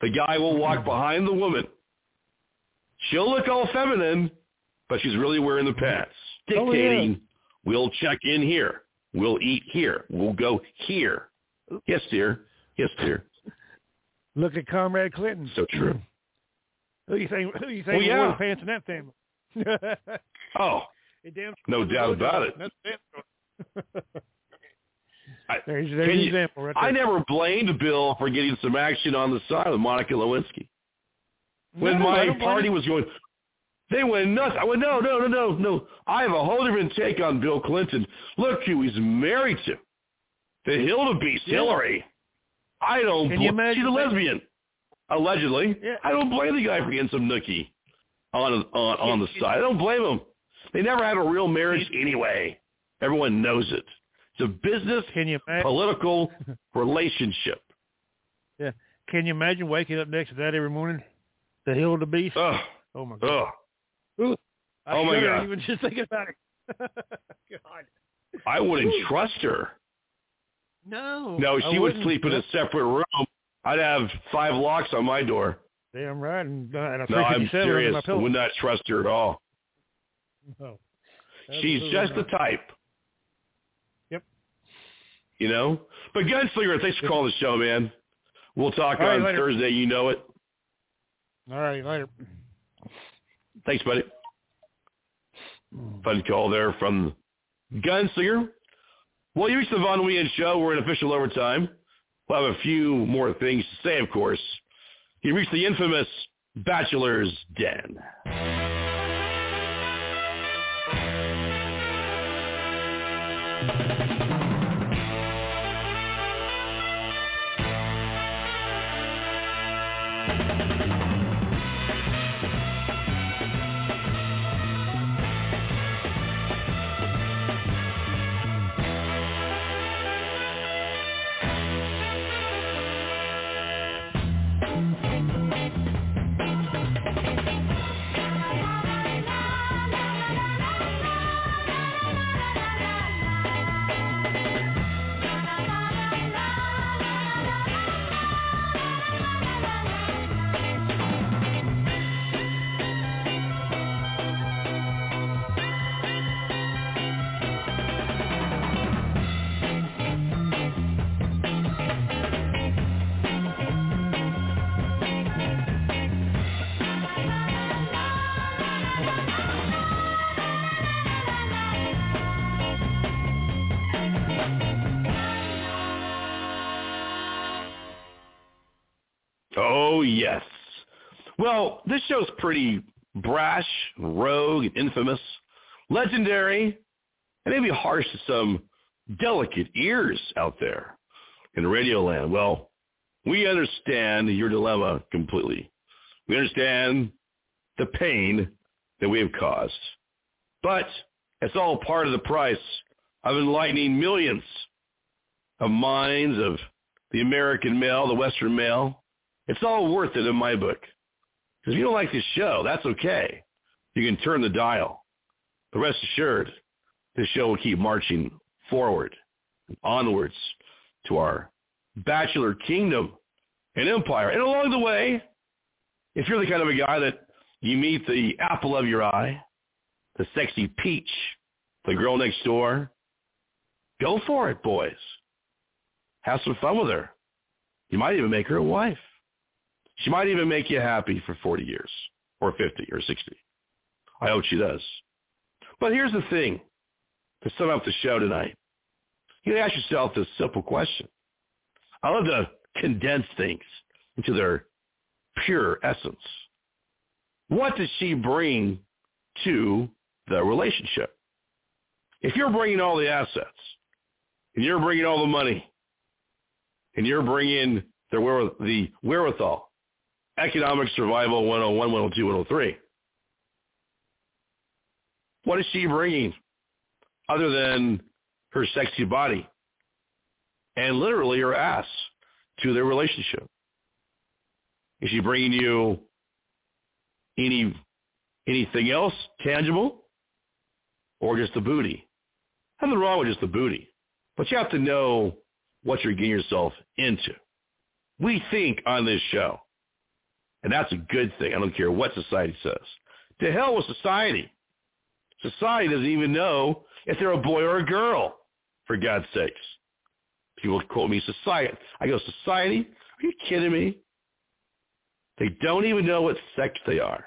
The guy will walk hmm. behind the woman. She'll look all feminine, but she's really wearing the pants, Oh, yeah. dictating, "We'll check in here. We'll eat here. We'll go here." Yes, dear. Yes, dear. Look at Comrade Clinton. So true. Who you think? Who you think Well, wore the pants in that family? [laughs] Oh, It damn no doubt about it. That's damn I, There's, there's an you- example right there. I never blamed Bill for getting some action on the side with Monica Lewinsky. When No, my party was going, they went nuts. I went, no, no, no, no, no. I have a whole different take on Bill Clinton. Look who he's married to. The Hildebeest, Yeah. Hillary. I don't Can you bl- imagine She's a that? lesbian, allegedly. Yeah. I don't blame the guy for getting some nookie on on on the side. I don't blame him. They never had a real marriage anyway. Everyone knows it. It's a business, Can you imagine? political [laughs] relationship. Yeah. Can you imagine waking up next to that every morning? The hill of the beast. Ugh. Oh my god. Ugh. Ooh, I Oh, my God. Even just thinking about it. [laughs] god. I wouldn't Ooh. trust her. No. No, she would sleep in a separate room. I'd have five locks on my door. Damn right. And, uh, and a No, I'm serious. I would not trust her at all. No. [laughs] Oh, She's Absolutely just the type. Yep. You know? But Gunslinger, thanks for calling the show, man. We'll talk All right, on later. Thursday. You know it. All right, later. Thanks, buddy. Fun call there from Gunslinger. Well, you reached the Von Wien show. We're in official overtime. We'll have a few more things to say, of course. You reached the infamous Bachelor's Den. Show's pretty brash, rogue, and infamous, legendary, and maybe harsh to some delicate ears out there in radio land. Well, we understand your dilemma completely. We understand the pain that we have caused. But it's all part of the price of enlightening millions of minds of the American male, the Western male. It's all worth it in my book. Because if you don't like this show, that's okay. You can turn the dial. But rest assured, this show will keep marching forward and onwards to our bachelor kingdom and empire. And along the way, if you're the kind of a guy that you meet the apple of your eye, the sexy peach, the girl next door, go for it, boys. Have some fun with her. You might even make her a wife. She might even make you happy for 40 years or 50 or 60. I hope she does. But here's the thing to sum up the show tonight. You ask yourself this simple question. I love to condense things into their pure essence. What does she bring to the relationship? If you're bringing all the assets, and you're bringing all the money, and you're bringing the, the wherewithal, economic survival 101, 102, 103, what is she bringing other than her sexy body and literally her ass to their relationship? Is she bringing you any anything else tangible or just the booty? Nothing wrong with just the booty, but you have to know what you're getting yourself into. We think on this show, and that's a good thing. I don't care what society says. To hell with society. Society doesn't even know if they're a boy or a girl, for God's sakes. People quote me society. I go, society? Are you kidding me? They don't even know what sex they are.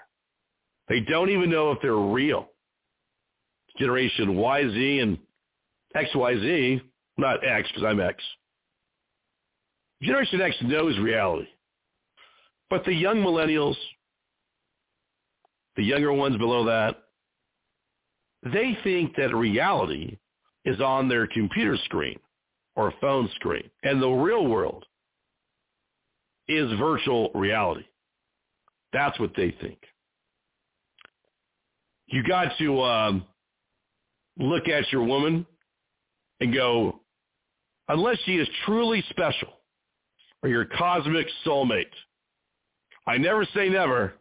They don't even know if they're real. Generation YZ and XYZ, not X because I'm X. Generation X knows reality. But the young millennials, the younger ones below that, they think that reality is on their computer screen or phone screen. And the real world is virtual reality. That's what they think. You got to um, look at your woman and go, unless she is truly special or your cosmic soulmate, I never say never,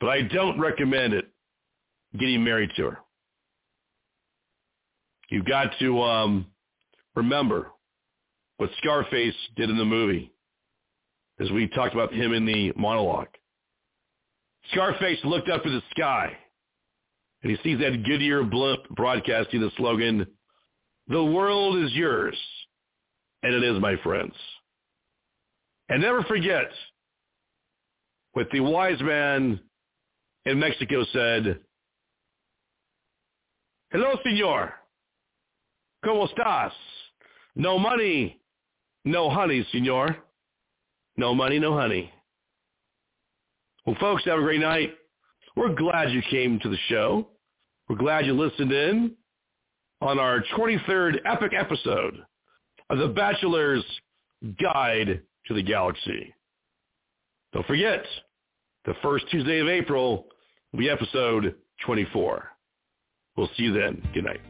but I don't recommend it getting married to her. You've got to um, remember what Scarface did in the movie, as we talked about him in the monologue. Scarface looked up to the sky, and he sees that Goodyear blimp broadcasting the slogan, the world is yours, and it is, my friends. And never forget what the wise man in Mexico said, Hello, senor. ¿Cómo estás? No money, no honey, senor. No money, no honey. Well, folks, have a great night. We're glad you came to the show. We're glad you listened in on our 23rd epic episode of The Bachelor's Guide to the Galaxy. Don't forget, the first Tuesday of April will be episode 24. We'll see you then. Good night.